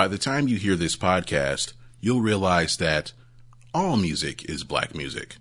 By the time you hear this podcast, you'll realize that all music is black music.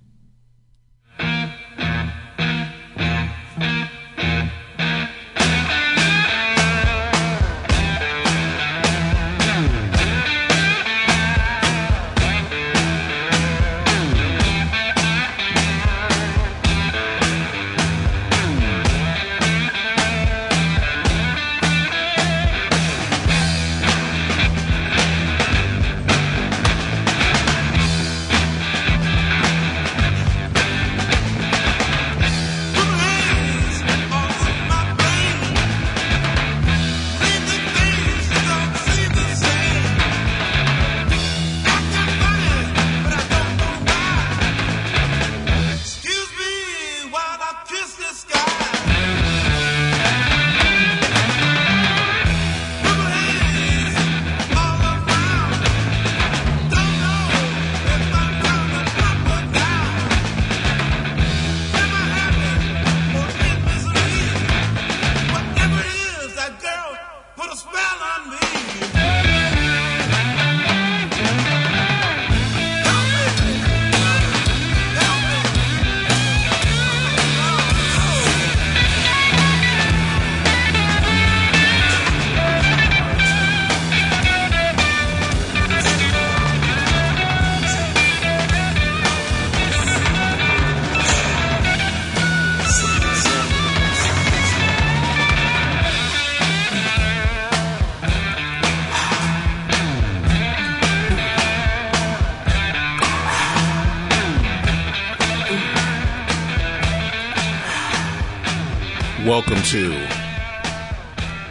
To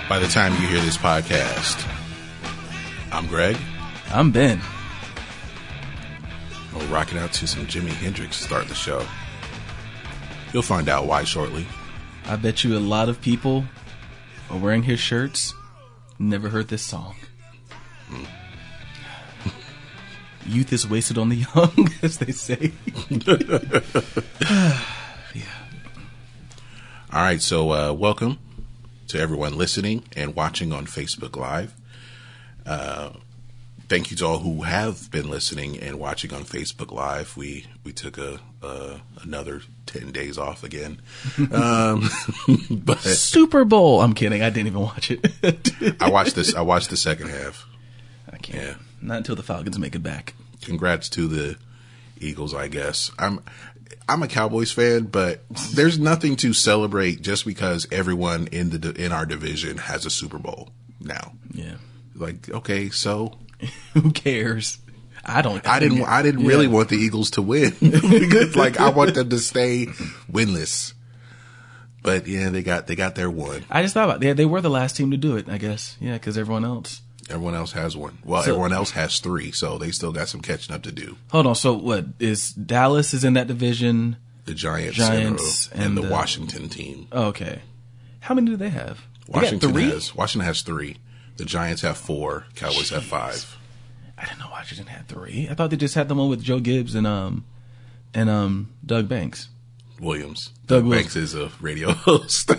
By the time you hear this podcast, I'm Greg. I'm Ben. We're rocking out to some Jimi Hendrix to start the show. You'll find out why shortly. I bet you a lot of people are wearing his shirts. Never heard this song. Hmm. Youth is wasted on the young, as they say. All right, so uh, welcome to everyone listening and watching on Facebook Live. Uh, thank you to all who have been listening and watching on Facebook Live. We we took a uh, another ten days off again, um, but Super Bowl. I'm kidding. I didn't even watch it. I watched this. I watched the second half. I can't. Yeah. Not until the Falcons make it back. Congrats to the Eagles. I guess I'm I'm a Cowboys fan, but there's nothing to celebrate just because everyone in the in our division has a Super Bowl now. Yeah. Like, okay, so Who cares? I don't. I didn't I didn't Yeah. really want the Eagles to win because like I want them to stay winless. But yeah, they got they got their one. I just thought about. Yeah, they were the last team to do it. I guess. Yeah, because everyone else. Everyone else has one. Well, So- everyone else has three, so they still got some catching up to do. Hold on. So what is Dallas is in that division? The Giants, Giants and, and the the- Washington team. Oh, okay. How many do they have? They Washington three? has Washington has three. The Giants have four. Cowboys have five. I didn't know Washington had three. I thought they just had the one with Joe Gibbs and um and um Doug Banks. Williams. Doug Doug Williams. Banks is a radio host.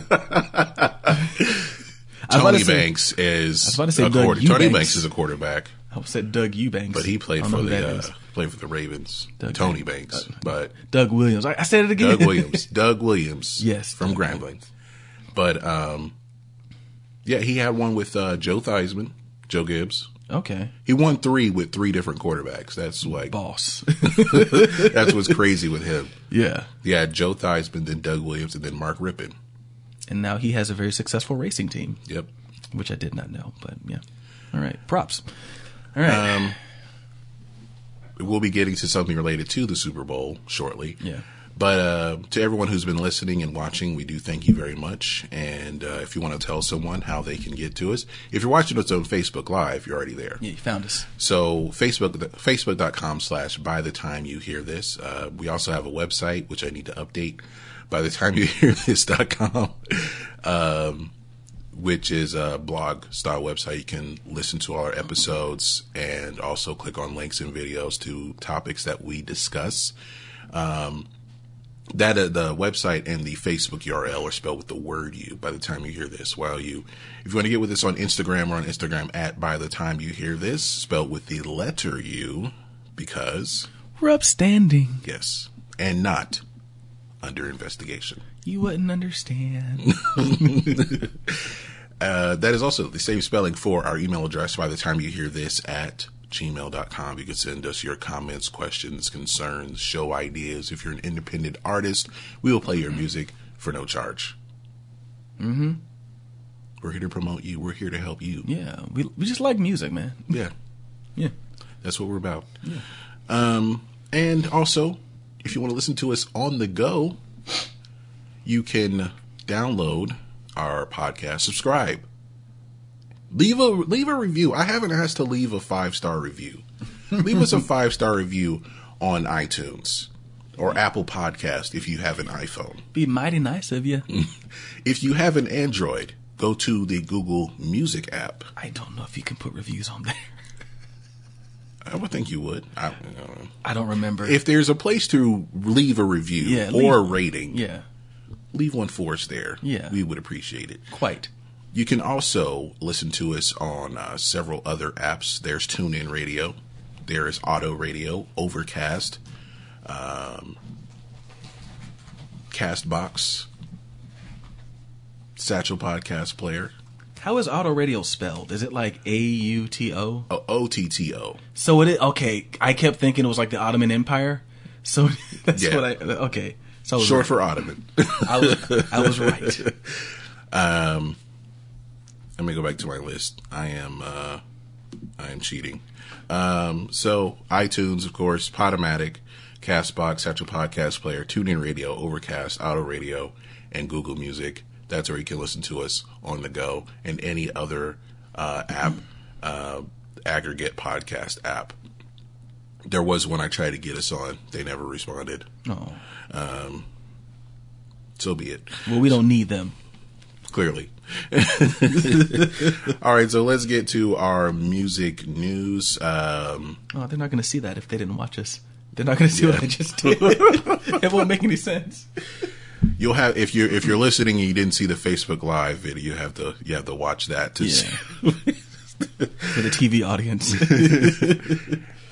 I Tony say- Banks is was about to say quarter- Tony Banks is a quarterback, I said Doug Eubanks, but he played for the uh, played for the Ravens. Doug Tony Banks. But Doug Williams. I, I said it again. Doug Williams. Doug Williams. Yes, from Grambling. But um, yeah, he had one with uh, Joe Theismann, Joe Gibbs. okay, He won three with three different quarterbacks. That's like boss. that's what's crazy with him. yeah, Yeah, Joe Theismann, then Doug Williams, and then Mark Rypien. And now he has a very successful racing team, Yep. which I did not know. But yeah, all right, props. All right, Um, we'll be getting to something related to the Super Bowl shortly. Yeah. But uh, to everyone who's been listening and watching, we do thank you very much. And uh, if you want to tell someone how they can get to us, if you're watching us on Facebook Live, you're already there. yeah, you found us. So Facebook, facebook.com slash by the time you hear this. Uh, we also have a website, which I need to update by the time you hear this.com, um, which is a blog style website. You can listen to all our episodes and also click on links and videos to topics that we discuss. Um, that uh, the website and the Facebook URL are spelled with the word "you." By the time you hear this, while you, if you want to get with us on Instagram or on Instagram at by the time you hear this, spelled with the letter "u," because We're upstanding. yes, and not under investigation. You wouldn't understand. Uh, that is also the same spelling for our email address by the time you hear this at gmail.com. You can send us your comments, questions, concerns, show ideas. If you're an independent artist, we will play your music for no charge. Mm-hmm. We're here to promote you. We're here to help you. yeah, we we just like music, man. Yeah. Yeah. That's what we're about. Um, and also, if you want to listen to us on the go, you can download our podcast, subscribe, leave a leave a review. I haven't asked to leave a five star review. leave us a five star review on iTunes or Apple Podcast if you have an iPhone. Be mighty nice of you. If you have an Android, go to the Google Music app. I don't know if you can put reviews on there. I would think you would. I, I don't know. I don't remember. if there's a place to leave a review Yeah, or a leave- rating, yeah, leave one for us there. Yeah. we would appreciate it. quite. You can also listen to us on uh, several other apps. There's TuneIn Radio, there is Otto Radio, Overcast, um, Castbox, Satchel Podcast Player, How is auto radio spelled? Is it like A U T O? oh, OTTO. So it is okay. I kept thinking it was like the Ottoman Empire. So that's Yeah. what I okay. So I Short right. for Ottoman. I was I was right. Let me go back to my list. I am uh I am cheating. Um so iTunes, of course, Podomatic, Castbox, Satchel Podcast Player, TuneIn Radio, Overcast, Otto Radio, and Google Music. That's where you can listen to us on the go and any other uh app uh aggregate podcast app. There was one I tried to get us on. They never responded. Oh. So be it. Well, we don't need them. clearly. All right, so let's get to our music news. Um, Oh, they're not going to see that if they didn't watch us. They're not going to see what I just did. it won't make any sense. you'll have if you're if you're listening and you didn't see the Facebook Live video, you have to you have to watch that to see. For the TV audience.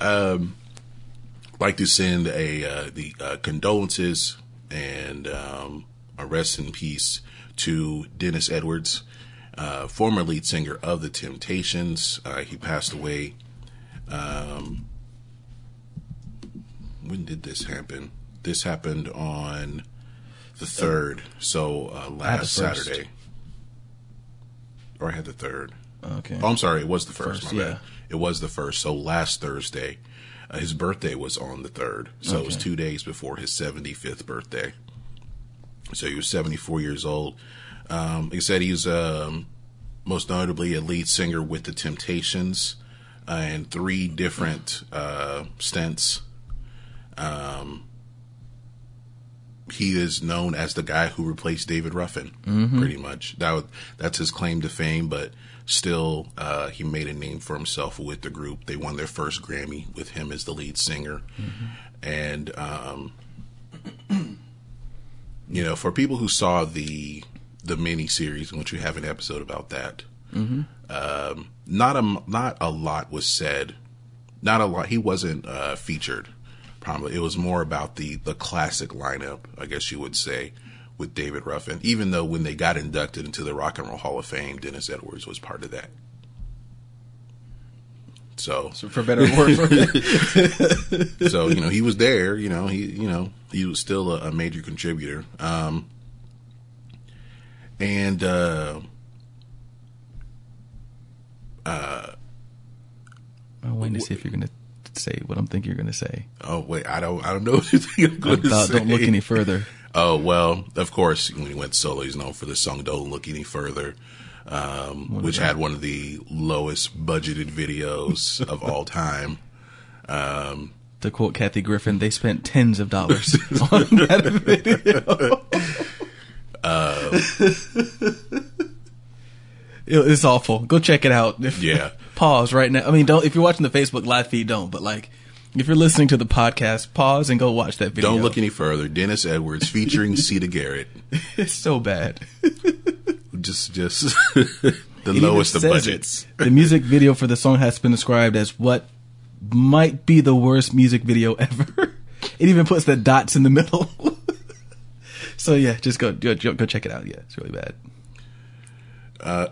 like to send a uh, the uh, condolences and um, a rest in peace to Dennis Edwards, uh, former lead singer of the Temptations. Uh, he passed away. Um, when did this happen? This happened on the third, so uh, the last first. Saturday. Or I had the third. Okay. Oh, I'm sorry. It was the first. First, my yeah. bad. It was the first. So last Thursday, uh, his birthday was on the third. So it was Okay. two days before his 75th birthday. So he was 74 years old. Um, I said, he's um, most notably a lead singer with the Temptations uh, and three different uh, stints. Um, he is known as the guy who replaced David Ruffin, pretty much. That that's his claim to fame, but still, uh, he made a name for himself with the group. They won their first Grammy with him as the lead singer, and um, you know, for people who saw the the mini series, in which we have an episode about that, um, not a not a lot was said. Not a lot. He wasn't uh, featured. Probably it was more about the the classic lineup, I guess you would say, with David Ruffin. Even though when they got inducted into the Rock and Roll Hall of Fame, Dennis Edwards was part of that. So, So for better or worse. so you know he was there. You know he you know he was still a, a major contributor. Um, and uh, I'm waiting to see if you're going to say what I'm thinking you're going to say. oh wait, I don't I don't know what you think I'm going to say. don't look any further. Oh well, of course when he went solo, he's known for the song "Don't Look Any Further," um, which had one of the lowest budgeted videos of all time. To quote Kathy Griffin, they spent tens of dollars on that video. It- it's awful. Go check it out. Yeah. Pause right now. I mean, don't if you're watching the Facebook live feed, don't. But like, If you're listening to the podcast, pause and go watch that video. Don't look any further. Dennis Edwards featuring Siedah Garrett. It's so bad. Just, just the It lowest of budgets. it. The music video for the song has been described as what might be the worst music video ever. It even puts the dots in the middle. so yeah, just go, go go check it out. Yeah, it's really bad. Uh,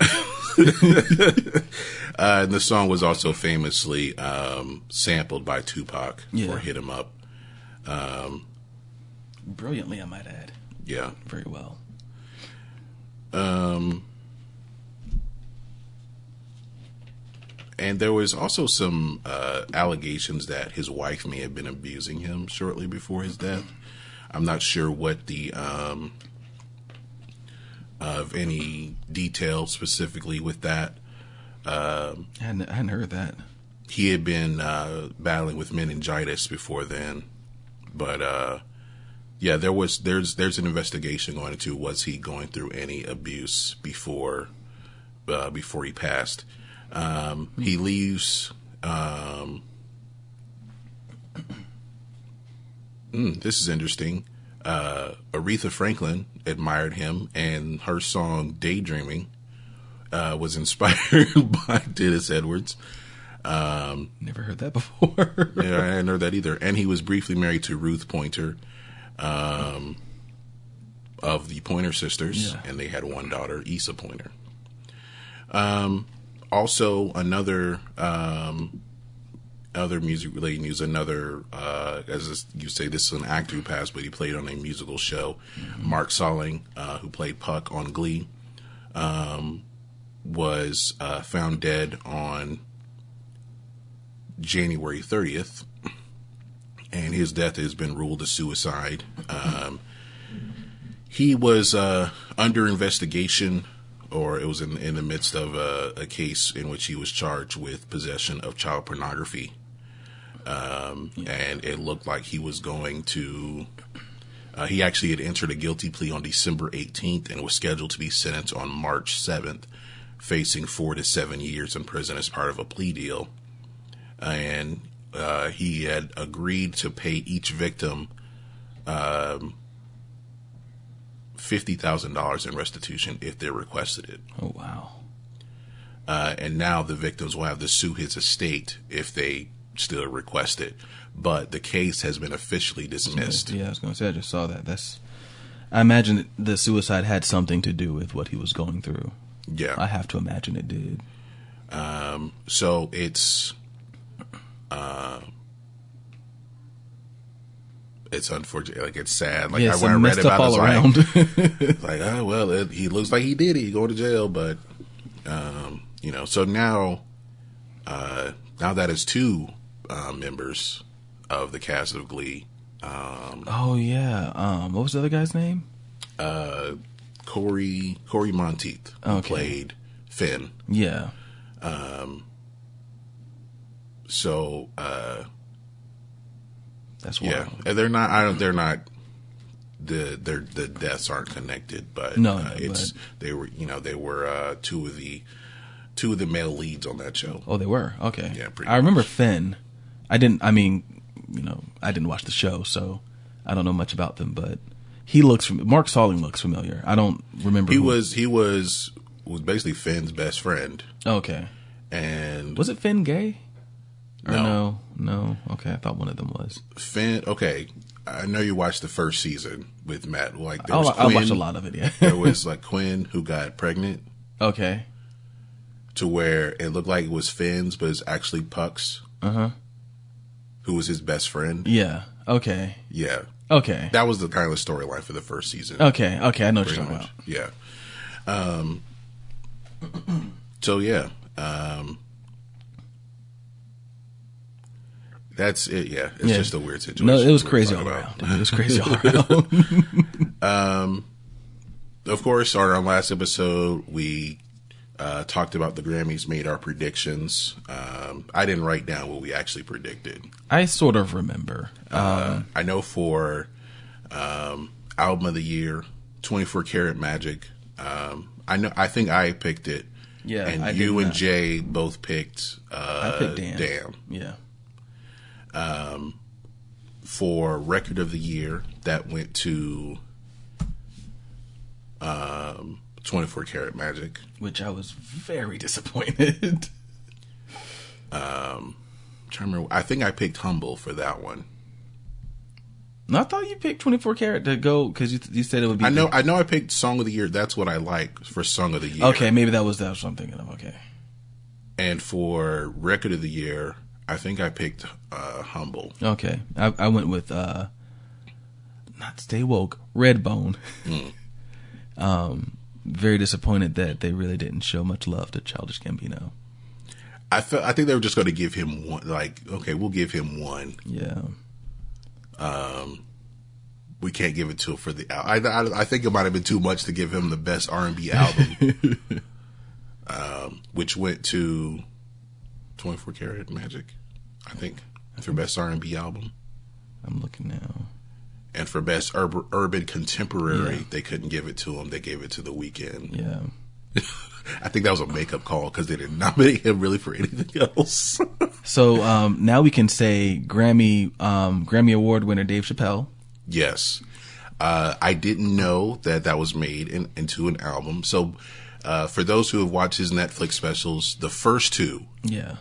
and the song was also famously um, sampled by Tupac Yeah. for "Hit 'Em Up." Brilliantly, I might add. Yeah. Very well. Um, and there was also some uh, allegations that his wife may have been abusing him shortly before his death. I'm not sure what the um, of any detail specifically with that. I hadn't, I hadn't heard that. He had been uh, battling with meningitis before then, but uh, yeah, there was there's there's an investigation going into was he going through any abuse before uh, before he passed. Um, he leaves. Um, mm, this is interesting. Uh, Aretha Franklin admired him, and her song "Daydreaming" uh, was inspired by Dennis Edwards. Never heard that before. Yeah, I hadn't heard that either. And he was briefly married to Ruth Pointer, um, of the Pointer Sisters, Yeah. and they had one daughter, Issa Pointer. Um, also, another um, other music related news. Another, uh, as you say, this is an actor who passed, but he played on a musical show. Mark Salling, uh, who played Puck on Glee, um, was uh, found dead on January 30th, and his death has been ruled a suicide. Um, he was uh, under investigation, or it was in, in the midst of a, a case in which he was charged with possession of child pornography. Um, And it looked like he was going to. Uh, he actually had entered a guilty plea on December 18th and was scheduled to be sentenced on March 7th, facing four to seven years in prison as part of a plea deal and uh, he had agreed to pay each victim um, fifty thousand dollars in restitution if they requested it. oh wow. Uh, and now the victims will have to sue his estate if they still request it. But the case has been officially dismissed. Yeah, I was going to say I just saw that. That's. I imagine the suicide had something to do with what he was going through. Yeah. I have to imagine it did. Um, so it's uh, it's unfortunate. Like it's sad. Like yeah, I, when I read about all it, like, around. like, oh well, it, he looks like he did it. He go to jail, but um, you know. So now, uh, now that is two uh, members of the cast of Glee. Um, oh yeah. Um, what was the other guy's name? uh, Corey Cory Monteith, who Okay. played Finn. Yeah. So uh, That's yeah, and they're not. I don't. They're not. The their the deaths aren't connected, but No, uh, no, it's but- they were you know they were uh, two of the two of the male leads on that show. Oh, they were okay. Yeah, I remember Finn. I didn't. I mean, you know, I didn't watch the show, so I don't know much about them. But he looks. Mark Salling looks familiar. I don't remember. He who- was he was was basically Finn's best friend, okay. and Was it Finn gay? Or No. no, no. Okay, I thought one of them was. Finn. Okay, I know you watched the first season with Matt. Like there was I Quinn, watched a lot of it. Yeah. there was like Quinn who got pregnant okay. to where it looked like it was Finn's, but it's actually Puck's, Uh huh. Who was his best friend. Yeah. Okay. Yeah, Okay. that was the kind of storyline for the first season. Okay. Okay. I know what you're talking much. about. Yeah. Um. So yeah. Um. That's it. Yeah, it's Yeah. just a weird situation. No, it was crazy all around. It was crazy all around. Of course, on our last episode, we uh, talked about the Grammys, made our predictions. Um, I didn't write down what we actually predicted. I sort of remember. Uh, I know for um, album of the year, 24 Karat Magic. Um, I know. I think I picked it. Yeah, and I you and not. Jay both picked. Uh, I picked Damn. Damn. Yeah. Um, for record of the year, that went to um, 24 Karat Magic. Which I was very disappointed. trying to remember, I think I picked Humble for that one. no, I thought you picked 24 karat to go because you, you said it would be. I know, I know, I picked Song of the Year. That's what I like for Song of the Year. Okay, maybe that was that was what I'm thinking of. Okay. And for Record of the Year, I think I picked uh, Humble. Okay. I, I went with uh not Stay Woke, Redbone. um very disappointed that they really didn't show much love to Childish Gambino. I felt, I think they were just going to give him one. Like, okay, we'll give him one. Yeah. Um, we can't give it to him for the. I, I, I think it might have been too much to give him the best R and B album, um, which went to Twenty Four Karat Magic, I think, for best R and B album. I'm looking now. And for best urban, urban contemporary, Yeah. they couldn't give it to him. They gave it to The Weeknd. Yeah. I think that was a makeup call because they didn't nominate him really for anything else. So um now we can say Grammy um Grammy Award winner Dave Chappelle. yes, uh, I didn't know that that was made in, into an album. So, uh, for those who have watched his Netflix specials, the first two Yeah.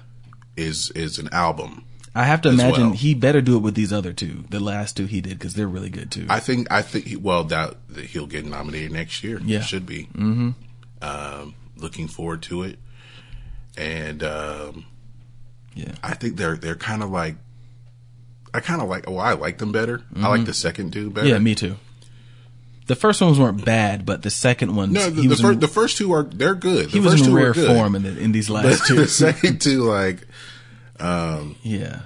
is is an album. I have to imagine well. he better do it with these other two. The last two he did because they're really good too. I think I think he, well that, that he'll get nominated next year. Yeah. should be. Mm-hmm. Um, looking forward to it, and um, yeah. I think they're they're kind of like. I kind of like. Well, I like them better. I like the second two better. Mm-hmm. Yeah, me too. The first ones weren't bad, but the second ones No, the, he the, was first, in, the first two are they're good. he the was first in two rare form in, the, in these last two. the second two, like Um, yeah.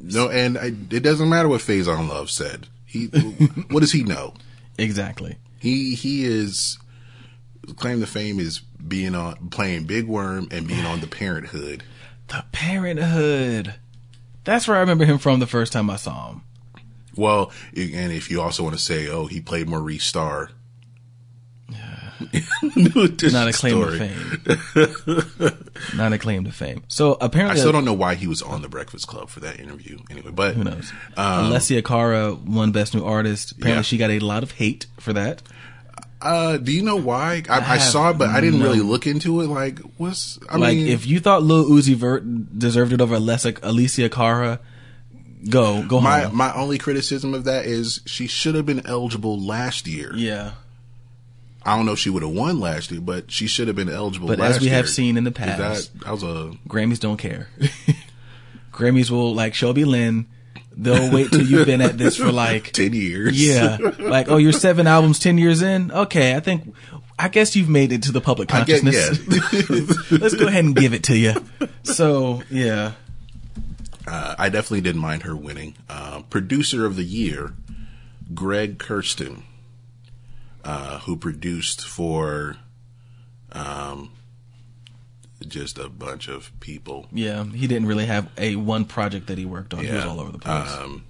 no, and I, it doesn't matter what Faizon Love said. He, what does he know? Exactly. He he is claim to fame is being on playing Big Worm and being on the Parenthood. The Parenthood. That's where I remember him from the first time I saw him. Well, and if you also want to say, oh, he played Maurice Starr. Not a claim to fame. Not a claim to fame. So apparently, I still don't know why he was on the Breakfast Club for that interview. Anyway, but who knows? Alessia Cara won Best New Artist. Apparently, Yeah. she got a lot of hate for that. uh, do you know why? I, I, have saw it, but I didn't no- really look into it. Like, what's I like, mean, if you thought Lil Uzi Vert deserved it over Alessia, Alicia Cara, go go my home. my only criticism of that is she should have been eligible last year. yeah. I don't know if she would have won last year, but she should have been eligible. But last as we have seen in the past- that, that was a Grammys don't care. Grammys will like Shelby Lynne. They'll wait till you've been at this for like ten years. yeah, like oh you're seven albums ten years in. Okay, I think I guess you've made it to the public consciousness. Let's go ahead and give it to you. So yeah, uh, I definitely didn't mind her winning. Uh, producer of the year, Greg Kurstin, uh, who produced for um, just a bunch of people. yeah, he didn't really have a one project that he worked on. He was all over the place. Um,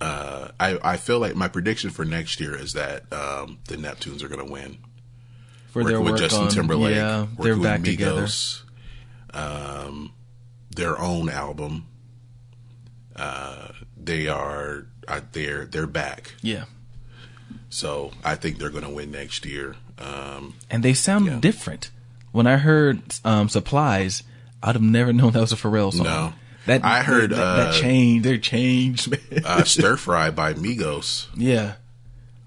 uh, I I feel like my prediction for next year is that um, the Neptunes are going to win. for their working work with Justin on Timberlake. yeah, they're back together. Um, their own album. Uh, they are they're they're back. Yeah, So I think they're going to win next year. Um, and they sound Yeah. different. When I heard um, Supplies, I'd have never known that was a Pharrell song. No. that I heard, that, that, uh, changed. They're changed, man. uh, Stir Fry by Migos. yeah,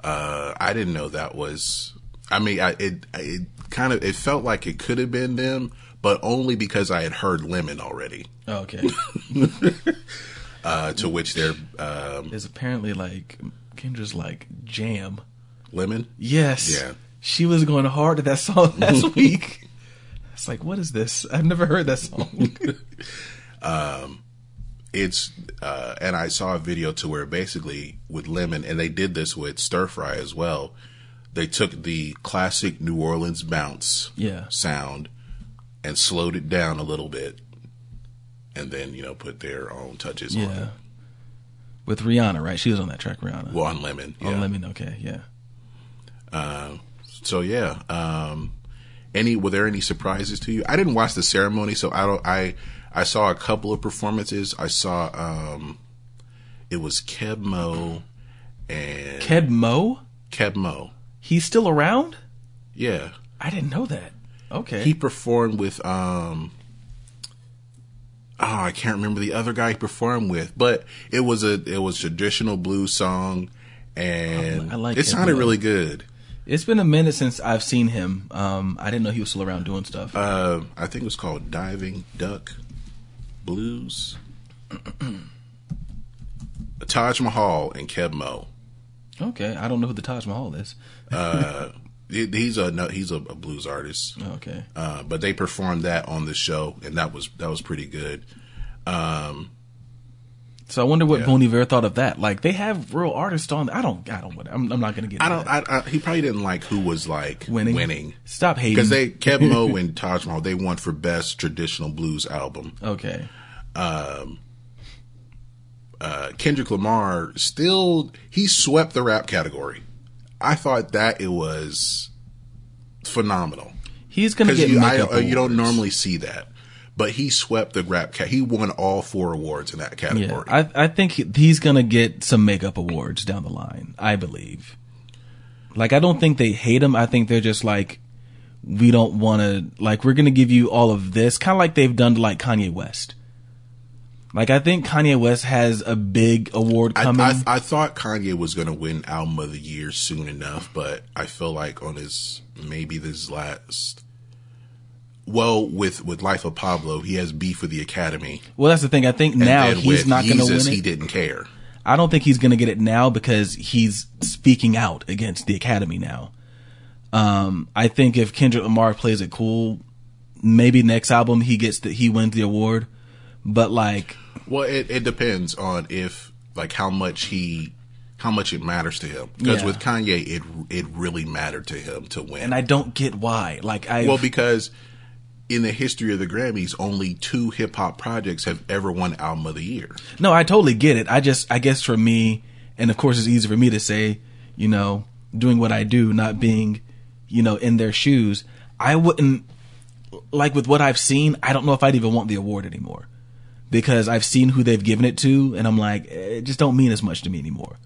Uh, I didn't know that was. I mean, I, it it kind of it felt like it could have been them, but only because I had heard Lemon already. Oh, okay. Uh, to which they're um, There's apparently like Kendra's like jam. Lemon. Yes. Yeah. She was going hard at that song last week. It's like, what is this? I've never heard that song. it's uh, and I saw a video to where basically with lemon, and they did this with stir fry as well. They took the classic New Orleans bounce Yeah. sound and slowed it down a little bit, and then you know put their own touches on yeah. it. With Rihanna, right? She was on that track, Rihanna. Well, on lemon, yeah. On Lemon, okay, yeah. So yeah, um, any were there any surprises to you? I didn't watch the ceremony, so I don't. I I saw a couple of performances. I saw um, it was Keb Mo and Ked Mo, Keb Mo. he's still around? Yeah, I didn't know that. Okay. he performed with um. Oh, I can't remember the other guy he performed with, but it was a it was traditional blues song, and I like it sounded really good. it's been a minute since I've seen him. Um, I didn't know he was still around doing stuff. Uh, I think it was called Diving Duck Blues. Taj Mahal and Keb Mo. okay. I don't know who the Taj Mahal is. Uh, he's a no, he's a, a blues artist. Okay. Uh, but they performed that on the show, and that was that was pretty good. Um, So I wonder what Yeah. Bon Iver thought of that. Like they have real artists on. I don't. I don't. I'm, I'm not going to get. I don't. I, I, he probably didn't like who was like winning. winning Stop hating. because they Keb Mo and Taj Mahal they won for best traditional blues album. Okay. um, uh, Kendrick Lamar still he swept the rap category. I thought that it was phenomenal He's going to get you, I, uh, you don't normally see that, but he swept the rap. cat. he won all four awards in that Yeah, category. I I think he- he's going to get some makeup awards down the line. I believe. Like I don't think they hate him. I think they're just like we don't want to like we're going to give you all of this kind of like they've done to like Kanye West. Like I think Kanye West has a big award coming. I, I thought Kanye was going to win Album of the Year soon enough, but I feel like on his maybe this last. Well, with with Life of Pablo, he has beef with the Academy. well, that's the thing. I think And now he's not going to win He didn't care. I don't think he's going to get it now because he's speaking out against the Academy now. Um, I think if Kendrick Lamar plays it cool, maybe next album he gets that he wins the award. But like, Well, it, it depends on if like how much he how much it matters to him. Because Yeah. with Kanye, it it really mattered to him to win. and I don't get why. Like I, well, because in the history of the Grammys, only two hip hop projects have ever won Album of the Year. no, I totally get it. I just, I guess for me, and of course it's easy for me to say, you know, doing what I do, not being, you know, in their shoes. I wouldn't like with what I've seen. I don't know if I'd even want the award anymore. Because I've seen who they've given it to, and I'm like, eh, it just don't mean as much to me anymore.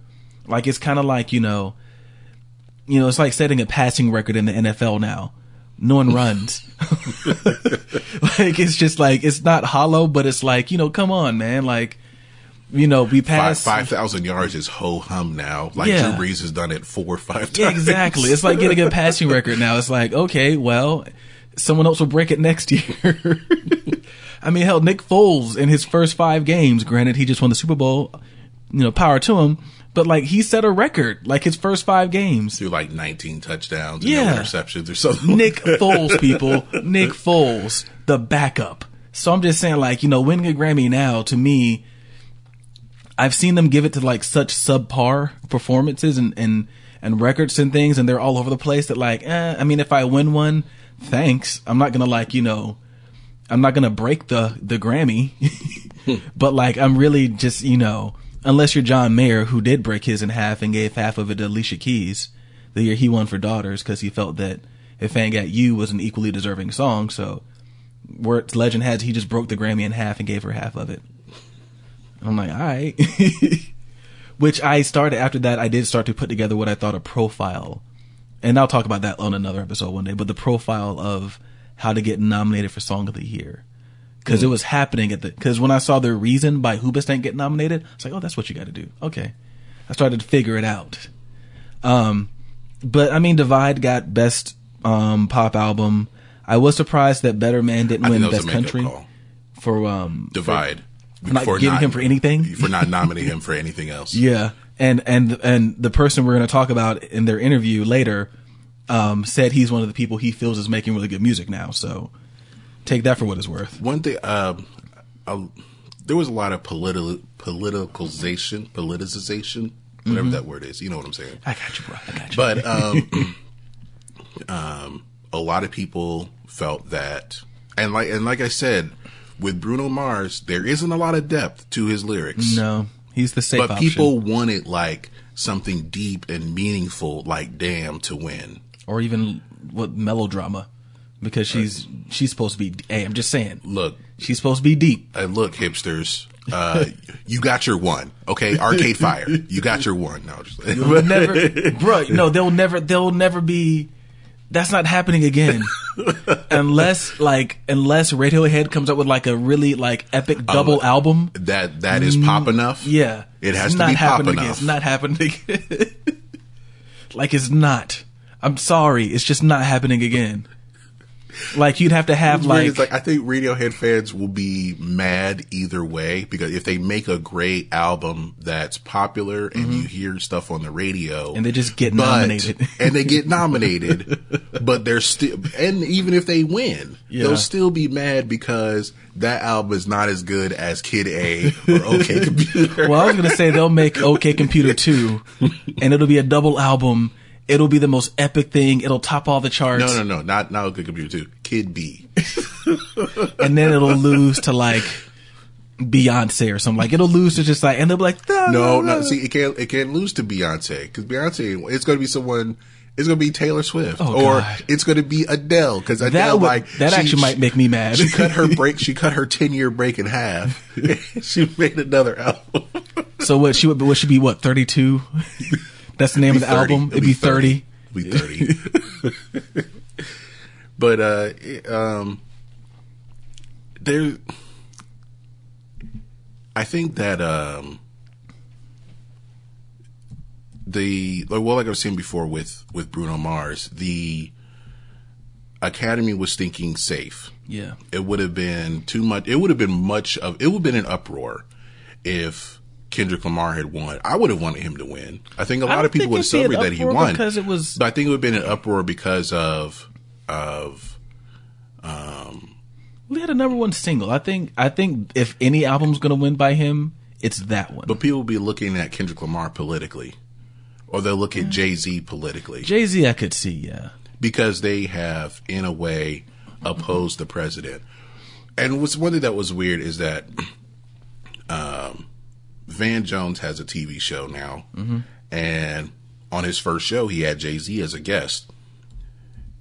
Like it's kind of like you know, you know, it's like setting a passing record in the NFL now. No one runs. like it's just like it's not hollow, but it's like you know, come on, man. Like you know, we passed five thousand yards is ho hum now. Like Yeah. Drew Brees has done it four or five times. Yeah, exactly. It's like getting a passing record now. It's like, okay, well, someone else will break it next year. I mean, hell, Nick Foles in his first five games, granted he just won the Super Bowl, you know, power to him, but like he set a record, like his first five games. through like nineteen touchdowns and Yeah. no interceptions or something. Nick Foles, people. Nick Foles, the backup. So I'm just saying, like, you know, winning a Grammy now, to me, I've seen them give it to like such subpar performances and, and, and records and things, and they're all over the place that, like, eh, I mean, if I win one, thanks. I'm not gonna, like, you know, I'm not gonna break the, the Grammy. but, like, I'm really just, you know, unless you're John Mayer, who did break his in half and gave half of it to Alicia Keys the year he won for Daughters because he felt that If Ain't Got You was an equally deserving song. So, word legend has he just broke the Grammy in half and gave her half of it. I'm like, all right. Which I started after that. I did start to put together what I thought a profile, and I'll talk about that on another episode one day. But the profile of how to get nominated for Song of the Year, because it was happening at the. Because when I saw the reason by Hoobastank get nominated, I was like, oh, that's what you got to do. Okay, I started to figure it out. Um, but I mean, Divide got best um pop album. I was surprised that Better Man didn't I win think that was best country call. for um Divide. for not giving him for anything? For not nominating him for anything else. Yeah, and and and the person we're going to talk about in their interview later um, said he's one of the people he feels is making really good music now. So take that for what it's worth. One thing, um, uh, there was a lot of political politicalization, politicization, whatever Mm-hmm. that word is. You know what I'm saying? I got you, bro. I got you. But um, um, a lot of people felt that, and like and like I said, with Bruno Mars, there isn't a lot of depth to his lyrics. no, he's the safe but option. people wanted like something deep and meaningful, like "Damn" to win. Or even what melodrama. because she's she's supposed to be. Hey, I'm just saying, Look, she's supposed to be deep. And look, hipsters. Uh, you got your one, okay? Arcade Fire, you got your one. No, just You'll never, bro. No, they'll never. They'll never be. That's not happening again, unless like unless Radiohead comes up with like a really like epic double album. that that is pop enough. Mm, Yeah, It has It's to not be pop happening again. enough. It's not happening again. like it's not. I'm sorry, it's just not happening again. Like you'd have to have like, like I think Radiohead fans will be mad either way because if they make a great album that's popular and you hear stuff on the radio Mm-hmm. And they just get but- nominated. and they get nominated, but they're still and even if they win, Yeah. they'll still be mad because that album is not as good as Kid A or OK Computer. well, I was gonna say they'll make OK Computer two, and it'll be a double album. It'll be the most epic thing. It'll top all the charts. no, no, no, not not OK Computer Two, Kid B. and then it'll lose to like Beyonce or something. Like it'll lose to just like, and they'll be like, no, No, no. See, it can't it can't lose to Beyonce because Beyonce it's going to be someone. It's going to be Taylor Swift Oh, or God. it's going to be Adele because Adele would, like that she- actually might make me mad. She cut her break. She cut her ten year break in half. she made another album. so what? She would what should be what thirty two? That's the name of the 30. album. It'll It'd be thirty. It'll be thirty. but uh, it, um, there. I think that um, the like, well, like I was saying before with with Bruno Mars, the Academy was thinking safe. Yeah. It would have been too much. It would have been much of. It would have been an uproar if Kendrick Lamar had won. I would have wanted him to win. I think a lot of people would have it'd be an celebrated that he won because it was- But I think it would have been an uproar because of of um. We had a number one single. I think. I think if any album's gonna win by him, it's that one. But people will be looking at Kendrick Lamar politically, or they'll look at Jay Z politically Jay Z, I could see. Yeah. because they have, in a way, opposed the president. And what's one thing that was weird is that um, Van Jones has a TV show now, and on his first show, he had Jay Z as a guest,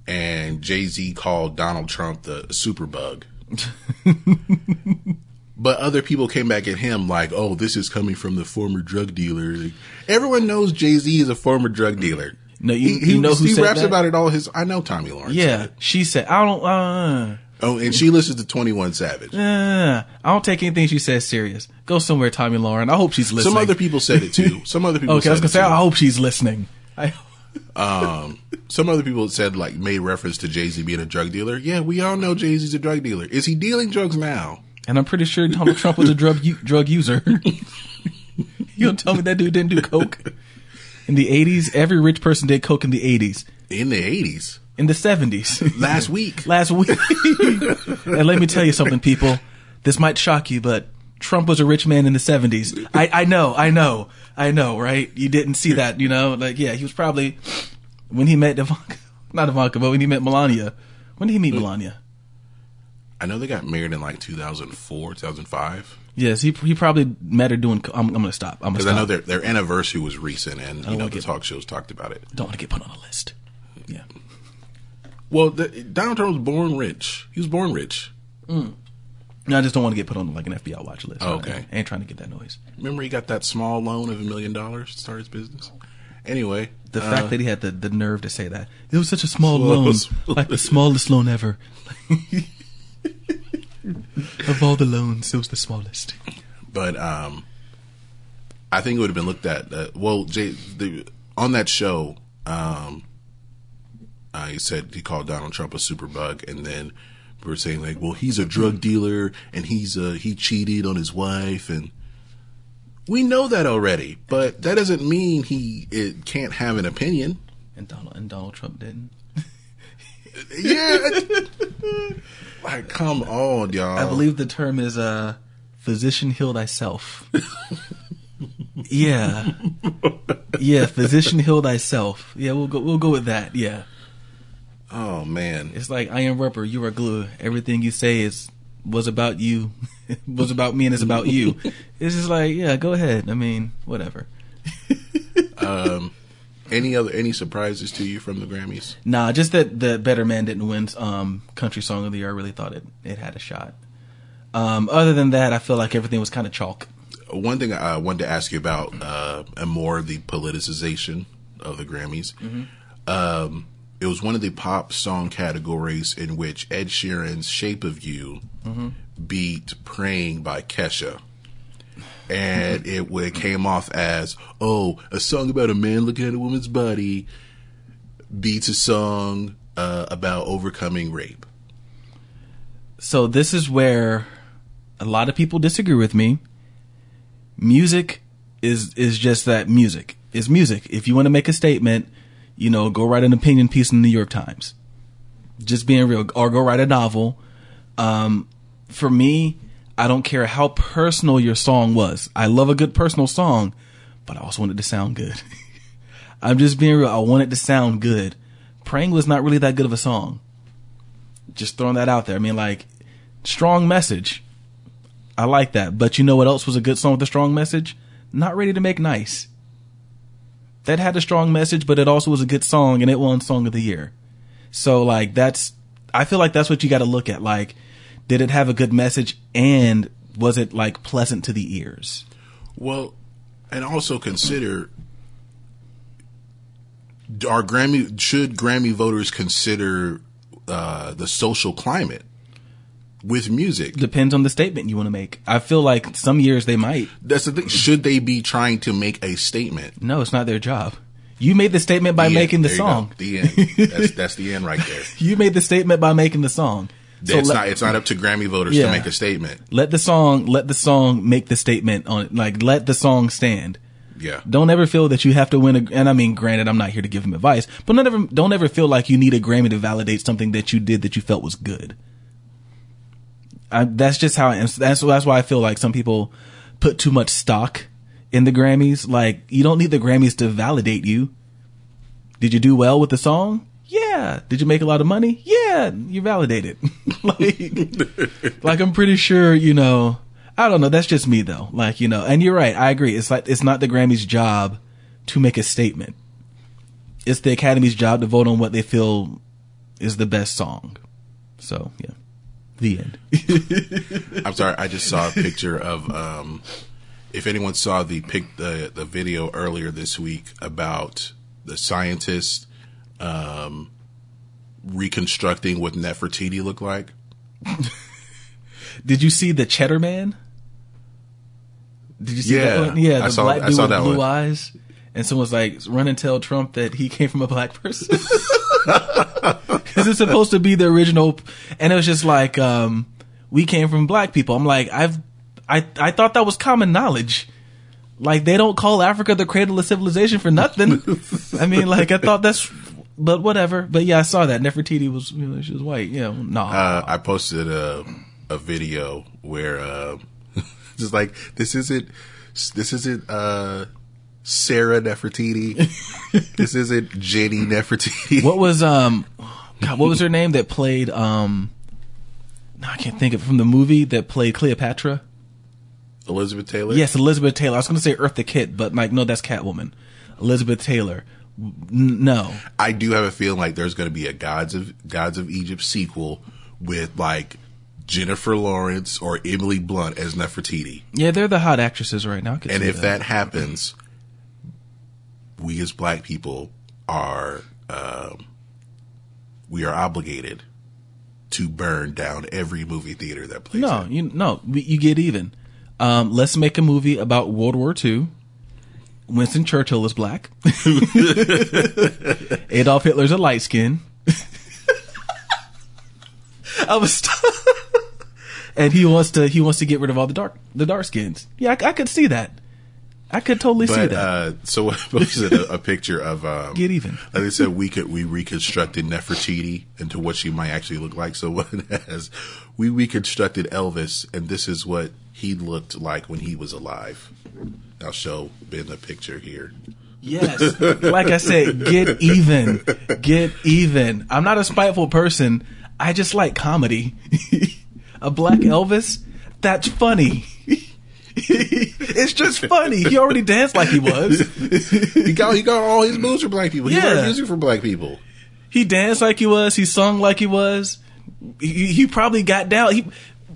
and Jay Z called Donald Trump the superbug. But other people came back at him like, "Oh, this is coming from the former drug dealer." Like, everyone knows Jay Z is a former drug dealer. No, you- he, he, you know who he raps that? about it all. His I know Tomi Lahren. Yeah. She said, I don't. Uh, Oh, and she listens to Twenty One Savage. uh, I don't take anything she says serious. Go somewhere, Tomi Lahren. I hope she's listening. Some other people said it too. Some other people. Okay, I was said gonna say, too. I hope she's listening. I, Um, some other people said like made reference to Jay Z being a drug dealer. Yeah, we all know Jay Z's a drug dealer. Is he dealing drugs now? and I'm pretty sure Donald Trump was a drug u- drug user. you don't tell me that dude didn't do coke in the 80s. Every rich person did coke in the 80s. In the eighties, In the 70s. last week. Last week. and let me tell you something, people. This might shock you, but Trump was a rich man in the 70s. I, I know, I know, I know, right? You didn't see that, you know? Like, yeah, he was probably, when he met Ivanka, not Ivanka, but when he met Melania. When did he meet mm. Melania? I know they got married in like 2004, 2005. Yes, he he probably met her doing. I'm, I'm gonna stop. I'm gonna stop. I know their their anniversary was recent, and you know the get- talk shows talked about it. Don't want to get put on a list. Yeah. Well, the, Donald Trump was born rich. He was born rich. No, I just don't want to get put on like an FBI watch list. Oh, okay. I ain't trying to get that noise. Remember, he got that small loan of a million dollars to start his business. Anyway, The uh, fact that he had the, the nerve to say that it was such a small loan, like the smallest loan ever. of all the loans, it was the smallest. but um, I think it would have been looked at. Uh, well, Jay, the, on that show, um, uh, he said he called Donald Trump a superbug, and then we were saying like, well, he's a drug dealer and he's uh, he cheated on his wife, and we know that already. But that doesn't mean he it can't have an opinion. And Donald and Donald Trump didn't. Yeah, like come on, y'all. I believe the term is uh, physician heal thyself. yeah, yeah, physician heal thyself. Yeah, we'll go. We'll go with that. Yeah. Oh man, It's like I am rubber, you are glue. Everything you say is was about you, was about me, and it's about you. It's just like, yeah, go ahead. I mean, whatever. um, Any other any surprises to you from the Grammys? Nah, just that the Better Man didn't win um, Country Song of the Year. I really thought it it had a shot. Um, other than that, I feel like everything was kind of chalk. One thing I wanted to ask you about, uh, and more of the politicization of the Grammys. Um, it was one of the pop song categories in which Ed Sheeran's "Shape of You" beat "Praying" by Kesha. And it, it came off as, oh, a song about a man looking at a woman's body beats a song uh, about overcoming rape. So this is where a lot of people disagree with me. Music is is just that music. Is music. If you want to make a statement, you know, go write an opinion piece in the New York Times. Just being real, or go write a novel. Um, for me, I don't care how personal your song was. I love a good personal song, but I also want it to sound good. I'm just being real. I want it to sound good. Praying was not really that good of a song just throwing that out there. I mean, like, strong message. I like that. But you know what else was a good song with a strong message? Not Ready to Make Nice. That had a strong message, but it also was a good song and it won Song of the Year. So, like, that's, I feel like that's what you got to look at. Like, did it have a good message and was it, like, pleasant to the ears? Well, and also consider are Grammy should Grammy voters consider uh, the social climate with music? Depends on the statement you want to make. I feel like some years they might. That's the thing. Should they be trying to make a statement? No, it's not their job. You made the statement by The making end. the There song. The end. That's that's the end right there. You made the statement by making the song. So it's let, not it's not up to Grammy voters Yeah. to make a statement. let the song let the song make the statement on it. Like let the song stand. Yeah. Don't ever feel that you have to win a and I mean granted I'm not here to give him advice, but don't ever don't ever feel like you need a Grammy to validate something that you did that you felt was good. I, that's just how I am. That's that's why I feel like some people put too much stock in the Grammys. Like you don't need the Grammys to validate you. Did you do well with the song? Yeah. Did you make a lot of money? Yeah. You validated. like, like I'm pretty sure, you know, I don't know. That's just me though. Like, you know, and you're right. I agree. It's like, it's not the Grammys job to make a statement. It's the Academy's job to vote on what they feel is the best song. So, yeah. The end. I'm sorry. I just saw a picture of. Um, if anyone saw the pic, the the video earlier this week about the scientist um, reconstructing what Nefertiti looked like. Did you see the Cheddar Man? Did you see Yeah, that one? Yeah, the I saw- black dude with that blue one. eyes. And someone's like, run and tell Trump that he came from a black person. Because it's supposed to be the original. And it was just like, um, we came from black people. I'm like, I've, I, I thought that was common knowledge. Like, they don't call Africa the cradle of civilization for nothing. I mean, like, I thought that's, but whatever. But yeah, I saw that. Nefertiti was, you know, she was white. Yeah, nah. Uh, I posted a a video where uh, just like this isn't this isn't uh, Sarah Nefertiti. this isn't Jenny Nefertiti. What was um, God, what was her name that played um? No, I can't think of it from the movie that played Cleopatra. Elizabeth Taylor. Yes, Elizabeth Taylor. I was going to say Eartha Kitt, but like, no, that's Catwoman. Elizabeth Taylor. N- no, I do have a feeling like there's going to be a Gods of Gods of Egypt sequel with like Jennifer Lawrence or Emily Blunt as Nefertiti. yeah, they're the hot actresses right now. And if that happens, we as black people are um, we are obligated to burn down every movie theater that plays. no, it. you no, you get even. Um, let's make a movie about World War II. Winston Churchill is black. Adolf Hitler's a light skin. I was, and he wants to he wants to get rid of all the dark the dark skins. Yeah, I, I could see that. I could totally see that. uh, so I posted a, a picture of um, Get even. Like I said, we could we reconstructed Nefertiti into what she might actually look like. So what it has, we reconstructed Elvis, and this is what he looked like when he was alive. I'll show Ben the picture here. Yes. Like I said, get even. Get even. I'm not a spiteful person. I just like comedy. a black Elvis? That's funny. It's just funny. He already danced like he was. He got he got all his moves for black people. He Yeah. learned music for black people. He danced like he was. He sung like he was. He, he probably got down. He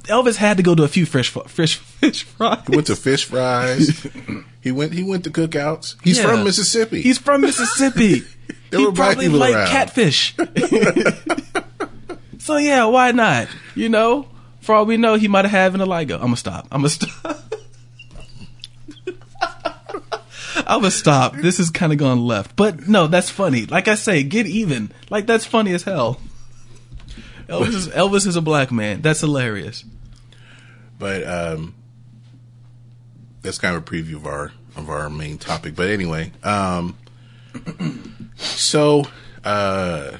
Elvis had to go to a few fish fish fish fries. He went to fish fries. he went he went to cookouts. He's Yeah. from Mississippi. He's from Mississippi. There he were black probably liked around. catfish. so yeah, why not? You know, for all we know, he might have had an Ligo. I'm gonna stop. I'm gonna stop. I'm gonna stop. This is kind of gone left, but no, that's funny. Like I say, get even. Like that's funny as hell. Elvis is, Elvis is a black man. That's hilarious. but um, that's kind of a preview of our of our main topic. But anyway, um, so uh,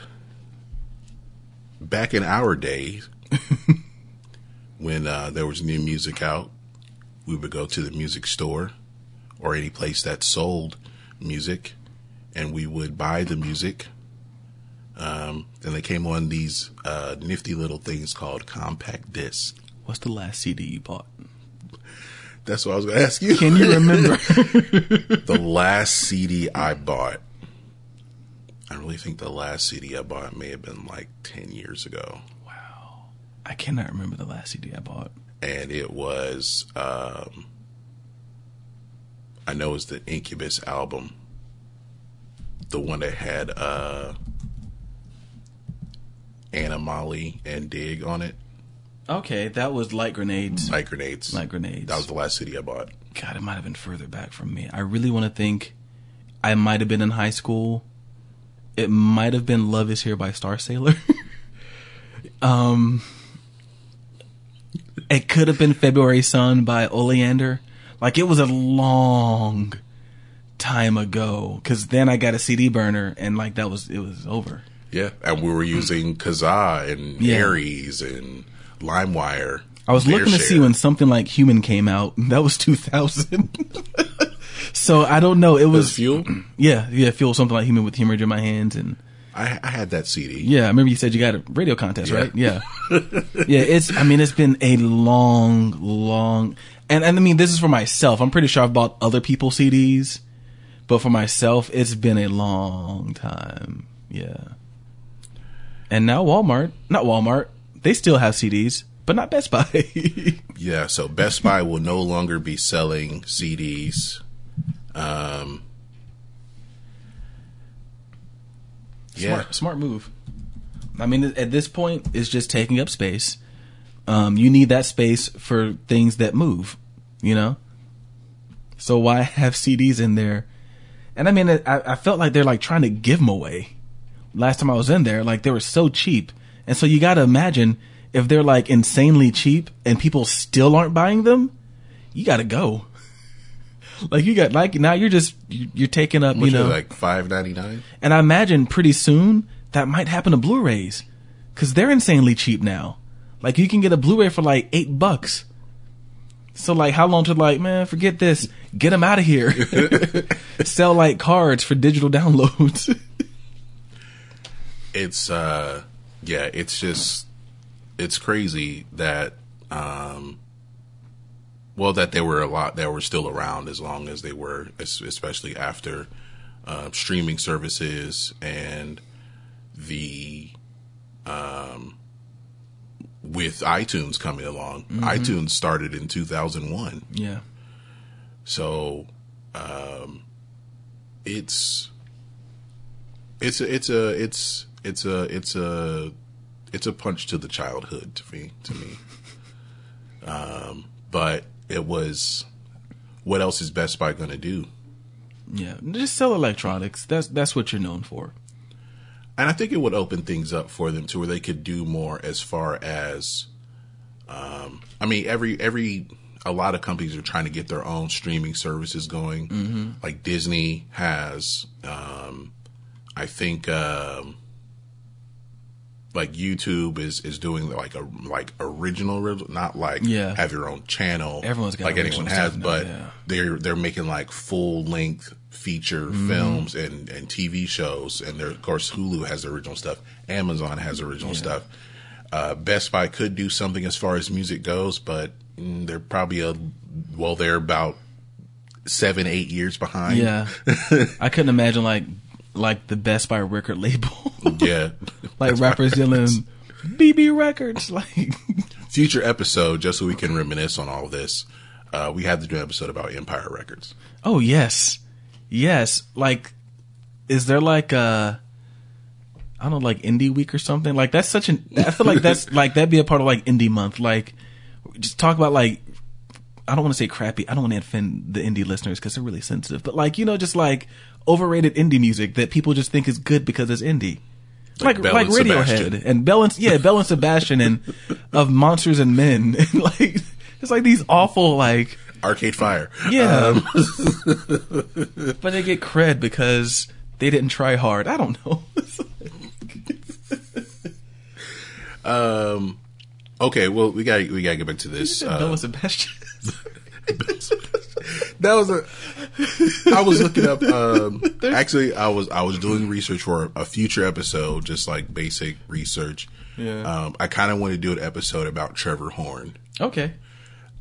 back in our days, when uh, there was new music out, we would go to the music store or any place that sold music, and we would buy the music. Um, then they came on these uh, nifty little things called compact discs. What's the last CD you bought? That's what I was going to ask you. Can you remember? the last CD I bought? I really think the last CD I bought may have been like 10 years ago. Wow. I cannot remember the last CD I bought. And it was, um, I know it was the Incubus album. The one that had, uh, Anna Molly and Dig on it. Okay, that was Light Grenades. Light Grenades. Light Grenades. That was the last CD I bought. God, it might have been further back from me. I really want to think I might have been in high school. It might have been Love Is Here by Starsailor. um, it could have been February Son by Oleander. Like it was a long time ago. Cause then I got a CD burner and like that was, it was over. Yeah. And we were using Kazaa and Yeah. Ares and LimeWire. I was looking to see when something like Human came out. That was 2000. so I don't know. It was was Fuel. Yeah, yeah, Fuel something like human with hemorrhage in my hands, and I, I had that CD. yeah, I remember you said you got a radio contest, Yeah. right? Yeah, yeah. It's, I mean, it's been a long, long, and and I mean, this is for myself. I'm pretty sure I've bought other people's CDs, but for myself, it's been a long time. Yeah, and now Walmart, not Walmart, they still have CDs, but not Best Buy. Yeah, so Best Buy will no longer be selling CDs. Um, yeah, Smart, smart move. I mean, at this point, it's just taking up space. Um, you need that space for things that move, you know. So why have CDs in there? And I mean, I, I felt like they're like trying to give them away. Last time I was in there, like they were so cheap, and so you got to imagine if they're like insanely cheap and people still aren't buying them, you got to go. Like you got like now you're just you- you're taking up which you know like five ninety nine. and I imagine pretty soon that might happen to Blu-rays because they're insanely cheap now. Like you can get a Blu-ray for like eight bucks. So like, how long to like, man, forget this, get them out of here. Sell like cards for digital downloads. It's uh, yeah, it's just it's crazy that um, well that they were a lot that were still around as long as they were, especially after uh, streaming services and the um, with iTunes coming along. iTunes started in two thousand one. yeah, So, um, it's it's a, it's a it's it's a it's a it's a punch to the childhood to me to me. Um, but it was what else is Best Buy going to do? yeah. Just sell electronics. That's that's what you're known for. And I think it would open things up for them to where they could do more as far as, um, I mean, every every a lot of companies are trying to get their own streaming services going. Like Disney has, um, I think, um, like YouTube is is doing like a like original, not like Yeah. have your own channel. Everyone's got like anyone has, but yeah. they're they're making like full length feature Mm-hmm. films and and TV shows, and there of course Hulu has original stuff, Amazon has original stuff. Uh, Best Buy could do something as far as music goes, but mm, they're probably a well, they're about seven, eight years behind. Yeah, I couldn't imagine like like the Best Buy record label, yeah. like rappers yelling BB Records, like Future episode, just so we can reminisce on all this. Uh, we have to do an episode about Empire Records. oh yes, yes, like is there like a I don't know, like indie week or something? Like that's such an I feel like that's like that'd be a part of like indie month. Like just talk about like I don't want to say crappy. I don't want to offend the indie listeners because they're really sensitive. But like you know, just like overrated indie music that people just think is good because it's indie. Like Like like, Radiohead Sebastian. and Belle and yeah Belle and Sebastian and of Monsters and Men and like it's like these awful like Arcade Fire. yeah, Um, but they get cred because they didn't try hard. I don't know. Um, okay, well, we got we got to get back to this. Uh, Sebastian. that was a. I was looking up. Um, actually, I was I was doing research for a future episode, just like basic research. Yeah. Um, I kind of want to do an episode about Trevor Horn, okay.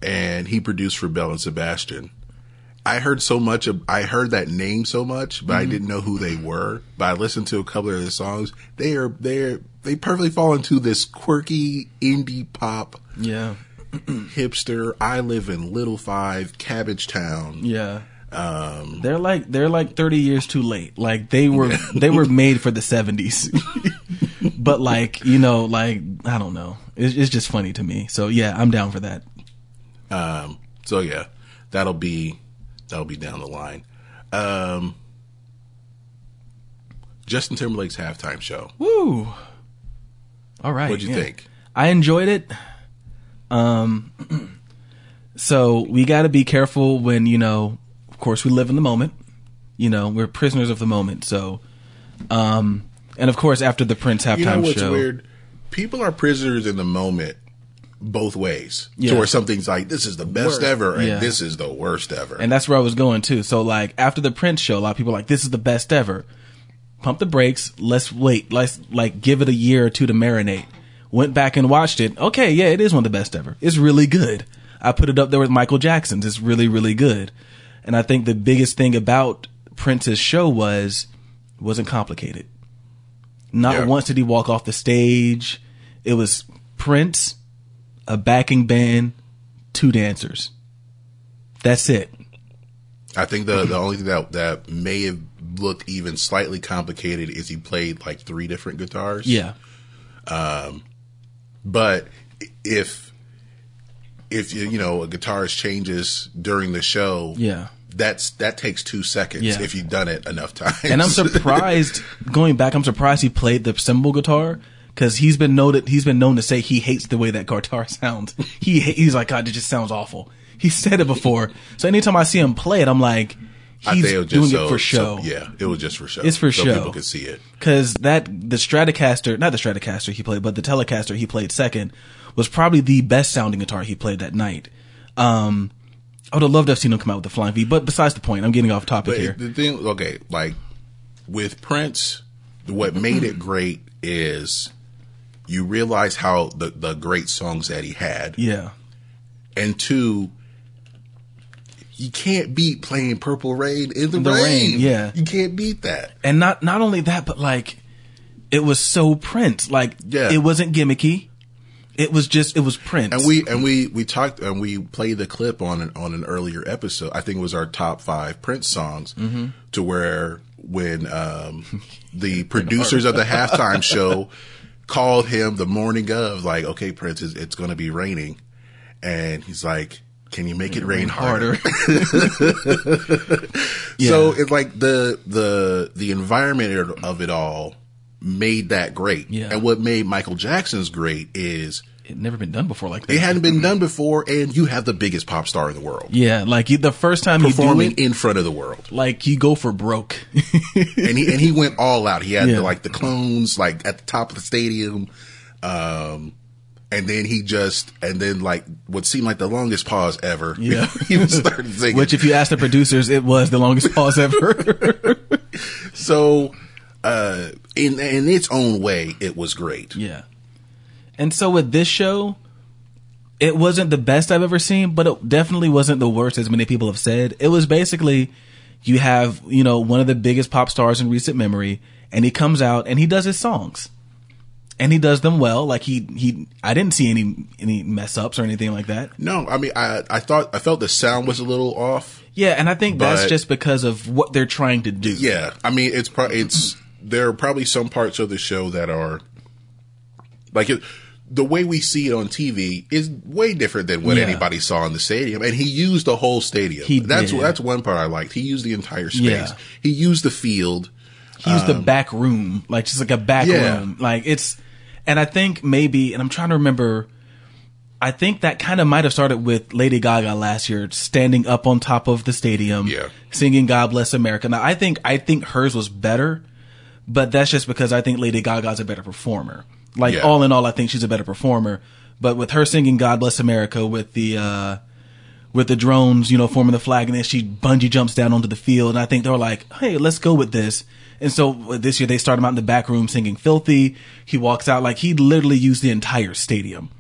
And he produced for Belle and Sebastian. I heard so much of I heard that name so much, but I didn't know who they were. But I listened to a couple of their songs. They are they're they perfectly fall into this quirky indie pop Yeah. hipster. I live in Little Five, Cabbagetown. Yeah. Um, They're like they're like 30 years too late. Like they were they were made for the 70s. but like, you know, like I don't know. It's, it's just funny to me. So yeah, I'm down for that. Um, so yeah, that'll be that'll be down the line. Um, Justin Timberlake's halftime show. Woo. All right. What'd you yeah. think? I enjoyed it. Um so we got to be careful when, you know, of course we live in the moment. You know, we're prisoners of the moment. So um and of course after the Prince halftime You know what's show. weird? People are prisoners in the moment both ways. Yeah. To where something's like, this is the best Worst. ever, and Yeah. this is the worst ever. And that's where I was going too. So like after the Prince show, a lot of people are like, this is the best ever. Pump the brakes. Let's wait. Let's like give it a year or two to marinate. Went back and watched it. Okay, yeah, it is one of the best ever. It's really good. I put it up there with Michael Jackson's. It's really, really good. And I think the biggest thing about Prince's show was wasn't complicated. Not Yeah. once did he walk off the stage. It was Prince, a backing band, two dancers. That's it. I think the the only thing that that may have looked even slightly complicated is he played like three different guitars. Yeah. Um, But if if you you know a guitarist changes during the show, Yeah. that's that takes two seconds Yeah. if you've done it enough times. And I'm surprised going back. I'm surprised he played the symbol guitar because he's been noted. He's been known to say he hates the way that guitar sounds. He he's like, God, it just sounds awful. He said it before. So anytime I see him play it, I'm like, he's it doing it for show. so- yeah, it was just for show. It's for so show. People could see it. Because that the Stratocaster, not the Stratocaster he played, but the Telecaster he played second, was probably the best sounding guitar he played that night. Um, I would have loved to have seen him come out with the Flying V, but besides the point, I'm getting off topic But here. the thing, okay, like with Prince, what made it great is you realize how the the great songs that he had, yeah, and two, you can't beat playing Purple Rain in the, The rain. Rain, yeah. you can't beat that. and not not only that, but like it was so Prince. Like Yeah. it wasn't gimmicky. It was just it was Prince. And we and we we talked and we played the clip on an on an earlier episode. I think it was our top five Prince songs. Mm-hmm. To where when um, the producers of the halftime show called him the morning of, like, okay, Prince, it's, it's going to be raining, and he's like, "Can you make it rain harder?" So it's like the the the environment of it all made that great. Yeah. And what made Michael Jackson's great is it never been done before like that. it hadn't been done before, and you have the biggest pop star in the world yeah, like the first time performing it, in front of the world, like you go for broke. and he and he went all out. He had Yeah. the, like the clones like at the top of the stadium, um, and then he just and then like what seemed like the longest pause ever. Yeah. he was started singing. Which, if you ask the producers, it was the longest pause ever. so, uh, in in its own way, it was great. Yeah. And so with this show, it wasn't the best I've ever seen, but it definitely wasn't the worst, as many people have said. It was basically you have you know one of the biggest pop stars in recent memory, and he comes out and he does his songs, and he does them well. Like he he, I didn't see any any mess ups or anything like that. No, I mean, I I thought I felt the sound was a little off. Yeah, and I think that's just because of what they're trying to do. Yeah, I mean, it's pro- it's there are probably some parts of the show that are like it, the way we see it on TV is way different than what Yeah. anybody saw in the stadium, and he used the whole stadium. He that's did. that's one part I liked. He used the entire space. Yeah. He used the field. He used the back room, like just like a back Um, Yeah. room. Like it's, and I think maybe, and I'm trying to remember, I think that kind of might have started with Lady Gaga last year, standing up on top of the stadium, Yeah. singing "God Bless America." Now, I think I think hers was better, but that's just because I think Lady Gaga's a better performer. Like Yeah. all in all, I think she's a better performer. But with her singing "God Bless America" with the uh, with the drones, you know, forming the flag, and then she bungee jumps down onto the field. And I think they were like, "Hey, let's go with this." And so uh, this year they start him out in the back room singing "Filthy." He walks out like he literally used the entire stadium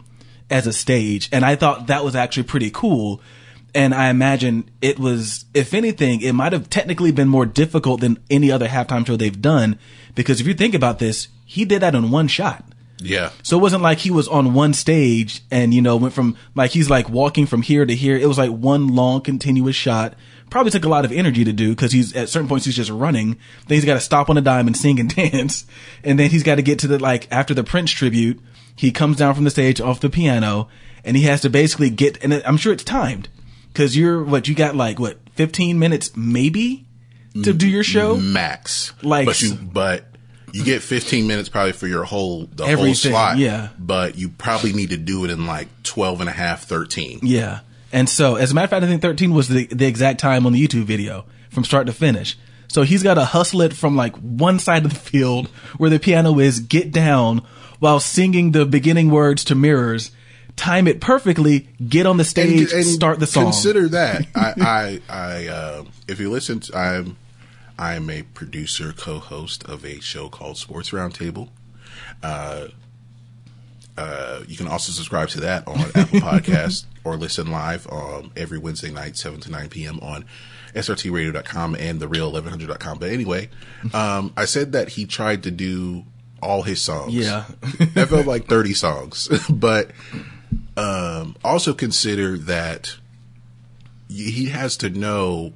as a stage, and I thought that was actually pretty cool. And I imagine it was, if anything, it might have technically been more difficult than any other halftime show they've done because if you think about this, he did that in one shot. Yeah, So it wasn't like he was on one stage and, you know, went from like he's like walking from here to here. It was like one long continuous shot. Probably took a lot of energy to do because he's at certain points he's just running. Then he's got to stop on a dime and sing and dance. And then he's got to get to the like after the Prince tribute, he comes down from the stage off the piano and he has to basically get and I'm sure it's timed because you're what you got like what 15 minutes maybe to do your show. max. Like- but you but you get 15 minutes probably for your whole the whole slot. yeah. but you probably need to do it in like 12 and a half, 13. Yeah. And so, as a matter of fact, I think 13 was the, the exact time on the YouTube video from start to finish. So he's got to hustle it from like one side of the field where the piano is, get down while singing the beginning words to mirrors, time it perfectly, get on the stage, and start the song. Consider that. I, I, I uh, if you listen, to, I'm, I'm a producer, co-host of a show called Sports Roundtable. Uh, uh, you can also subscribe to that on Apple Podcasts or listen live um, every Wednesday night, 7 to 9 p.m. on srtradio.com and thereal1100.com. But anyway, um, I said that he tried to do all his songs. Yeah. that felt like 30 songs. but um, also consider that he has to know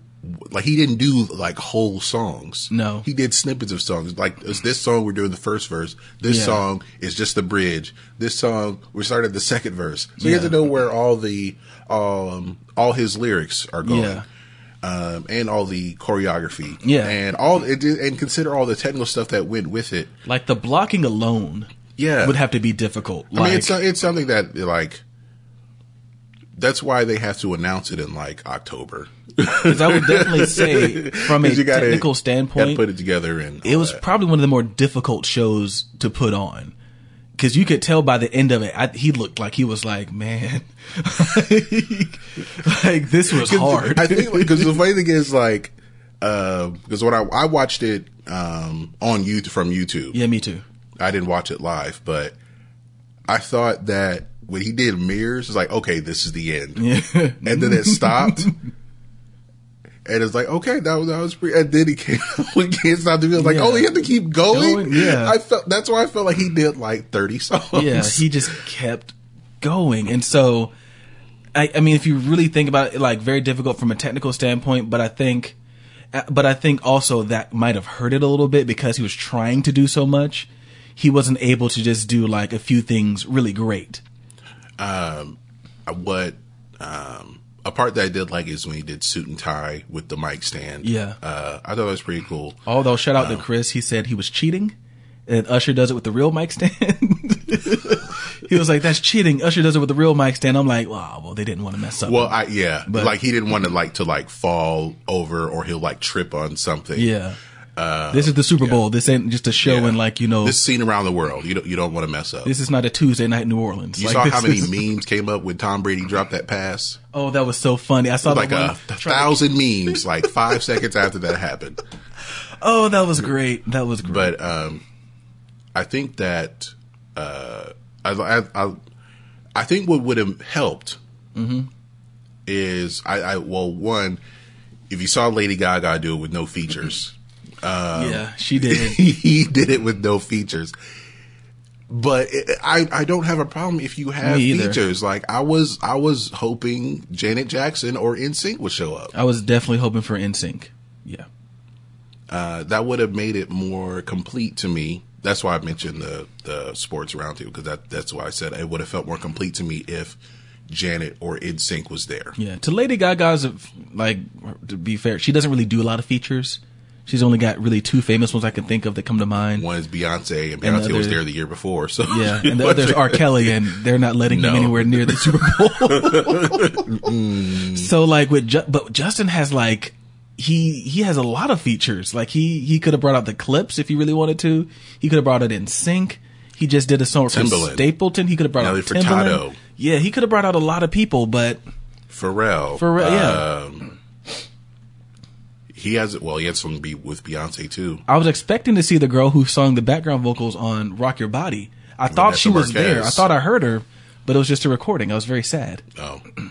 like he didn't do like whole songs No. he did snippets of songs like this song we're doing the first verse this Yeah. song is just the bridge this song we started the second verse so you have to know where all the um all his lyrics are going Yeah. um and all the choreography Yeah. and all it, and consider all the technical stuff that went with it Like the blocking alone yeah would have to be difficult. I mean, Like- it's it's something that like that's why they have to announce it in like October. Because I would definitely say, from a gotta- technical standpoint, put it together and it was that. probably one of the more difficult shows to put on. Because you could tell by the end of it I, he looked like he was like man. Like this was hard. I think because the funny thing is like because when I I watched it um, on YouTube from YouTube, yeah me too. I didn't watch it live, but I thought that when he did mirrors, it's like okay, this is the end, yeah and then it stopped. And it's like okay, that was that was pretty. And then he came, we can't stop doing. it. Like, Yeah. oh, he had to keep going. Going, yeah. I felt that's why I felt like he did like thirty songs. yeah he just kept going and so I, I mean if you really think about it like very difficult from a technical standpoint but i think uh, but i think also that might have hurt it a little bit because he was trying to do so much he wasn't able to just do like a few things really great um, what um, a part that I did like is when he did suit and tie with the mic stand. Yeah. uh, I thought that was pretty cool. Although shout out to Chris, he said he was cheating, and Usher does it with the real mic stand. he was like, "That's cheating." Usher does it with the real mic stand. I'm like, "Wow, well, they didn't want to mess up." Well, I yeah, But- like he didn't want to like to like fall over or he'll like trip on something. yeah. This is the Super Bowl. This ain't just a show, Uh, Yeah. and like you know, This scene around the world, you don't you don't want to mess up. This is not a Tuesday night in New Orleans. you Like, saw how many is- memes came up when Tom Brady dropped that pass? Oh, that was so funny. I saw Like a to- thousand memes, like five seconds after that happened. Oh, that was great. That was great. But um, I think that uh, I, I, I I think what would have helped Mm-hmm. is I, I well one if you saw Lady Gaga do it with no features, yeah, she did. he did it with no features. But it, I I don't have a problem if you have features. Like I was I was hoping Janet Jackson or NSYNC would show up. I was definitely hoping for NSYNC. Yeah. Uh, that would have made it more complete to me. That's why I mentioned the the sports roundtable because that that's why I said it would have felt more complete to me if Janet or NSYNC was there. Yeah. To Lady Gaga's, like, to be fair, she doesn't really do a lot of features. She's only got really two famous ones I can think of that come to mind. One is Beyonce, and And the Beyonce was there the year before. So Yeah, and the other's R. Kelly, and they're not letting him anywhere near the Super Bowl. so, like with, Ju- but Justin has like he he has a lot of features. Like he he could have brought out the clips if he really wanted to. He could have brought it NSYNC. He just did a song for Timbaland. Stapleton. He could have brought Nelly out Furtado. Timbaland. Yeah, he could have brought out a lot of people, but Pharrell, Pharrell, yeah. um, he has it. well, he had to be with Beyonce too. I was expecting to see the girl who sung the background vocals on "Rock Your Body." I thought she was there. I thought I heard her, but it was just a recording. I was very sad. Oh,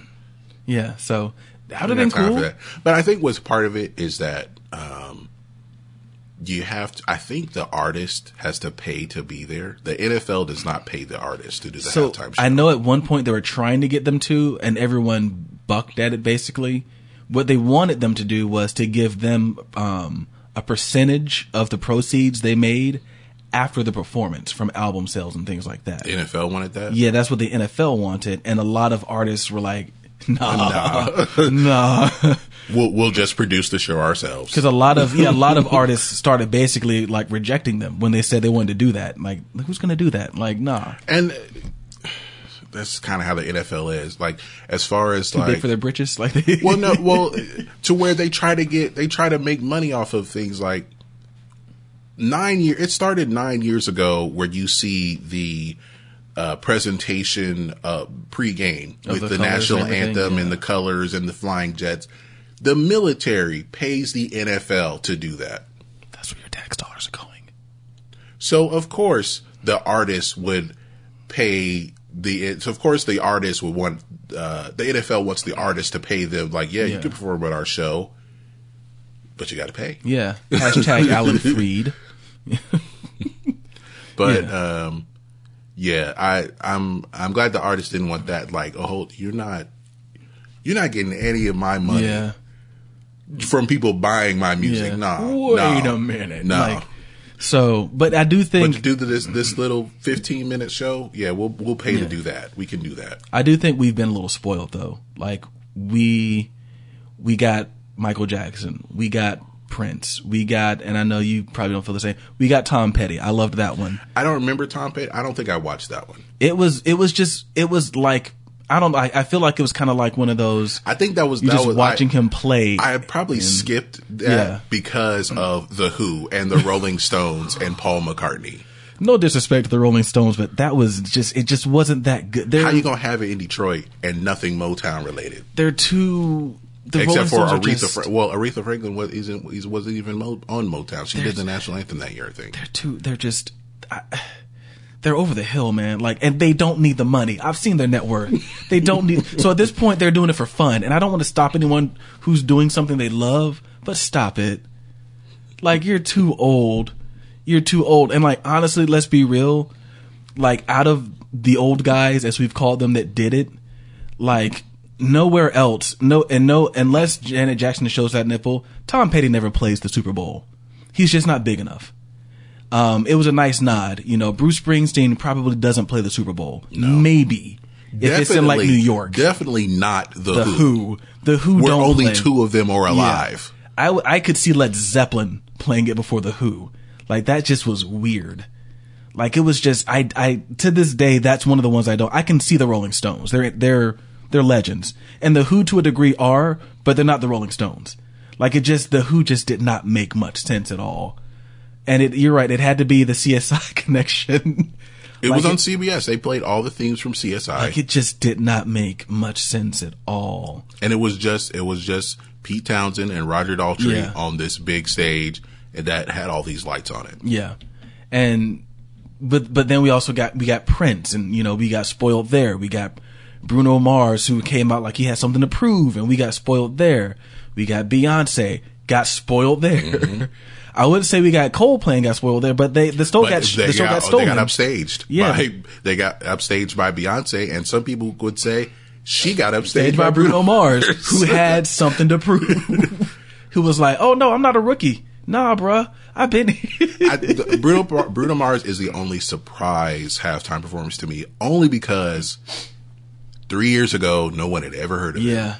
Yeah, so that would have been didn't have time cool. But I think what's part of it is that um, you have to. I think the artist has to pay to be there. The NFL does not pay the artist to do the So halftime show. I know at one point they were trying to get them to, and everyone bucked at it. Basically, what they wanted them to do was to give them um, a percentage of the proceeds they made after the performance from album sales and things like that. the NFL wanted that. Yeah, that's what the NFL wanted, and a lot of artists were like, "Nah, nah," We'll we'll just produce the show ourselves. because a lot of yeah, a lot of artists started basically like rejecting them when they said they wanted to do that. Like, who's going to do that? Like, nah, and that's kind of how the NFL is. Like as far as too like for their britches. Like, they, well, no, well, to where they try to get, they try to make money off of things like nine year. It started nine years ago, where you see the uh, presentation uh, pregame Of with the the, national and anthem yeah. and the colors and the flying jets. The military pays the NFL to do that. that's where your tax dollars are going. So of course the artists would pay the. So of course the artist would want uh, the NFL wants the artist to pay them. Like, yeah, you can perform at our show, but you got to pay. Yeah. Hashtag Alan Freed. But Yeah. um, yeah, I I'm I'm glad the artist didn't want that. Like, oh, you're not you're not getting any of my money Yeah. from people buying my music. Yeah. No, Wait no, a minute. No. Like, so, but I do think but to do this this little 15 minute show, yeah, we'll we'll pay Yeah. to do that. We can do that. I do think we've been a little spoiled though. Like we we got Michael Jackson, we got Prince, we got, and I know you probably don't feel the same. We got Tom Petty. I loved that one. I don't remember Tom Petty. I don't think I watched that one. It was it was just it was like I don't. I, I feel like it was kind of like one of those. I think that was that just was watching I, him play. I probably skipped that Yeah. because of the Who and the Rolling Stones and Paul McCartney. no disrespect to the Rolling Stones, but that was just it. Just wasn't that good. They're How you gonna have it in Detroit and nothing Motown related? they're too. The Rolling Except for Stones Aretha. just- Fra- well, Aretha Franklin was isn't wasn't even on Motown. She did the national anthem that year, I think. they're too they're just I, they're over the hill man. Like and they don't need the money. I've seen their net worth. They don't need so at this point they're doing it for fun. And i don't want to stop anyone who's doing something they love but stop it. Like you're too old. You're too old. And like honestly let's be real. Like out of the old guys as we've called them that did it like nowhere else no and no unless janet jackson shows that nipple tom petty never plays the super bowl. He's just not big enough um, it was a nice nod. You know, Bruce Springsteen probably doesn't play the Super Bowl. Maybe if it's in like New York. Definitely not the, the Who. Who, the Who Where only play. two of them are alive. I, w- I could see Led Zeppelin playing it before the Who. Like that just was weird. Like it was just I I to this day that's one of the ones I don't I can see the Rolling Stones. They're they're they're legends. And the Who to a degree are, but they're not the Rolling Stones. Like it just the Who just did not make much sense at all. And it you're right, it had to be the CSI connection. It Like was on CBS. They played all the themes from CSI, like it just did not make much sense at all. and it was just it was just Pete Townshend and Roger Daltrey Yeah. on this big stage, and that had all these lights on it. Yeah. And but but then we also got we got Prince, and you know we got spoiled there. We got Bruno Mars, who came out like he had something to prove, and we got spoiled there. We got Beyonce, got spoiled there. Mm-hmm. I wouldn't say we got Coldplay and got spoiled there, but they the But got they the show got, got stolen. they got upstaged. Yeah. by, they got upstaged by Beyonce, and some people would say she got upstaged Staged by Bruno Mars, who had something to prove. who was like, "Oh no, I'm not a rookie. Nah, bruh, I've been here." I, Bruno Bruno Mars is the only surprise halftime performance to me, only because three years ago no one had ever heard of him. yeah,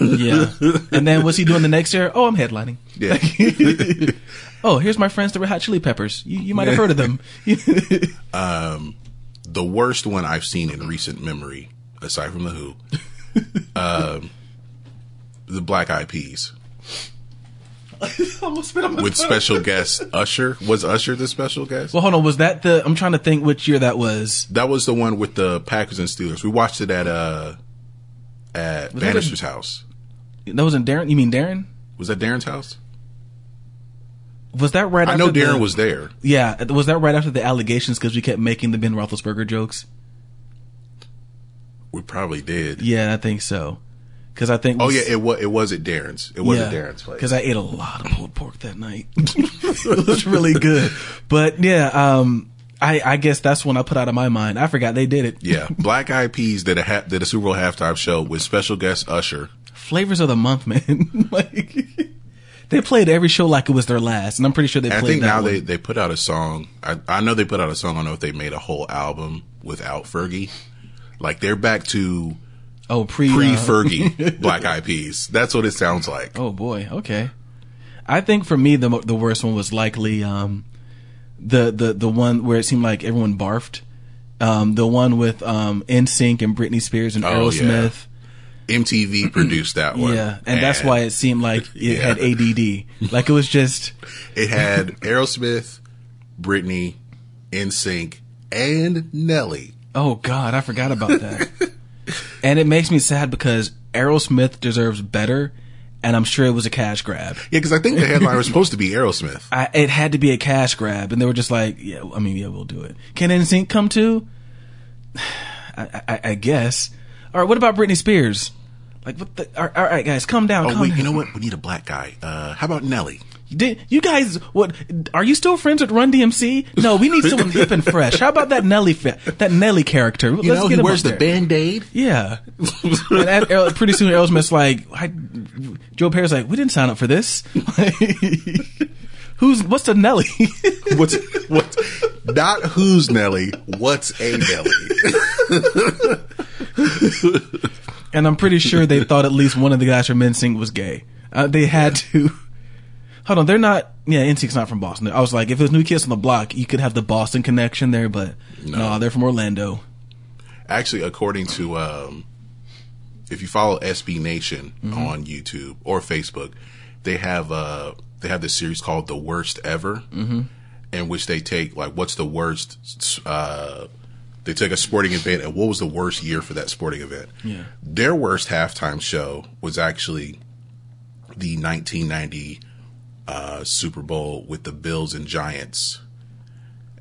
yeah. And then what's he doing the next year? Oh, I'm headlining. Yeah. Oh, here's my friends, the Red Hot Chili Peppers. You, you might have heard of them. the worst one I've seen in recent memory, aside from the Who, um, the Black Eyed Peas Almost spit on my with special guest Usher. Was Usher the special guest? Well, hold on. Was that the? I'm trying to think which year that was. That was the one with the Packers and Steelers. We watched it at uh at that Bannister's house. That wasn't Darren. You mean Darren? Was that Darren's house? Was that right? I know Darren the- was there. Yeah, was that right after the allegations because we kept making the Ben Roethlisberger jokes? We probably did. Yeah, I think so. Because I think. Oh yeah, it was. It was at Darren's. It was at Darren's place. Because I ate a lot of pulled pork that night. it was really good. But yeah, um, I, I guess that's when I put out of my mind. I forgot they did it. yeah, Black Eyed Peas did a ha- did a Super Bowl halftime show with special guest Usher. Flavors of the month, man. like they played every show like it was their last, and I'm pretty sure they And I think now one. they they put out a song. I I know they put out a song. I don't know if they made a whole album without Fergie. Like they're back to oh pre pre uh, Fergie Black Eyed Peas. That's what it sounds like. Oh boy, okay. I think for me the the worst one was likely um, the the the one where it seemed like everyone barfed. Um, the one with um, NSYNC and Britney Spears and Oh, yeah. MTV produced that one. Yeah, and, that's why it seemed like it Yeah. had ADD. Like it was just it had Aerosmith, Britney, NSYNC, and Nelly. oh god, I forgot about that. and it makes me sad because Aerosmith deserves better, and I'm sure it was a cash grab. Yeah, because I think the headline was supposed to be Aerosmith. I, it had to be a cash grab, and they were just like, "Yeah, I mean, yeah, we'll do it." Can NSYNC come too? I, I, I guess. All right, what about Britney Spears? Like, what the? All right, all right guys, calm down. Oh calm wait, down. you know what? We need a black guy. Uh, how about Nelly? Did, you guys, what? Are you still friends with Run DMC? No, we need someone hip and fresh. How about that Nelly? That Nelly character? You Let's know, get he wears the band aid. Yeah. and at, Aer- pretty soon, Aerosmith's like, I, Joe Perry's like, we didn't sign up for this. Who's what's the Nelly? What's what's not who's Nelly? What's a Nelly? and I'm pretty sure they thought at least one of the guys from NSYNC was gay. Uh, they had to. Hold on, they're not. Yeah, NSYNC's not from Boston. I was like, if it was New Kids on the Block, you could have the Boston connection there, but no, they're from Orlando. Actually, according to um, if you follow SB Nation on YouTube or Facebook, they have uh they have this series called The Worst Ever, mm-hmm. in which they take like what's the worst. Uh, they took a sporting event and what was the worst year for that sporting event. Yeah. Their worst halftime show was actually the 1990 uh, Super Bowl with the Bills and Giants.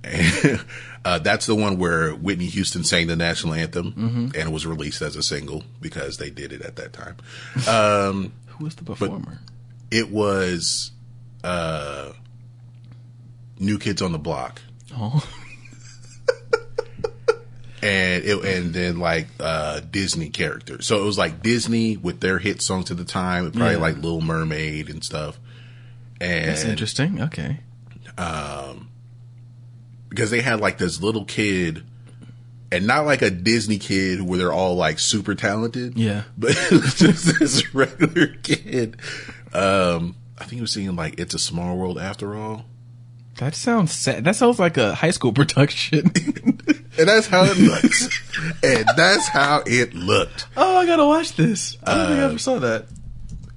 And uh, that's the one where Whitney Houston sang the national anthem and it was released as a single because they did it at that time. Um, Who was the performer? it was uh, New Kids on the Block. Oh, and it, and then like uh Disney characters. So it was like Disney with their hit songs at the time, probably Yeah. like Little Mermaid and stuff. And that's interesting. Okay. because they had like this little kid and not like a Disney kid where they're all like super talented. Yeah. But it was just this regular kid. Um I think he was singing like It's a Small World After All. That sounds sad. That sounds like a high school production. And that's how it looks. and that's how it looked. oh, I gotta watch this. I don't think I ever saw that.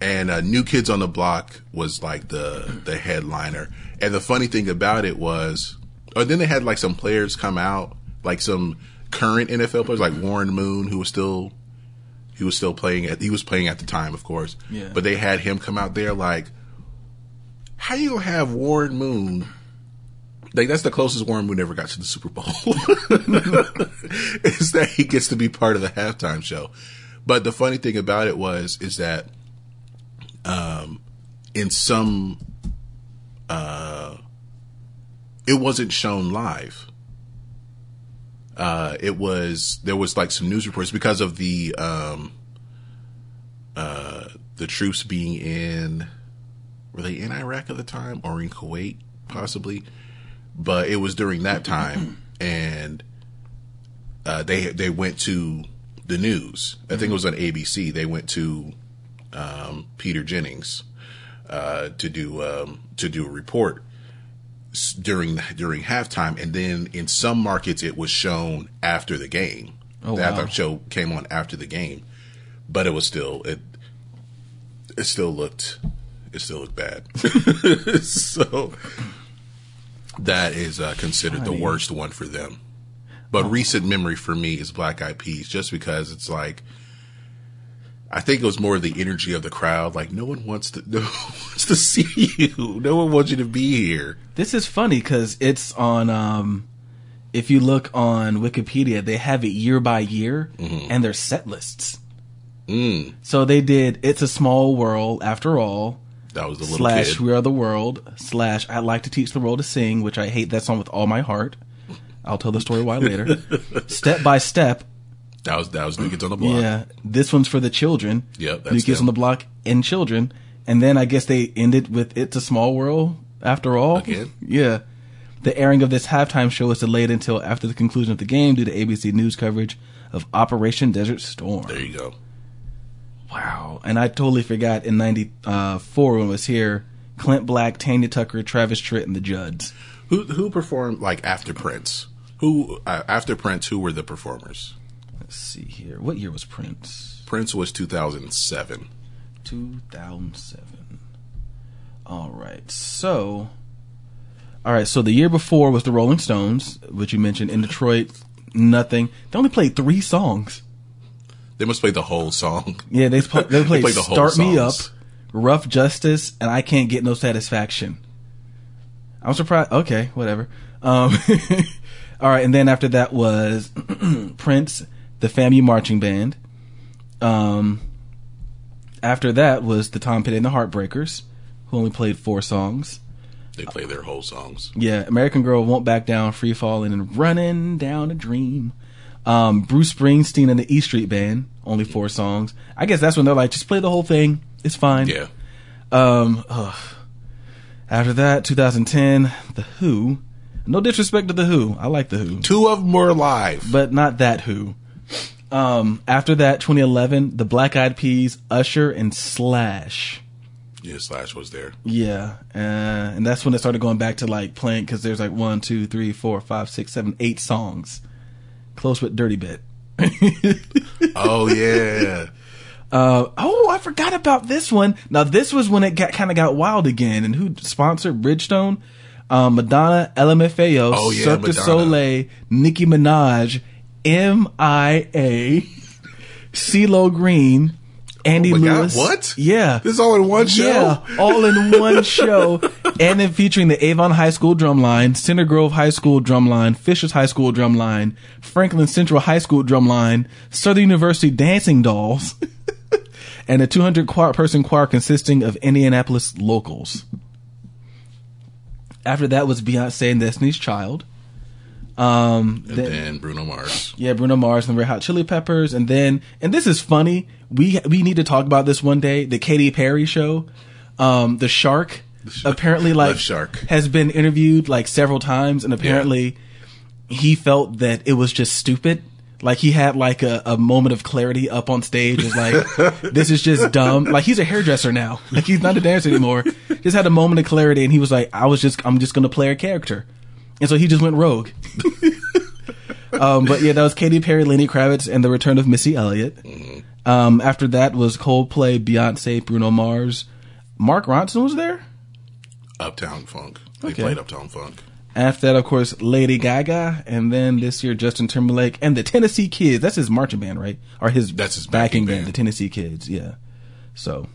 and uh, New Kids on the Block was like the the headliner. And the funny thing about it was, or then they had like some players come out, like some current NFL players, like Warren Moon, who was still he was still playing at he was playing at the time, of course. Yeah. But they had him come out there like, how you gonna have Warren Moon like that's the closest Warren Moon ever got to the Super Bowl. is that he gets to be part of the halftime show. But the funny thing about it was is that um in some uh it wasn't shown live. Uh it was there was like some news reports because of the um uh the troops being in were they in Iraq at the time or in Kuwait possibly but it was during that time and uh, they they went to the news. I think it was on ABC. They went to um, Peter Jennings uh, to do um, to do a report during during halftime, and then in some markets it was shown after the game. Oh, the wow. halftime show came on after the game, but it was still it it still looked it still looked bad. so that is uh, considered the worst one for them. But recent memory for me is Black Eyed Peas, just because it's like I think it was more the energy of the crowd. Like no one wants to, no one wants to see you. No one wants you to be here. This is funny because it's on. Um, if you look on Wikipedia, they have it year by year, and their set lists. Mm, So they did "It's a Small World" after all. That was the little slash kid. We Are the World slash I'd like to teach the world to sing, which I hate that song with all my heart. I'll tell the story why later. step by step, That was that was New Kids on the Block. yeah. This one's for the children. Yep, New Kids them. on the Block and children, and then I guess they ended with "It's a Small World" after all. Again? yeah. The airing of this halftime show is delayed until after the conclusion of the game due to ABC News coverage of Operation Desert Storm. There you go. Wow. And I totally forgot in 94 when it was here, Clint Black, Tanya Tucker, Travis Tritt, and the Judds. Who who performed like after Prince? Who uh, after Prince? Who were the performers? Let's see here. What year was Prince? Prince was two thousand seven. 2007. All right. So, all right. So the year before was the Rolling Stones, which you mentioned in Detroit. Nothing. They only played three songs. They must play the whole song. Yeah, they, pl- they played played the whole "Start Me Up," "Rough Justice," and "I Can't Get No Satisfaction." I'm surprised. Okay, whatever. Um, all right, and then after that was Prince, the FAMU marching band. Um, after that was the Tom Petty and the Heartbreakers, who only played four songs. They play their whole songs. Yeah, American Girl won't back down, free falling, and running down a dream. Um, Bruce Springsteen and the E Street Band, only four songs. I guess that's when they're like, just play the whole thing. It's fine. Yeah. Um, ugh. after that, 2010, The Who. No disrespect to The Who. I like The Who. Two of them were alive. But not that Who. Um, after that, 2011, The Black Eyed Peas, Usher, and Slash. Yeah, Slash was there. Yeah, uh, and that's when it started going back to like playing because there's like one, two, three, four, five, six, seven, eight songs. Close with Dirty Bit. Oh yeah. Uh, oh, I forgot about this one. Now this was when it got kind of got wild again. And who sponsored Bridgestone? Um, Madonna, LMFAO, Oh, yeah, Cirque du Soleil, Nicki Minaj, M.I.A., CeeLo Green, Andy Oh my God, Lewis. what? Yeah. This is all in one show. Yeah, all in one show. And then featuring the Avon High School drumline, Center Grove High School drumline, Fishers High School drumline, Franklin Central High School drumline, Southern University Dancing Dolls, and a 200 choir, person choir consisting of Indianapolis locals. After that was Beyonce and Destiny's Child. Um, And then- then Bruno Mars. yeah, Bruno Mars and the Red Hot Chili Peppers, and then and this is funny. We we need to talk about this one day. The Katy Perry show, um, the Shark, apparently like Shark. has been interviewed like several times, and apparently he felt that it was just stupid. Like he had like a, a moment of clarity up on stage. Is like this is just dumb. Like he's a hairdresser now. Like he's not a dancer anymore. Just had a moment of clarity, and he was like, I was just I'm just gonna play a character, and so he just went rogue. Um, but yeah, that was Katy Perry, Lenny Kravitz, and the return of Missy Elliott. Um, after that was Coldplay, Beyonce, Bruno Mars. Mark Ronson was there. Uptown Funk. They Okay. played Uptown Funk. After that, of course, Lady Gaga, and then this year Justin Timberlake and the Tennessee Kids. That's his marching band, right? Or his That's his backing, band, band. the Tennessee Kids. Yeah. So,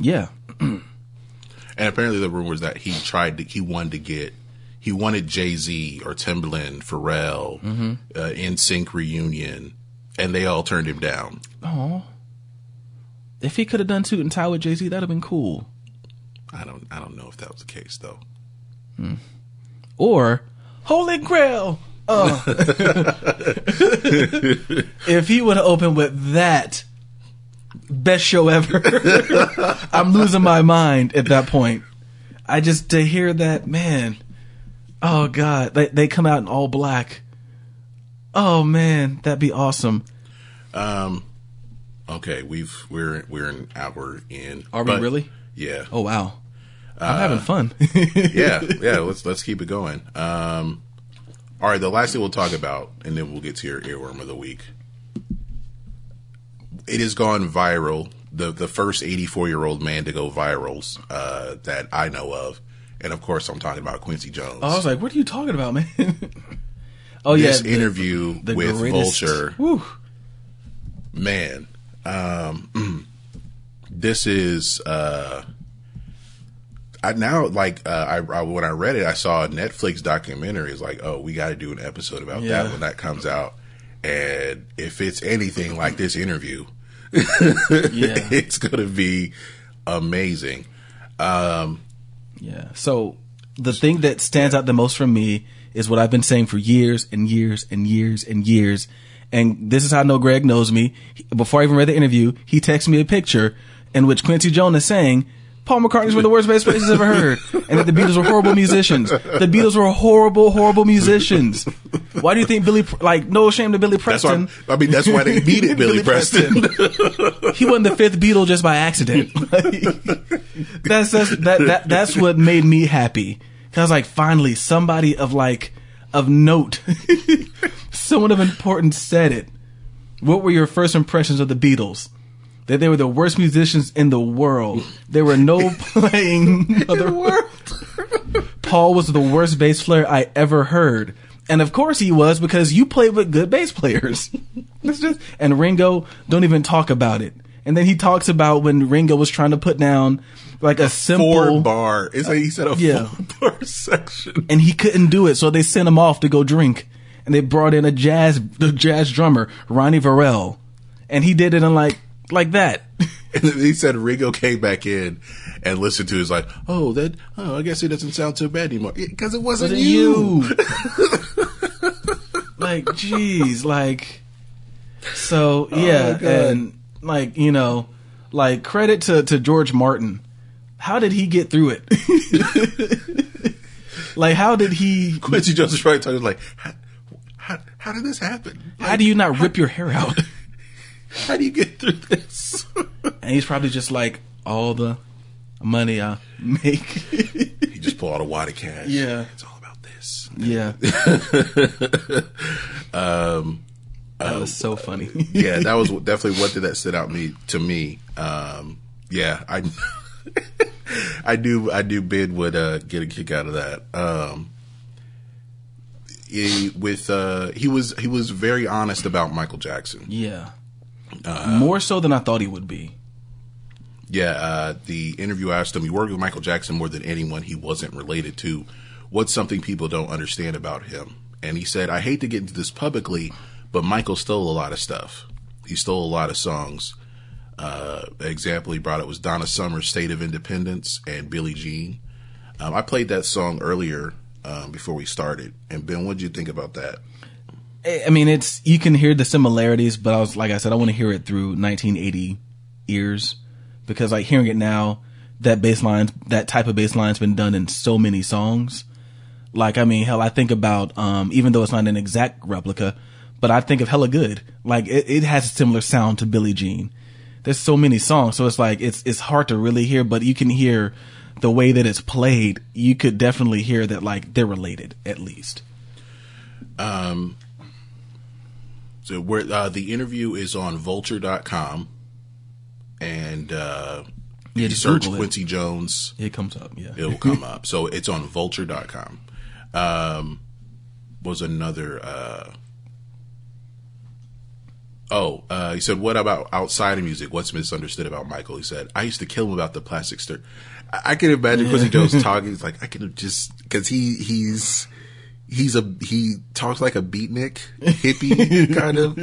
yeah, And apparently the rumor was that he tried to he wanted to get he wanted Jay Z or Timbaland, Pharrell, Mm-hmm. uh, NSYNC reunion, and they all turned him down. Oh, if he could have done Suit and Tie with Jay Z, that'd have been cool. I don't I don't know if that was the case though. Or Holy Grail. Oh. if he would have opened with that, best show ever. I'm losing my mind at that point. I just to hear that man. Oh God, they they come out in all black. Oh man, that'd be awesome. Um, okay, we've we're we're an hour in. Are we really? Yeah. Oh wow, I'm having fun. yeah, yeah. Let's let's keep it going. Um, all right. The last thing we'll talk about, and then we'll get to your earworm of the week. It has gone viral. The the first 84 year old man to go viral uh, that I know of, and of course I'm talking about Quincy Jones. I was like, what are you talking about, man? oh this yeah, the- interview the with greatest- Vulture, Whew. man. Um, this is uh, I now like uh, I, I when I read it, I saw a Netflix documentary. It's like, oh, we got to do an episode about Yeah. that when that comes out. And if it's anything like this interview, Yeah. it's gonna be amazing. Yeah. So the thing that stands out the most for me is what I've been saying for years and years and years and years. And this is how I know Greg knows me. Before I even read the interview, he texted me a picture in which Quincy Jones is saying, Paul McCartney's one of the worst bass players ever heard. And that the Beatles were horrible musicians. The Beatles were horrible, horrible musicians. Why do you think Billy, like, no shame to Billy That's why Preston? I mean that's why they needed Billy, Preston. he wasn't the fifth Beatle just by accident. that's that's that, that that's what made me happy. 'Cause I was like, finally, somebody of like of note, someone of importance said it. What were your first impressions of the Beatles? That they were the worst musicians in the world. There were no playing of the world. Paul was the worst bass player I ever heard. And of course he was because you played with good bass players. Just- and Ringo, don't even talk about it. And then he talks about when Ringo was trying to put down like a simple four bar. It's that he said a Yeah. four bar section? and he couldn't do it, so they sent him off to go drink. And they brought in a jazz the jazz drummer, Ronnie Verrell. And he did it in like like that. And then he said Ringo came back in and listened to. He's like, oh, that, oh, I guess it doesn't sound so bad anymore. Because it wasn't, Was it you. like, jeez, like, so oh, yeah, God. and like you know, like credit to to George Martin. How did he get through it? like, how did he? Quincy Jones is talking like, how, how, how did this happen? How do you not rip your hair out? How do you get through this? And he's probably just like all the money I make. he just pulled out a wad of cash. Yeah. It's all about this. yeah. that was so funny. Yeah, that was definitely one thing that stood out me to me. Um, yeah, I, I knew I knew Ben would uh, get a kick out of that. Um, he, with uh, he was he was very honest about Michael Jackson. yeah. More so than I thought he would be. Yeah, uh, the interview asked him, "You worked with Michael Jackson more than anyone he wasn't related to. What's something people don't understand about him?" And he said, "I hate to get into this publicly, but Michael stole a lot of stuff. He stole a lot of songs. Uh, example he brought up was Donna Summer's "State of Independence" and Billie Jean. Um, I played that song earlier um, before we started. And Ben, what did you think about that? I mean, it's you can hear the similarities, but I was like I said, I want to hear it through 1980 ears because like hearing it now, that bass line, that type of bass line's been done in so many songs. Like I mean, hell, I think about um, even though it's not an exact replica, but I think of Hella Good. Like it, it has a similar sound to Billie Jean. There's so many songs, so it's like it's it's hard to really hear, but you can hear the way that it's played. You could definitely hear that like they're related at least. So where uh, the interview is on vulture.com and uh Yeah, you search Google it. Quincy Jones, It comes up, yeah. it'll come up. So it's on vulture.com. Um was another uh Oh, uh, he said, "What about outside of music? What's misunderstood about Michael?" He said, "I used to kill him about the plastic stir." I, I can imagine Quincy Jones talking. He's like, "I can just because he he's he's a he talks like a beatnik hippie kind of.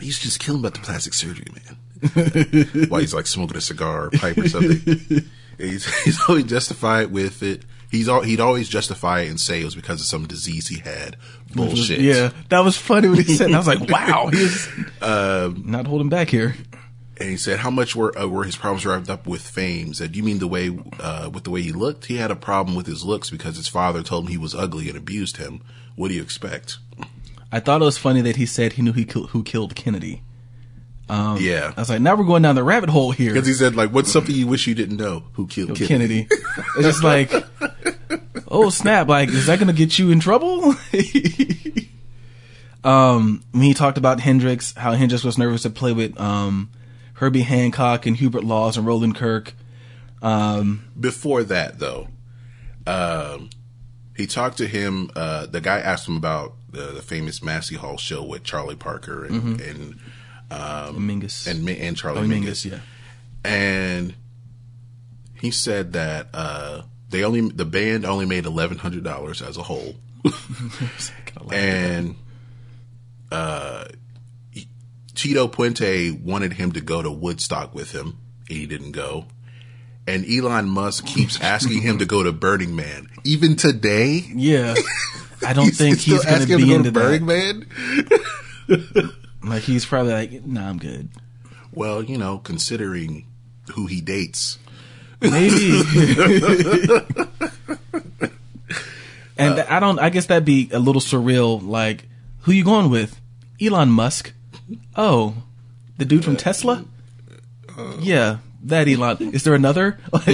He's just killing about the plastic surgery, man. While he's like smoking a cigar or pipe or something. He's he's always justified with it. He's all he'd always justify it and say it was because of some disease he had. Bullshit. Yeah, that was funny when he said. That. I was like, wow, he's Um, not holding back here. And he said how much were uh, were his problems wrapped up with fame? He said, "You mean the way uh, with the way he looked? He had a problem with his looks because his father told him he was ugly and abused him. What do you expect?" I thought it was funny that he said he knew he who killed Kennedy. Um, yeah, I was like, now we're going down the rabbit hole here. because he said like, "What's something you wish you didn't know? Who killed Kennedy?" Kennedy. it's just like, oh snap! Like, is that going to get you in trouble? um, when he talked about Hendrix, how Hendrix was nervous to play with um, Herbie Hancock and Hubert Laws and Roland Kirk. Um, Before that, though, um, he talked to him. Uh, the guy asked him about the, the famous Massey Hall show with Charlie Parker and and um, Mingus and and Charlie oh, Mingus. Mingus, yeah. and he said that uh, they only the band only made eleven hundred dollars as a whole, and uh, Tito Puente wanted him to go to Woodstock with him, and he didn't go. And Elon Musk keeps asking him to go to Burning Man, even today. Yeah. I don't think still he's going to be into Burning that. Man. Like he's probably like, nah, I'm good. Well, you know, considering who he dates, Maybe. and uh, I don't. I guess that'd be a little surreal. Like, who you going with? Elon Musk. Oh, the dude from Tesla. yeah, that Elon. Is there another? but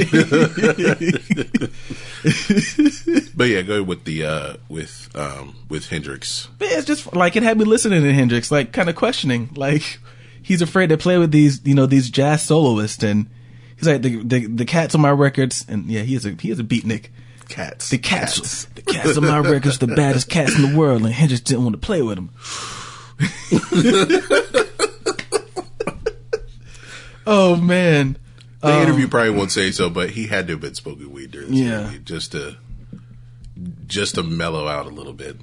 yeah, go with the uh, with um, with Hendrix. But it's just like it had me listening to Hendrix, like kind of questioning, like he's afraid to play with these, you know, these jazz soloists, and he's like the the, the cats on my records, and yeah, he is a he is a beatnik. Cats. The cats, the cats on my records, the baddest cats in the world, and Hendrix didn't want to play with them. oh man, The interview probably won't say so, but he had to have been smoking weed during this Yeah. interview just to just to mellow out a little bit.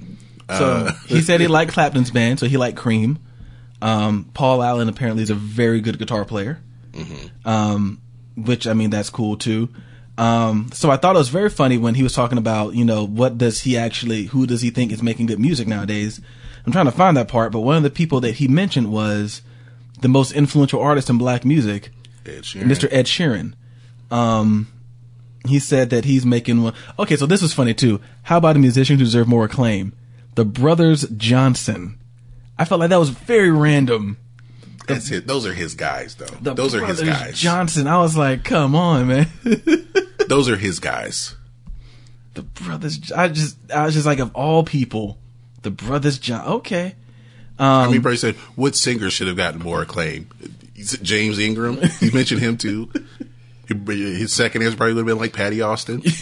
So Uh, he said he liked Clapton's band, so he liked Cream. Um, Paul Allen apparently is a very good guitar player, um, which I mean that's cool too. Um, so I thought it was very funny when he was talking about you know what does he actually who does he think is making good music nowadays. I'm trying to find that part, but one of the people that he mentioned was the most influential artist in black music, Ed Sheeran. Mr. Ed Sheeran. Um, he said that he's making one. Okay, so this was funny too. How about a musician who deserved more acclaim? The Brothers Johnson. I felt like that was very random. That's it. Those are his guys, though. The Those are his Brothers guys. Johnson. I was like, come on, man. Those are his guys. the Brothers. I just, I was just like, of all people, the Brothers John. Okay. I Um, mean, he probably said, what singer should have gotten more acclaim? James Ingram. You mentioned him too. His second answer probably would have been like Patty Austin.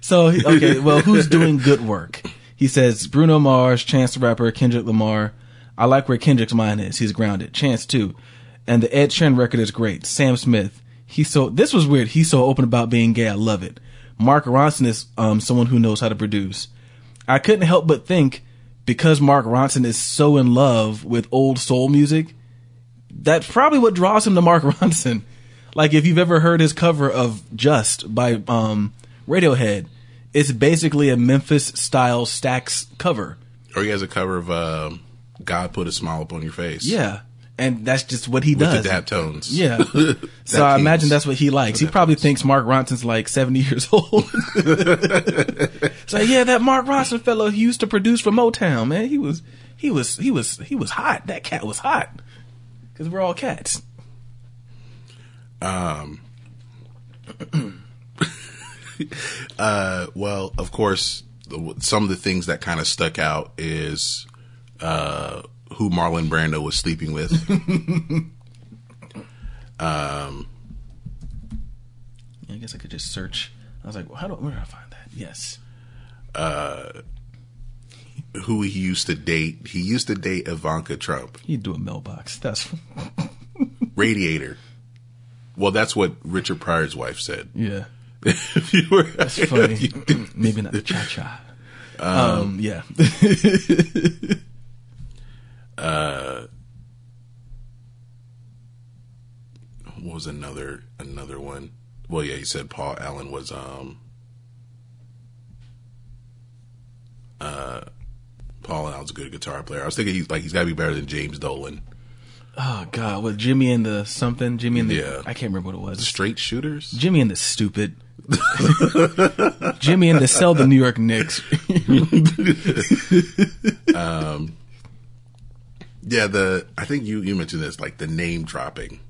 So okay, well, who's doing good work? He says Bruno Mars, Chance the Rapper, Kendrick Lamar. I like where Kendrick's mind is. He's grounded. Chance too, and the Ed Sheeran record is great. Sam Smith. He's so this was weird. He's so open about being gay. I love it. Mark Ronson is um, someone who knows how to produce. I couldn't help but think because Mark Ronson is so in love with old soul music, that's probably what draws him to Mark Ronson. Like if you've ever heard his cover of Just by um, Radiohead, it's basically a Memphis style Stax cover. or he has a cover of um, God Put a Smile Upon Your Face. Yeah. And that's just what he With does. the dap tones. Yeah. so I imagine that's what he likes. He probably thinks Mark Ronson's like 70 years old. so yeah, that Mark Ronson fellow he used to produce for Motown, man. He was, he was, he was, he was hot. That cat was hot. Cause we're all cats. Um, uh, well, of course, the, some of the things that kind of stuck out is uh, who Marlon Brando was sleeping with. um, I guess I could just search. I was like, well, how do where do I find that? Yes. who he used to date. He used to date Ivanka Trump. He'd do a mailbox. That's Radiator. Well, that's what Richard Pryor's wife said. yeah. if you were, That's funny. Maybe not the cha cha. Um, yeah. What was another another one? Well, yeah, he said Paul Allen was um uh Paul Allen's a good guitar player. I was thinking he's like he's got to be better than James Dolan. oh God, with Jimmy and the something, Jimmy and the Yeah. I can't remember what it was. Straight shooters. Jimmy and the stupid. Jimmy and the sell the New York Knicks. Yeah, the I think you you mentioned this like the name dropping.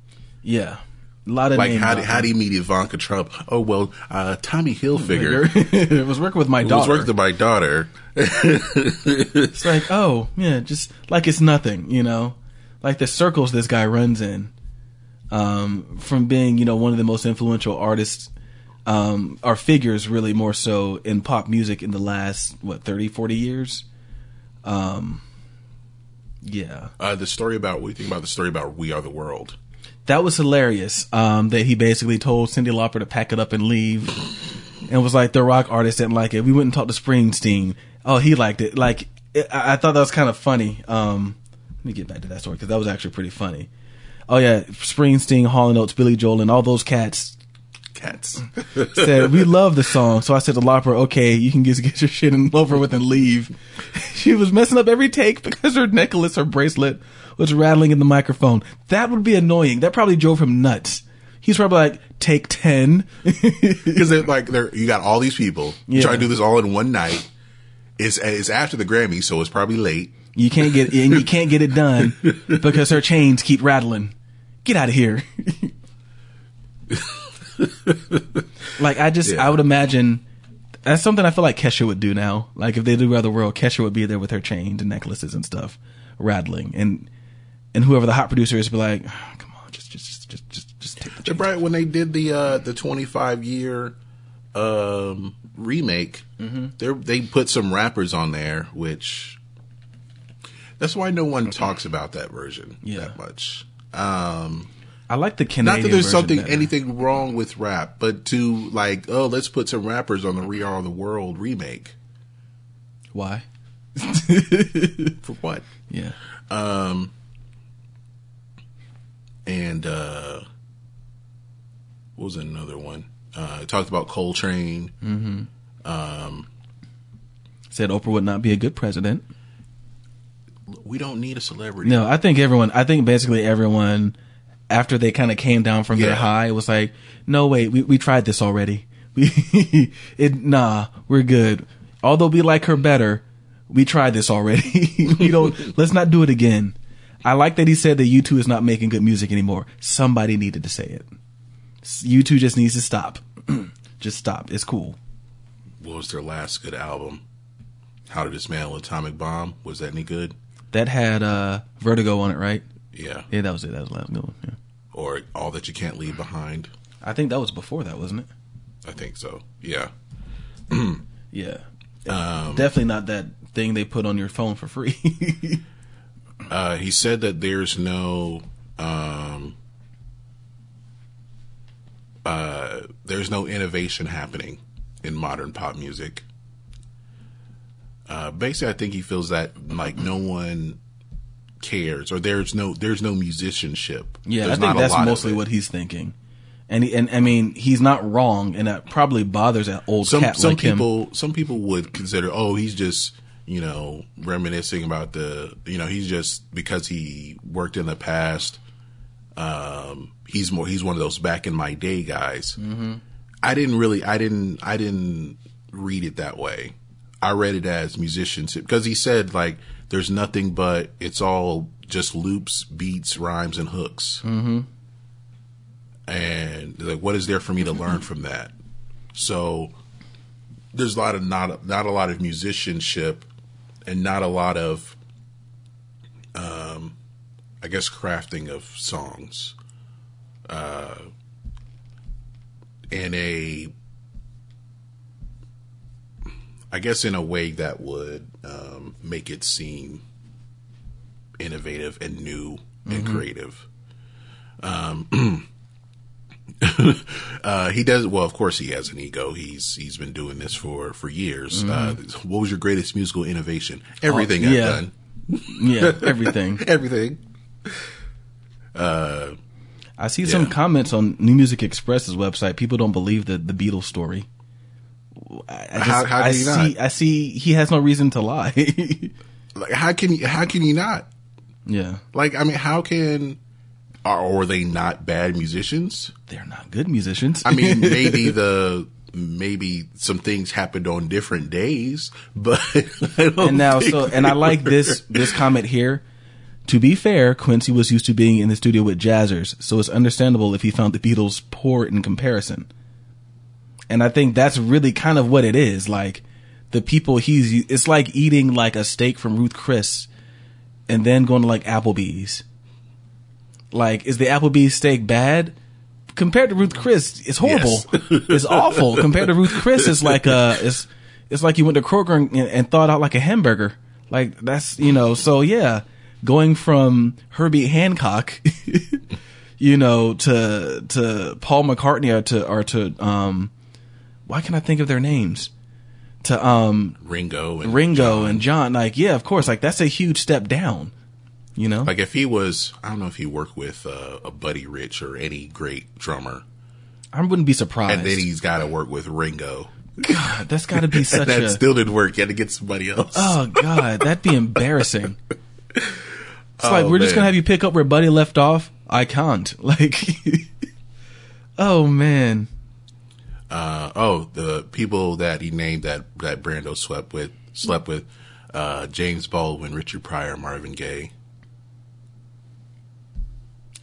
yeah, a lot of Like name how did, how do you meet Ivanka Trump? Oh well, uh, Tommy Hilfiger it was working with my who was working with my daughter. It's like, oh, yeah, just like it's nothing, you know? Like the circles this guy runs in, um, from being, you know, one of the most influential artists, um, or figures really more so in pop music in the last, what, 30, 40 years? Um, yeah. Uh, the story about what do you think about the story about We Are the World? That was hilarious. Um, that he basically told Cyndi Lauper to pack it up and leave, and was like the rock artist didn't like it. We went and talked to Springsteen. Oh, he liked it. Like it, I I thought that was kind of funny. Um, let me get back to that story because that was actually pretty funny. Oh yeah, Springsteen, Hall and Oates, Billy Joel, and all those cats Cats. said we love the song. So I said to Lauper, okay, you can just get your shit and over with and leave. she was messing up every take because her necklace, her bracelet was rattling in the microphone. That would be annoying. That probably drove him nuts. He's probably like, take 10. Because they're like they're you got all these people Yeah. trying to do this all in one night. It's it's after the Grammy, so it's probably late. you can't get, and you can't get it done because her chains keep rattling. Get out of here. like I just, Yeah. I would imagine that's something I feel like Kesha would do now. Like if they do Other World, Kesha would be there with her chains and necklaces and stuff, rattling, and and whoever the hot producer is, be like, "Oh, come on, just just just just just, just take the chains. Bright when they did the uh the 25 year um remake, Mm-hmm. they they put some rappers on there, which that's why no one talks about that version Yeah. that much. Um, I like the Canadian. not that there's something better. anything wrong with rap, but to like, oh, let's put some rappers on the We Are the World remake. Why? For what? Yeah. Um, and uh, what was another one? Uh, talked about Coltrane. um Said Oprah would not be a good president. We don't need a celebrity. No, I think everyone. I think basically everyone, after they kind of came down from their high, it was like, "No, wait, we we tried this already. We it nah, we're good. Although we like her better, we tried this already. we don't. Let's not do it again." I like that he said that U2 is not making good music anymore. Somebody needed to say it. U2 just needs to stop. just stop. It's cool. What was their last good album? How to Dismantle an Atomic Bomb. Was that any good? That had uh Vertigo on it, right? Yeah. Yeah, that was it. That was the last good one. Yeah. Or All That You Can't Leave Behind. I think that was before that, wasn't it? I think so. Yeah. Yeah. Um, Definitely not that thing they put on your phone for free. Uh, he said that there's no um, uh, there's no innovation happening in modern pop music. Uh, basically, I think he feels that like no one cares, or there's no there's no musicianship. yeah, There's I think that's mostly what he's thinking. And he, and I mean, he's not wrong, and that probably bothers an old some cat some like him. people some people would consider oh he's just you know reminiscing about the you know he's just because he worked in the past um he's more he's one of those back in my day guys mm-hmm. i didn't really i didn't i didn't read it that way i read it as musicianship because he said like there's nothing but it's all just loops beats rhymes and hooks. Mm-hmm. and like what is there for me to learn from that? So there's a lot of not not a lot of musicianship and not a lot of um I guess crafting of songs. Uh in a I guess in a way that would um make it seem innovative and new and creative um uh, he does well. Of course, he has an ego. He's he's been doing this for for years. Uh, what was your greatest musical innovation? Everything I've yeah. done. Yeah, everything. Everything. I see some comments on New Music Express's website. People don't believe the the Beatles story. I, just, How- how I see. not? I see. He has no reason to lie. Like, how can you? How can you not? yeah, Like, I mean, how can? Are, or are they not bad musicians? they're not good musicians. I mean, maybe the maybe some things happened on different days, but and now so and I like this this comment here. To be fair, Quincy was used to being in the studio with jazzers, so it's understandable if he found the Beatles poor in comparison. And I think that's really kind of what it is. Like the people he's it's like eating like a steak from Ruth Chris and then going to like Applebee's. Like is the Applebee's steak bad? Compared to Ruth Chris, it's horrible. Yes. it's awful. Compared to Ruth Chris, it's like uh it's it's like you went to Kroger and, and thawed out like a hamburger. Like that's you know, so yeah, going from Herbie Hancock, you know, to to Paul McCartney or to or to um, why can I think of their names? To um Ringo and Ringo John. and John, like yeah, of course, like that's a huge step down. You know, Like if he was, I don't know if he worked with uh, a Buddy Rich or any great drummer, I wouldn't be surprised. and then he's got to work with Ringo. God, that's got to be such that a still didn't work. He had to get somebody else. oh god, that'd be embarrassing. It's like Oh, we're just gonna have you pick up where Buddy left off. I can't. Like, oh man. Uh, oh, the people that he named that that Brando slept with, slept with, uh, James Baldwin, Richard Pryor, Marvin Gaye.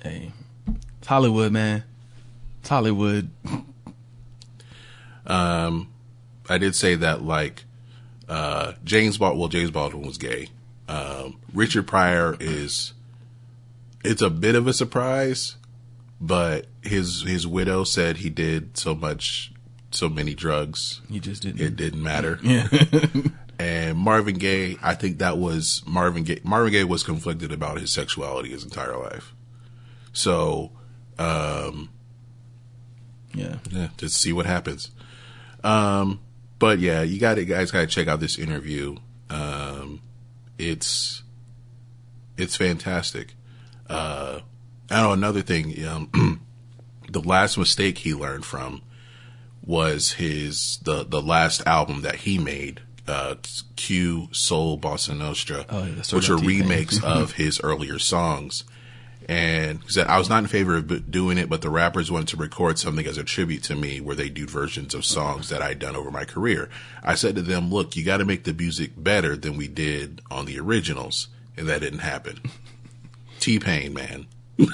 Hey, it's Hollywood, man. It's Hollywood. I did say that like uh, James Baldwin. Well, James Baldwin was gay. Um, Richard Pryor is. It's a bit of a surprise, but his his widow said he did so much, so many drugs, You just didn't. it didn't matter. Yeah. And Marvin Gaye, I think that was Marvin Gaye. Marvin Gaye was conflicted about his sexuality his entire life. So, um, yeah. yeah, just see what happens. Um, but yeah, you got to guys got to check out this interview. Um, it's it's fantastic. Uh, I know another thing. Um, the last mistake he learned from was his the the last album that he made. Uh, Q Soul Bossa Nostra, Oh, yeah, which are remakes of his earlier songs. And he said, I was not in favor of doing it, but the rappers wanted to record something as a tribute to me where they do versions of songs that I'd done over my career. I said to them, look, you got to make the music better than we did on the originals. And that didn't happen. T-Pain, man. he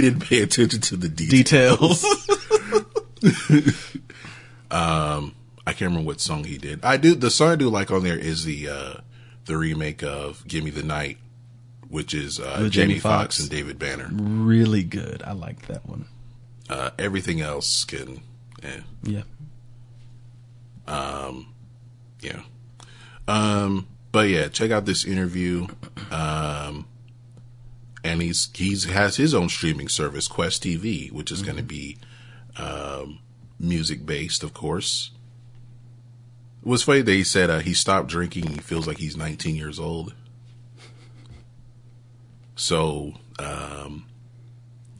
didn't pay attention to the details. Details. I can't remember what song he did. I do, the song I do like on there is the, uh, the remake of Give Me the Night, which is, uh, Jamie Jamie Foxx Foxx. and David Banner. really good. I like that one. Uh, everything else can, eh. Yeah. Yeah. Um, but yeah, check out this interview. Um, and he's he's has his own streaming service, Qwest TV, which is going to be um, music based, of course. It was funny that he said uh, he stopped drinking. He feels like he's 19 years old. So, um,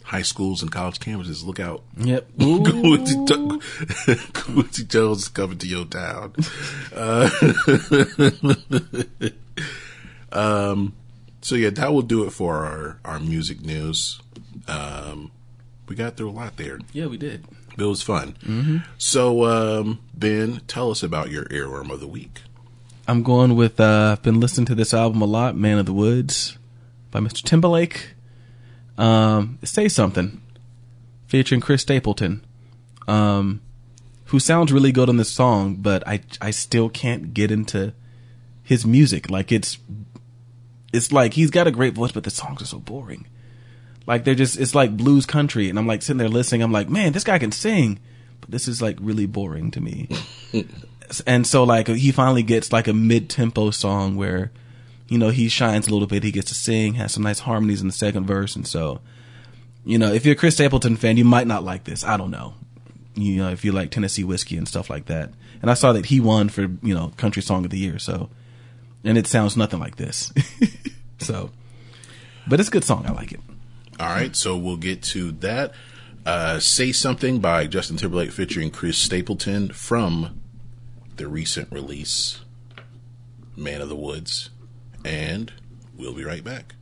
high schools and college campuses, look out. Yep. Quincy, Jo- Quincy Jones coming to your town. Uh, um, so yeah, that will do it for our, our music news. Um, we got through a lot there. Yeah, we did. It was fun. So, um, Ben, tell us about your earworm of the week. I'm going with. Uh, I've been listening to this album a lot, "Man of the Woods" by Mr. Timberlake. Um, say something, featuring Chris Stapleton, um, who sounds really good on this song, but I I still can't get into his music. Like it's it's like he's got a great voice, but the songs are so boring. Like they're just it's like blues country, and I'm like sitting there listening. I'm like, man, this guy can sing, but this is like really boring to me. and so like he finally gets like a mid tempo song where, you know, he shines a little bit. He gets to sing, has some nice harmonies in the second verse, and so, you know, if you're a Chris Stapleton fan, you might not like this. I don't know. You know, if you like Tennessee whiskey and stuff like that. And I saw that he won for, you know, country song of the year. So, and it sounds nothing like this. so, but it's a good song. I like it. All right, so we'll get to that. Uh, Say Something by Justin Timberlake featuring Chris Stapleton from the recent release, Man of the Woods. And we'll be right back.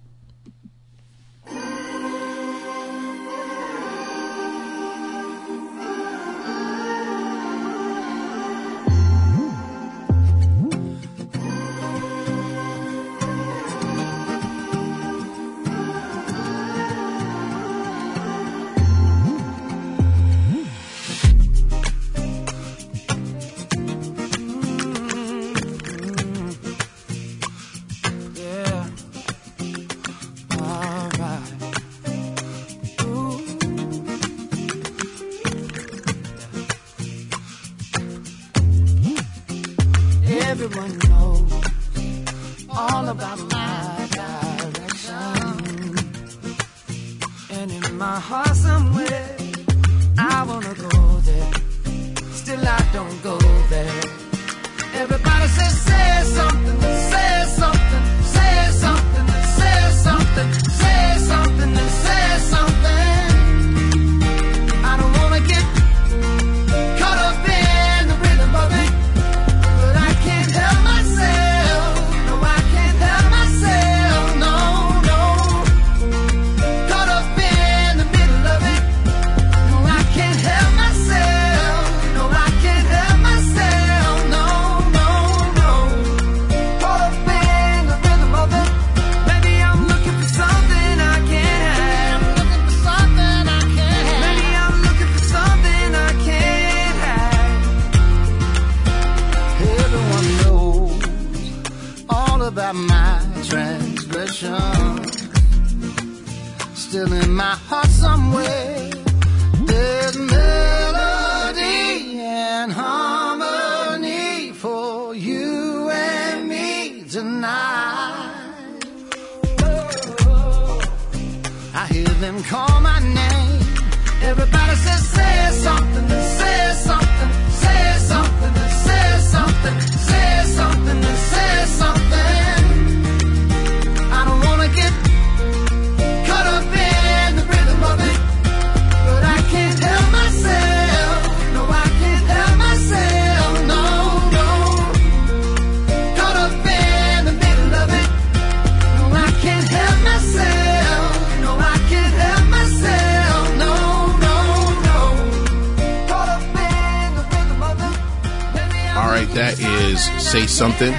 Something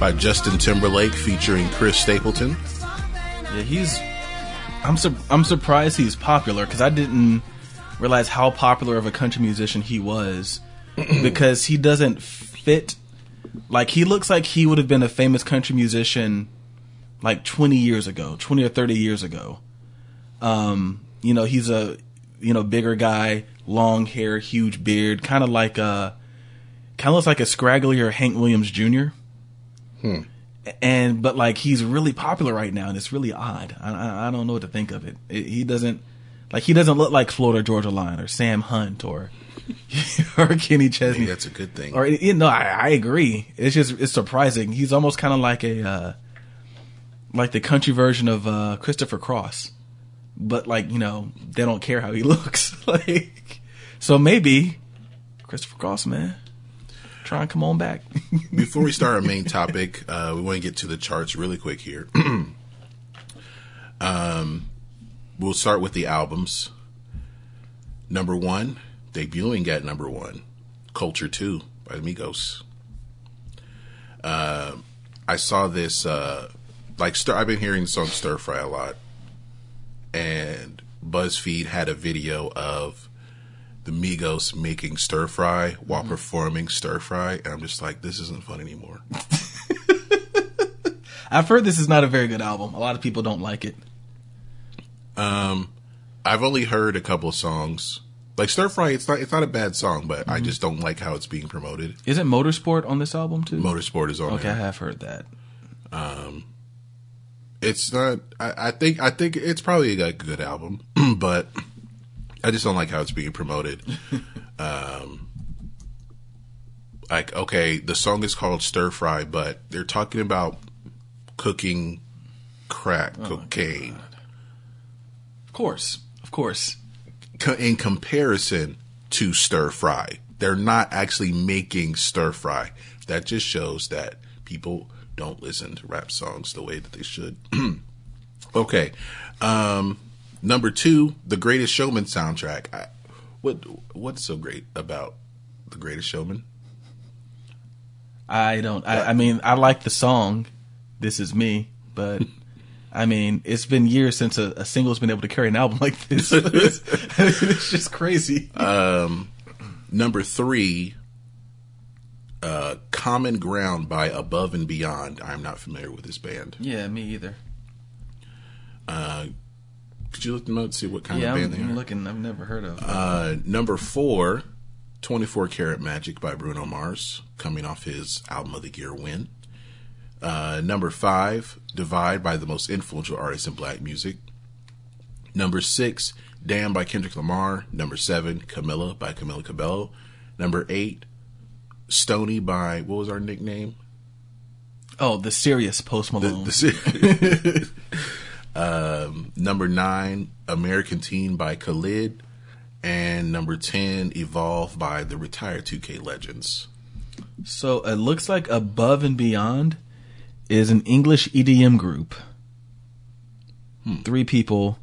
by Justin Timberlake featuring Chris Stapleton. Yeah, he's. I'm sur- I'm surprised he's popular because I didn't realize how popular of a country musician he was because he doesn't fit. Like he looks like he would have been a famous country musician like 20 years ago, 20 or 30 years ago. Um, you know, he's a you know bigger guy, long hair, huge beard, kind of like a kind of looks like a scragglier Hank Williams Jr and but like he's really popular right now, and it's really odd. I I, I don't know what to think of it. it. He doesn't like he doesn't look like Florida Georgia Line or Sam Hunt or or Kenny Chesney. that's a good thing. Or you know, I, I agree. It's just it's surprising. He's almost kind of like a uh, like the country version of uh, Christopher Cross, but like you know they don't care how he looks. like so maybe Christopher Cross, man, come on back. Before we start our main topic, uh, we want to get to the charts really quick here. um, we'll start with the albums. Number one, debuting at number one, Culture 2 by Migos. Uh, I saw this, uh, like, I've been hearing the song Stir Fry a lot. And BuzzFeed had a video of the Migos making stir fry while performing stir fry, and I'm just like, this isn't fun anymore. I've heard this is not a very good album. A lot of people don't like it. Um, I've only heard a couple of songs. Like stir fry, it's not it's not a bad song, but I just don't like how it's being promoted. Isn't Motorsport on this album too? Motorsport is on Okay, I have heard that. Um, it's not. I, I think. I think it's probably a good album, but I just don't like how it's being promoted. um, like, okay, the song is called "Stir Fry," but they're talking about cooking crack cocaine Of course, of course. co- in comparison to stir fry. They're not actually making stir fry. That just shows that people don't listen to rap songs the way that they should. okay. Um, number two, the Greatest Showman soundtrack. I, what What's so great about the Greatest Showman? I don't. I, I mean, I like the song. This is me, but I mean, it's been years since a, a single's been able to carry an album like this. it's, it's just crazy. Number three, uh, Common Ground by Above and Beyond. I'm not familiar with this band. yeah, me either. Could you look them up and see what kind yeah, of I'm, band they I'm are? looking. I've never heard of. Uh, number four, 24 Karat Magic by Bruno Mars, coming off his album of the year win. Uh, number five, Divide by the most influential artist in black music. Number six, Damn by Kendrick Lamar. Number seven, Camila by Camila Cabello. Number eight, Stoney by, what was our nickname? oh, the serious Post Malone. The- um, number nine, American Teen by Khalid. And number 10, Evolve by the retired 2K Legends. so it looks like Above and Beyond is an English EDM group. Three people.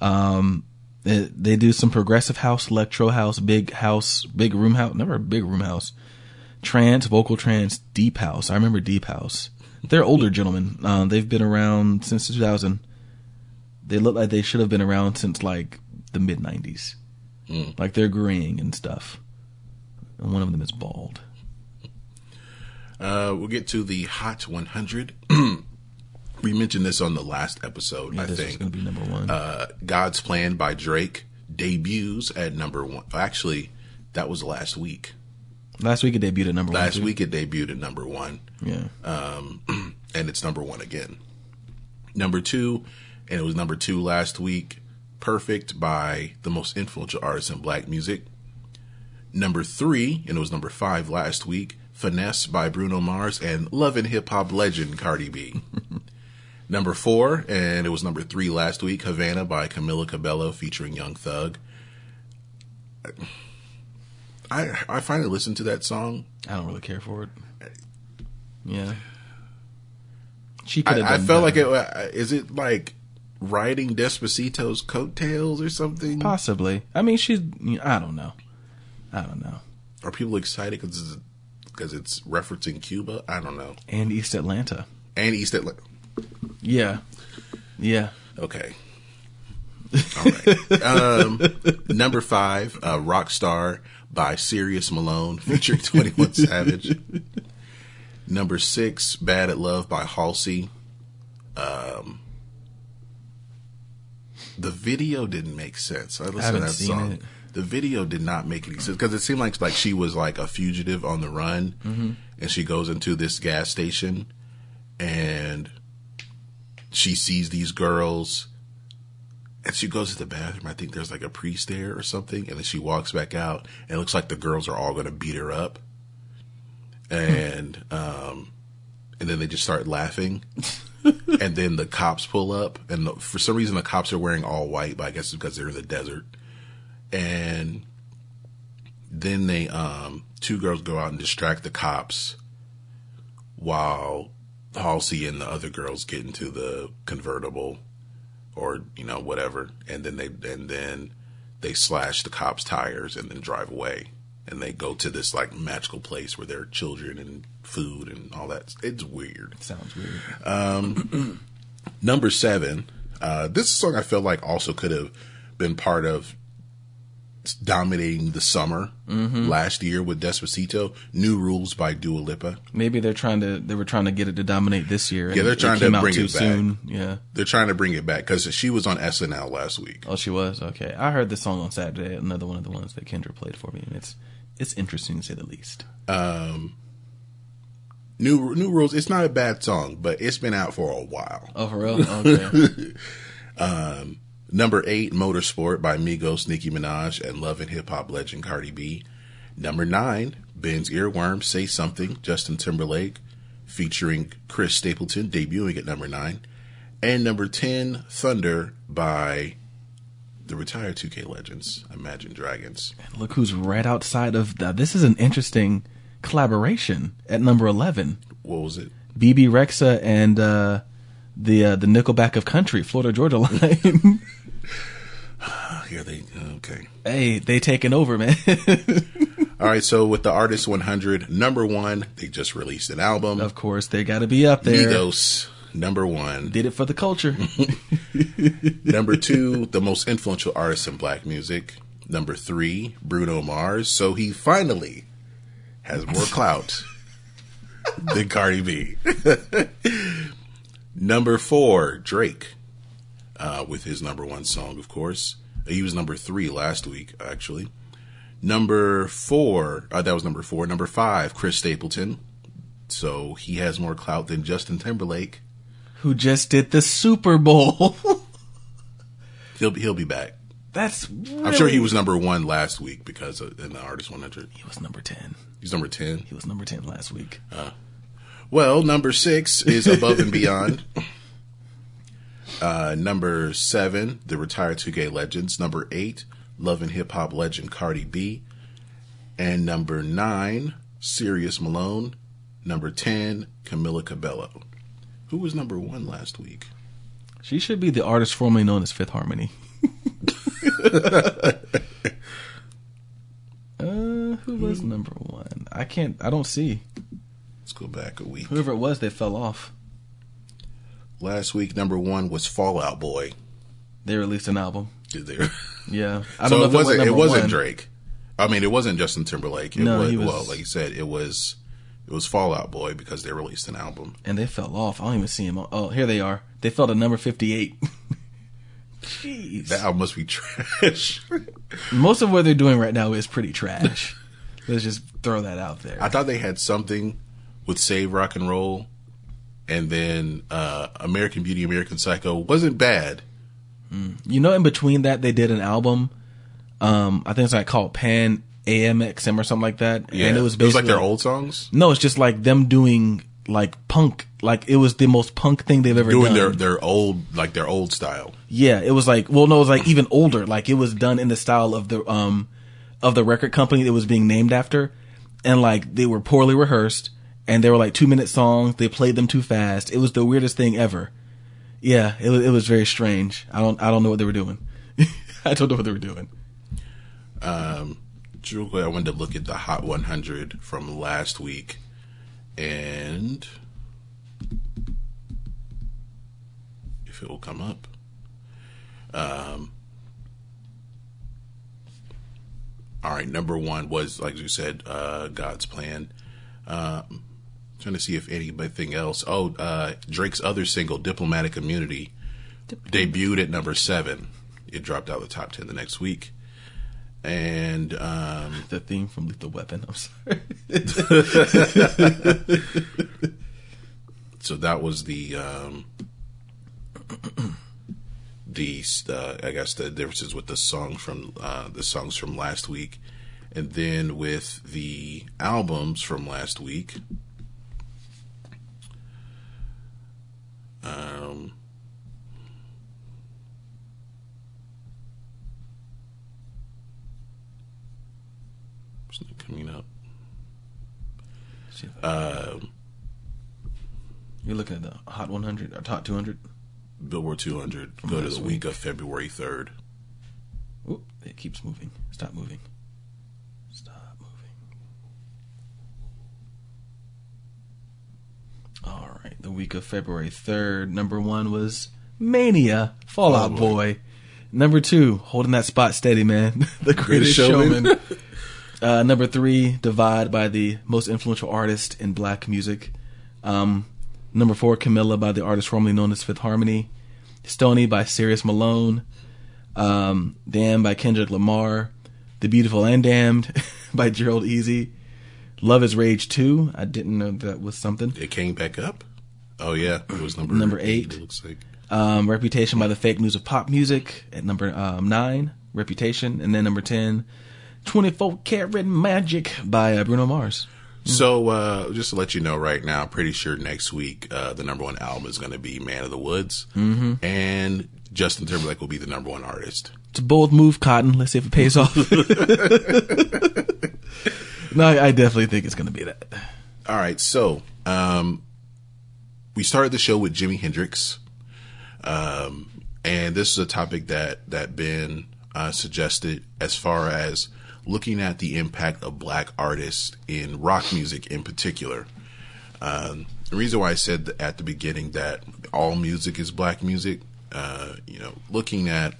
Um, they, they do some progressive house, electro house, big house, big room house. Never a big room house. Trance, vocal trance, deep house. I remember deep house. They're older gentlemen. Uh, they've been around since 2000. They look like they should have been around since like the mid 90s. Mm. Like they're graying and stuff. And one of them is bald. Uh, we'll get to the Hot 100. we mentioned this on the last episode, Yeah, I this is think. going to be number one. Uh, God's Plan by Drake debuts at number one. Actually, that was last week. Last week it debuted at number one. Last week it debuted at number one. Yeah. um, and it's number one again. Number two, and it was number two last week. Perfect by the most influential artist in black music. Number three, and it was number five last week. Finesse by Bruno Mars and Love and Hip Hop legend Cardi B. number four, and it was number three last week. Havana by Camila Cabello featuring Young Thug. I I finally listened to that song I don't really care for it. Yeah. She could have I, I felt like better. it. uh, Is it like riding Despacito's coattails or something? Possibly. I mean, she's. I don't know. I don't know. Are people excited because it's, 'cause it's referencing Cuba? I don't know. And East Atlanta. And East Atlanta. Yeah. Yeah. Okay. All right. um, number five, uh, Rockstar by Sirius Malone featuring 21 Savage. Number six, Bad at Love by Halsey. Um, the video didn't make sense. I listened haven't to that seen song. it. The video did not make any sense because it seemed like like she was like a fugitive on the run, Mm-hmm. and she goes into this gas station, and she sees these girls and she goes to the bathroom. I think there's like a priest there or something, and then she walks back out, and it looks like the girls are all going to beat her up, and um, and then they just start laughing, and then the cops pull up, and for some reason the cops are wearing all white, but I guess it's because they're in the desert, and then they um two girls go out and distract the cops while Halsey and the other girls get into the convertible or you know whatever. And then they and then they slash the cops tires and then drive away and they go to this like magical place where there are children and food and all that it's weird It Sounds weird. number seven uh this song i felt like also could have been part of dominating the summer last year with despacito new rules by dua lipa Maybe they're trying to. They were trying to get it to dominate this year. Yeah, they're it trying to bring it back. soon. Yeah. they're trying to bring it back because she was on snl last week Oh, she was okay. I heard this song on Saturday. Another one of the ones that Kendra played for me, and it's it's interesting to say the least. Um, new New Rules. It's not a bad song, but it's been out for a while. Oh, for real? Okay. Um, number eight, Motorsport by Migos, Nicki Minaj, and Love and Hip Hop legend Cardi B. Number nine, Ben's Earworm, Say Something, Justin Timberlake, featuring Chris Stapleton, debuting at number nine. And number 10, Thunder by the retired 2K legends, Imagine Dragons. Look who's right outside of the, this is an interesting collaboration at number 11. What was it? Bebe Rexha and uh, the uh, the Nickelback of Country, Florida Georgia line. Here they, okay. hey, they taking over, man. All right, so with the Artist 100, number one, they just released an album. of course, they got to be up there. Migos, number one. Did it for the culture. Number two, the most influential artist in black music. Number three, Bruno Mars. So he finally has more clout than Cardi B. number four, Drake, uh, with his number one song, of course. He was number three last week, actually. Number four, uh, that was number four. Number five, Chris Stapleton. So he has more clout than Justin Timberlake. Who just did the Super Bowl? He'll be, he'll be back. That's I'm sure he was number one last week because of, in the Artist 100. He was number 10. He's number 10. He was number 10 last week. Well, number six is Above and Beyond. Uh, number seven, the retired two gay legends. Number eight, Love and Hip Hop legend Cardi B. And number nine, Sirius Malone. Number 10, Camila Cabello. Who was number one last week? She should be the artist formerly known as Fifth Harmony. uh, who was number one? I can't. I don't see Let's go back a week. whoever it was. They fell off. Last week, number one was Fall Out Boy. They released an album. Did they? Yeah, I so know it wasn't. It, number wasn't one. Drake. I mean, it wasn't Justin Timberlake. It No, was, he was- well, like you said, it was. It was Fall Out Boy because they released an album. and they fell off. I don't even see them. Oh, here they are. They fell to number fifty-eight. Jeez. That album must be trash. Most of what they're doing right now is pretty trash. Let's just throw that out there. I thought they had something with Save Rock and Roll, and then uh, American Beauty, American Psycho wasn't bad. You know, in between that, they did an album. Um, I think it's like called Pan AMXM or something like that. Yeah, and it was like their old songs, No, it's just like them doing like punk. Like it was the most punk thing they've ever doing done. their their old like their old style. yeah, it was like well, no, it was like even older. Like it was done in the style of the um of the record company that was being named after, and like they were poorly rehearsed, and they were like two minute songs. They played them too fast. It was the weirdest thing ever. Yeah, it was it was very strange. I don't I don't know what they were doing. I don't know what they were doing. Real quick, I wanted to look at the Hot 100 from last week, and if it will come up. Um, all right, number one was like you said, uh, God's plan. Um, trying to see if anything else. Oh, uh, Drake's other single, "Diplomatic Immunity," debuted at number seven. It dropped out of the top ten the next week, and um, The theme from Lethal Weapon. I'm sorry. so that was the um, the uh, I guess the differences with the song from uh, the songs from last week, and then with the albums from last week. Um, it's not coming up. Um, You're looking at the Hot 100 or Top 200. Billboard 200. Go to the week of February 3rd. Oop, it keeps moving. Stop moving. Stop moving. All right, the week of February 3rd, number one was Mania, Fallout Oh, Boy. boy. Number two, holding that spot steady, man. the greatest, Greatest showman. Showman. uh, number three, Divide by the most influential artist in black music. Um, number four, Camila by the artist formerly known as Fifth Harmony. Stoney by Sirius Malone. Um, Damn by Kendrick Lamar. The Beautiful and Damned by Gerald Easy. Luv Is Rage 2. I didn't know that was something. It came back up. Oh yeah, it was number Number eight. It looks like. Um, Reputation by the Fake News of Pop Music at number um, 9. Reputation. And then number 10, 24 Karat Magic by uh, Bruno Mars. So uh, just to let you know right now, I'm pretty sure next week uh, the number one album is going to be Man of the Woods, mm-hmm. and Justin Timberlake will be the number one artist. It's a bold move, Cotton. Let's see if it pays off. no, I, I definitely think it's going to be that. All right, so um, we started the show with Jimi Hendrix, um, and this is a topic that that Ben uh, suggested as far as looking at the impact of black artists in rock music in particular. Um, the reason why I said at the beginning that all music is black music, uh, you know, looking at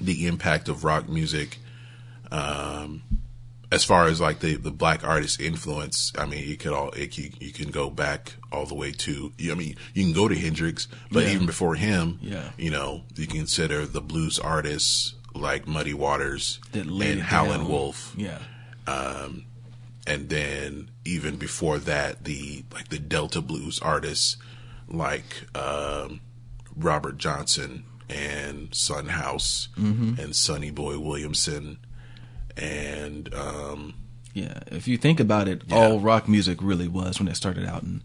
the impact of rock music um, as far as like the, the black artist influence, I mean, you could all it, you, you can go back all the way to. I mean, you can go to Hendrix, but Yeah. even before him, Yeah. you know, you consider the blues artists like Muddy Waters and Howlin' Wolf, Yeah. and then even before that, the like the Delta blues artists like um, Robert Johnson and Son House Mm-hmm. and Sonny Boy Williamson and um, Yeah, if you think about it, Yeah. all rock music really was when it started out, and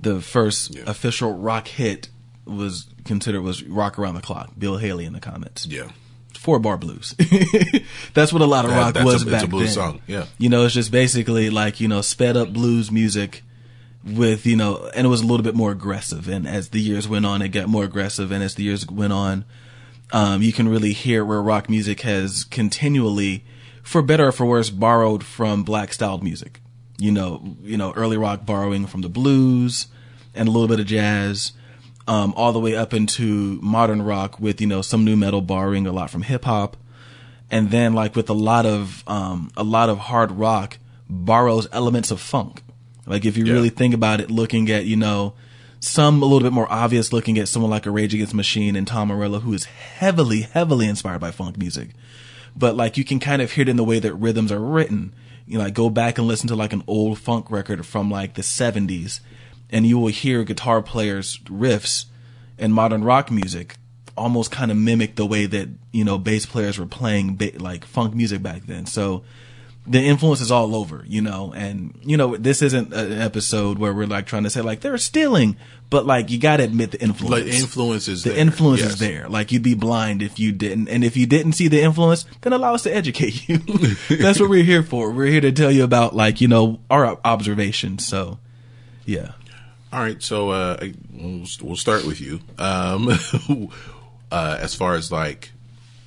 the first Yeah. official rock hit was considered was "Rock Around the Clock." Bill Haley in the Comets. yeah. Four bar blues. that's what a lot of That- rock that's was a- it's back a blues then. song, yeah. you know, it's just basically like you know sped up blues music with you know, and it was a little bit more aggressive. And as the years went on, it got more aggressive. And as the years went on, um, you can really hear where rock music has continually, for better or for worse, borrowed from black styled music. You know, you know, early rock borrowing from the blues and a little bit of jazz, um, all the way up into modern rock with you know some nu metal borrowing a lot from hip hop, and then like with a lot of um, a lot of hard rock borrows elements of funk. Like if you Yeah. really think about it, looking at you know some a little bit more obvious, looking at someone like a Rage Against Machine and Tom Morello, who is heavily heavily inspired by funk music, but like you can kind of hear it in the way that rhythms are written. You know, like go back and listen to like an old funk record from like the '70s, and you will hear guitar players riffs in modern rock music almost kind of mimic the way that you know bass players were playing ba- like funk music back then. So the influence is all over, you know, and you know this isn't an episode where we're like trying to say like they're stealing, but like you got to admit the influence. But influence is the there. influence Yes. is there. Like you'd be blind if you didn't, and if you didn't see the influence, then allow us to educate you. That's what we're here for. We're here to tell you about like you know our observations. So, yeah. All right, so uh, I- we'll, we'll start with you. Um, uh, as far as like,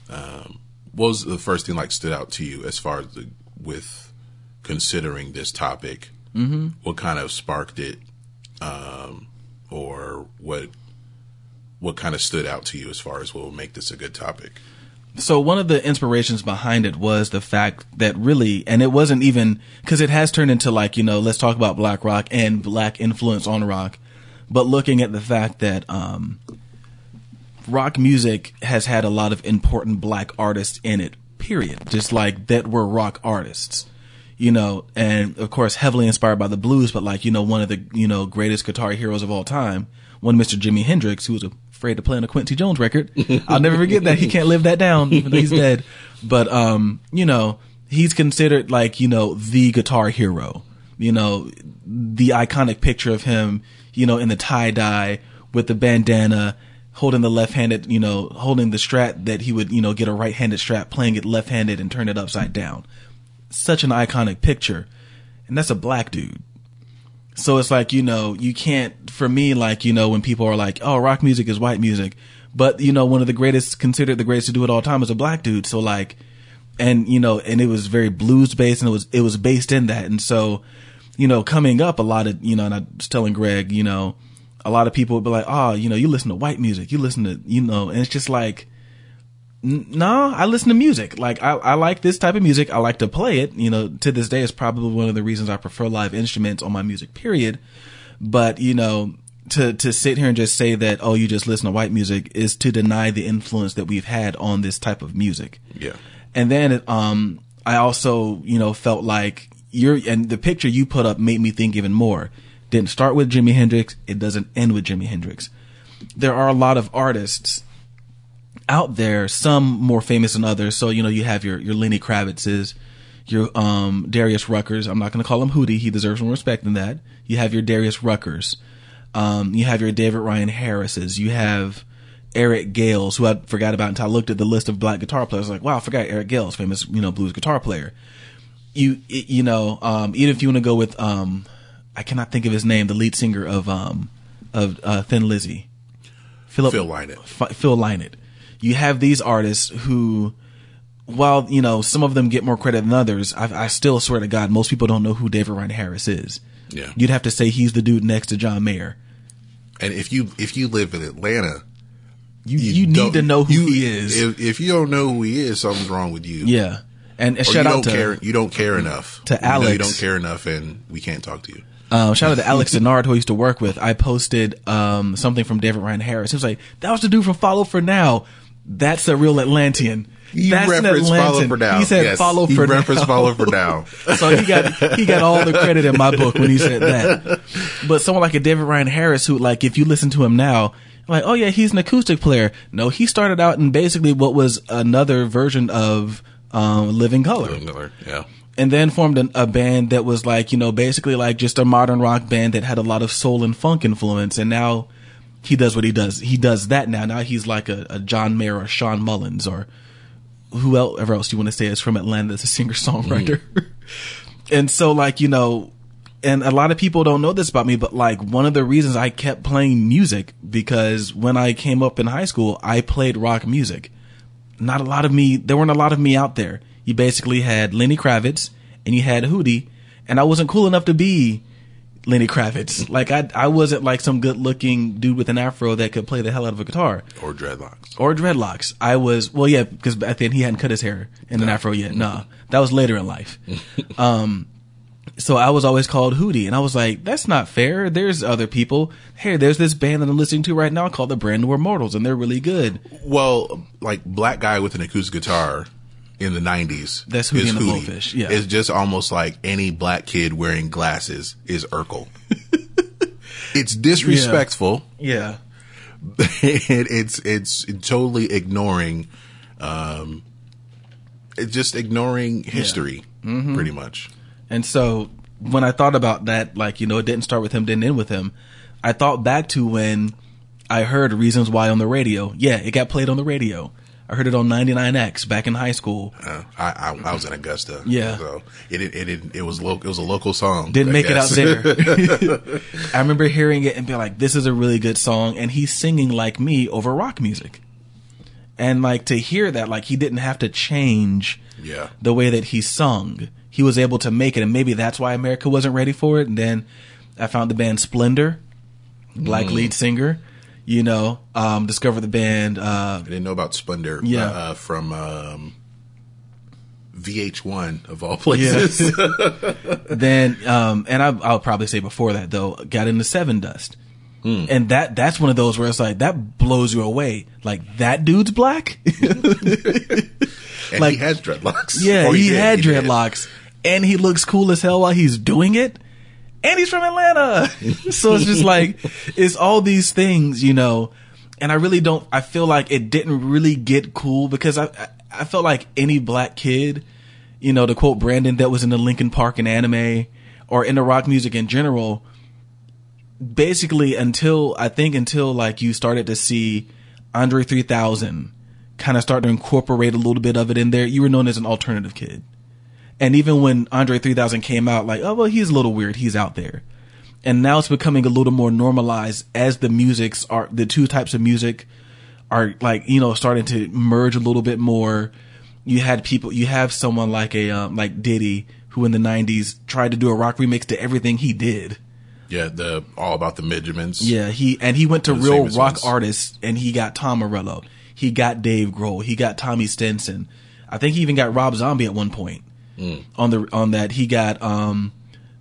um, what was the first thing like stood out to you as far as the, with considering this topic? Mm-hmm. What kind of sparked it, um, or what what kind of stood out to you as far as what will make this a good topic? So one of the inspirations behind it was the fact that really and it wasn't even because it has turned into like you know let's talk about black rock and black influence on rock but looking at the fact that um rock music has had a lot of important black artists in it period. Just like that were rock artists you know and of course heavily inspired by the blues but like you know one of the you know greatest guitar heroes of all time one mr jimi hendrix who was afraid to play on a quincy jones record. I'll never forget that. He can't live that down even though he's dead. But um you know he's considered like you know the guitar hero. You know the iconic picture of him you know in the tie-dye with the bandana holding the left-handed you know holding the strat that he would you know get a right-handed strap playing it left-handed and turn it upside down. Such an iconic picture. And that's a black dude so it's like, you know, you can't, for me, like, you know, when people are like, oh, rock music is white music, but, you know, one of the greatest, considered the greatest to do it all time is a black dude. So like, and, you know, and it was very blues based and it was, it was based in that. And so, you know, coming up a lot of, you know, and I was telling Greg, you know, a lot of people would be like, oh, you know, you listen to white music, you listen to, you know, and it's just like, no, I listen to music. Like I, I like this type of music. I like to play it. You know, to this day, it's probably one of the reasons I prefer live instruments on my music. Period. But you know, to to sit here and just say that oh, you just listen to white music is to deny the influence that we've had on this type of music. Yeah, And then, um, I also, you know, felt like, you're and the picture you put up made me think even more. Didn't start with Jimi Hendrix. It doesn't end with Jimi Hendrix. There are a lot of artists out there, some more famous than others. So, you know, you have your, your Lenny Kravitz's, your, um, Darius Ruckers. I'm not going to call him Hootie. He deserves more respect than that. You have your Darius Ruckers. Um, you have your David Ryan Harris's. You have Eric Gales, who I forgot about until I looked at the list of black guitar players. I was like, wow, I forgot Eric Gales, famous, you know, blues guitar player. You, you know, um, even if you want to go with, um, I cannot think of his name, the lead singer of, um, of, uh, Thin Lizzy. Philip, Phil Lynott. F- Phil Lynott. You have these artists who, while you know some of them get more credit than others, I, I still swear to God, most people don't know who David Ryan Harris is. Yeah. You'd have to say he's the dude next to John Mayer. And if you if you live in Atlanta, You you, need to know who you- he is. If, if you don't know who he is, something's wrong with you. yeah, and, Or shout you out don't to care. You don't care enough. to You know you don't care enough, and we can't talk to you. um, shout out to Alex Denard who I used to work with. I posted um, something from David Ryan Harris. He was like, "That was the dude from Follow for Now." That's a real Atlantean. He That's an referenced follow for now. He said Yes, follow he for referenced now. follow for now. so he got he got all the credit in my book when he said that. But someone like a David Ryan Harris, who like if you listen to him now, like oh yeah, he's an acoustic player. No, he started out in basically what was another version of um, Living Color, Miller, yeah. and then formed an, a band that was like you know basically like just a modern rock band that had a lot of soul and funk influence. And now he does what he does. He does that now. Now he's like a, a John Mayer or Shawn Mullins or whoever else you want to say is from Atlanta that's a singer songwriter. Mm. and so like, you know, and a lot of people don't know this about me, but like one of the reasons I kept playing music because when I came up in high school, I played rock music. Not a lot of me, there weren't a lot of me out there. You basically had Lenny Kravitz and you had Hootie, and I wasn't cool enough to be Lenny Kravitz. Like I, I wasn't like some good looking dude with an afro that could play the hell out of a guitar Or dreadlocks. or dreadlocks. I was well, yeah, because back then he hadn't cut his hair in an afro yet. Nah, that was later in life. um, so I was always called Hootie, and I was like, that's not fair. There's other people. Hey, there's this band that I'm listening to right now called the Brand New Immortals, and they're really good. Well, like black guy with an acoustic guitar in the nineties. That's Hootie and the Blowfish, yeah. it's just almost like any black kid wearing glasses is Urkel. it's disrespectful. Yeah, it, it's it's totally ignoring, um, it's just ignoring history, Mm-hmm. pretty much. And so when I thought about that, like, you know, it didn't start with him, didn't end with him. I thought back to when I heard Reasons Why on the radio. Yeah, it got played on the radio. I heard it on 99X back in high school. Uh, I, I I was in Augusta, Yeah. So it it it, it, was local. It was a local song. Didn't I make it out there. I remember hearing it and being like, this is a really good song. And he's singing like me over rock music. And like to hear that, like he didn't have to change yeah. the way that he sung. He was able to make it, and maybe that's why America wasn't ready for it. And then I found the band Splender, black lead singer. You know, um, discovered the band. Uh, I didn't know about Splender. Yeah. uh, from um, VH1 of all places. then, um, and I, I'll probably say before that though, got into Sevendust, and that that's one of those where it's like that blows you away. Like that dude's black. and Like- he has dreadlocks. Yeah, Or he, did, had did. dreadlocks, and he looks cool as hell while he's doing it. And he's from Atlanta, so it's just like it's all these things, you know. And I really don't. I feel like it didn't really get cool because I I, felt like any black kid, you know, to quote Brandon, that was in the Linkin Park and anime or in the rock music in general. Basically, until I think until like you started to see Andre 3000 kind of start to incorporate a little bit of it in there, you were known as an alternative kid. And even when Andre 3000 came out, like, oh, well, he's a little weird. He's out there. And now it's becoming a little more normalized as the musics are, the two types of music are like, you know, starting to merge a little bit more. You had people, you have someone like a, um, like Diddy, who in the 90s tried to do a rock remix to everything he did. Yeah, the all about the Benjamins. Yeah, he and he went to One of the real rock ones. artists, and he got Tom Morello, he got Dave Grohl, he got Tommy Stinson. I think he even got Rob Zombie at one point Mm. on the on that. He got um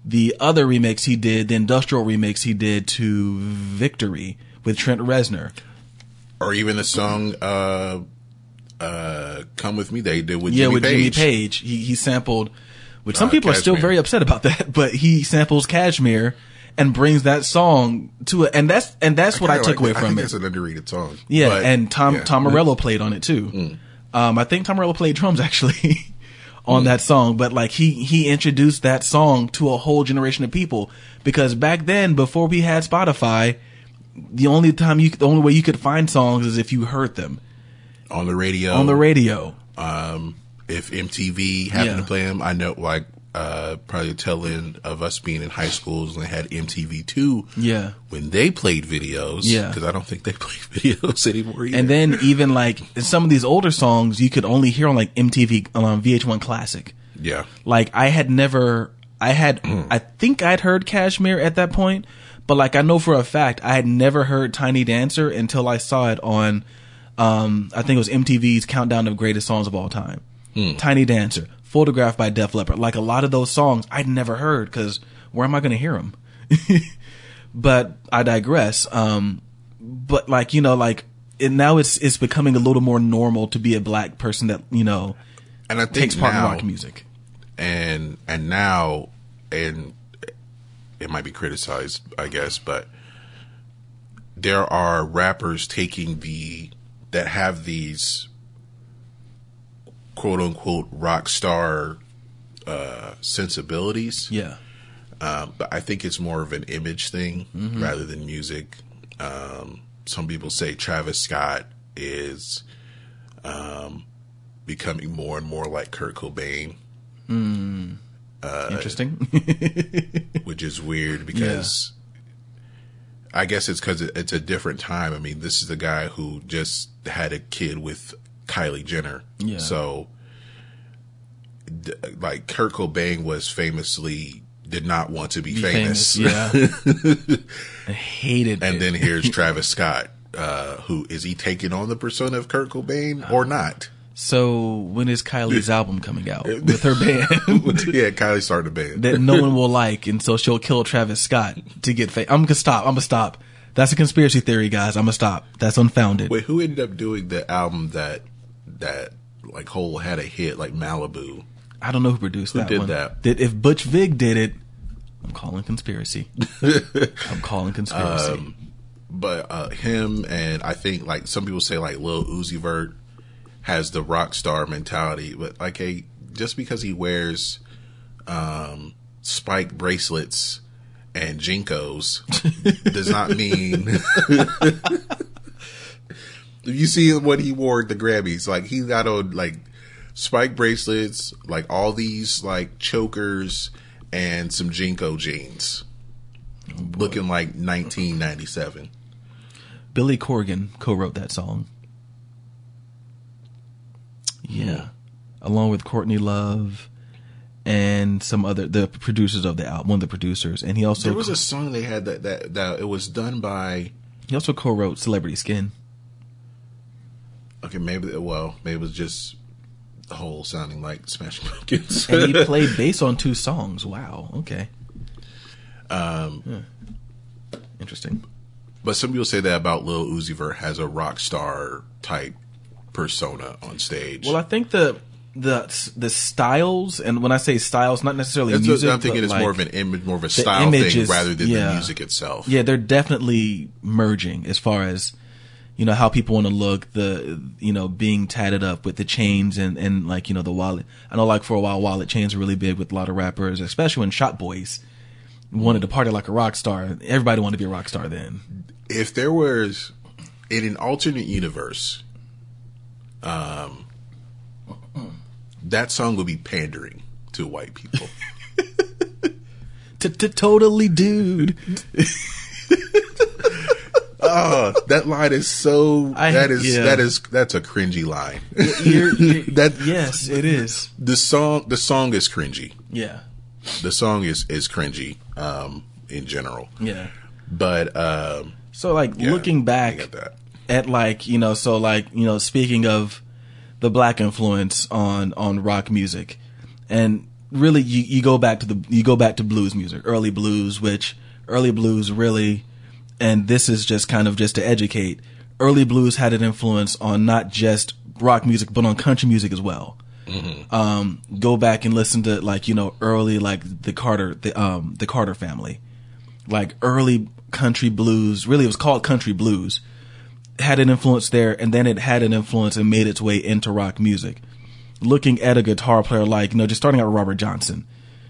the other remix he did, the industrial remix he did to Victory with Trent Reznor. or even the song uh, uh, "Come with Me" they did with yeah, Jimmy with Page. Jimmy Page, he he sampled which some Uh, people are still very upset about that. But he samples Kashmir and brings that song to it, and that's and that's what I, took like away that. I from think it. That's an underrated song. Yeah, But, and Tom yeah. Tom Morello played on it too. Um, I think Tom Morello played drums actually on that song, but like he he introduced that song to a whole generation of people because back then, before we had Spotify, the only time you the only way you could find songs is if you heard them on the radio. on the radio. um, if MTV happened Yeah. to play them, I know like uh, probably tail end of us being in high schools and they had MTV two. Yeah. when they played videos. Yeah. because I don't think they play videos anymore. Either. And then even like some of these older songs you could only hear on like MTV on VH1 Classic. yeah, Like I had never, I had, I think I'd heard Kashmir at that point, but like I know for a fact I had never heard Tiny Dancer until I saw it on, um, I think it was MTV's Countdown of Greatest Songs of All Time. Tiny Dancer, photographed by Def Leppard. Like a lot of those songs I'd never heard because where am I going to hear them? but I digress. Um, but like you know, like it, now it's it's becoming a little more normal to be a black person that you know and I think takes part now, in rock music. and and now and it might be criticized, I guess, but there are rappers taking the that have these quote unquote rock star uh, sensibilities. Yeah. Um, but I think it's more of an image thing rather than music. Um, some people say Travis Scott is um, becoming more and more like Kurt Cobain, Interesting. which is weird because I guess it's because it's a different time. I mean, this is the guy who just had a kid with Kylie Jenner. Yeah. So, d- like, Kurt Cobain was famously did not want to be, famous. Yeah. I hated And it. then here's Travis Scott, uh, who is he taking on the persona of Kurt Cobain or not? So when is Kylie's album coming out with her band yeah, Kylie started a band. that no one will like, and so she'll kill Travis Scott to get fame? I'm gonna stop. I'm gonna stop. That's a conspiracy theory, guys. I'm gonna stop. That's unfounded. Wait, who ended up doing the album that that like whole had a hit like Malibu? I don't know who produced that did one. that? Did if Butch Vig did it? I'm calling conspiracy. I'm calling conspiracy. Um, But uh, him and I think like some people say like Lil Uzi Vert has the rock star mentality, but like a just because he wears um, spike bracelets and JNCOs does not mean. if you see what he wore at the Grammys, like he got on like spike bracelets, like all these like chokers and some JNCO jeans, looking like 1997. Billy Corgan co-wrote that song. Yeah, along with Courtney Love and some other the producers of the album, one of the producers, and he also There was a song they had that that, that it was done by. he also co-wrote "Celebrity Skin." Okay, maybe well, maybe it was just the whole sounding like Smashing Pumpkins. and he played bass on two songs. Wow. Okay. um, Interesting. but some people say that about Lil Uzi Vert has a rock star type persona on stage. Well, I think the the the styles, and when I say styles, not necessarily That's music. what I'm thinking it's like, more of an image, more of a style thing rather than yeah. the music itself. Yeah, they're definitely merging as far as you know how people want to look. The you know being tatted up with the chains and and like you know the wallet. I know like for a while wallet chains were really big with a lot of rappers, especially when Shop Boyz wanted to party like a rock star. Everybody wanted to be a rock star then. if there was in an alternate universe, um, that song would be pandering to white people. To totally, dude. oh, that line is so. I- that is yeah. that is that's a cringy line. You're- you're- That- yes, it is. the song the song is cringy. Yeah, The song is is cringy um, in general, yeah. but um, So like yeah, looking back that. at like you know so like you know speaking of the black influence on on rock music and really you, you go back to the you go back to blues music early blues which early blues really and this is just kind of just to educate early blues had an influence on not just rock music but on country music as well Um, go back and listen to like you know early like the Carter the um the Carter family, like early country blues. Really, it was called country blues. Had an influence there, and then it had an influence and made its way into rock music. Looking at a guitar player like you know just starting out with Robert Johnson,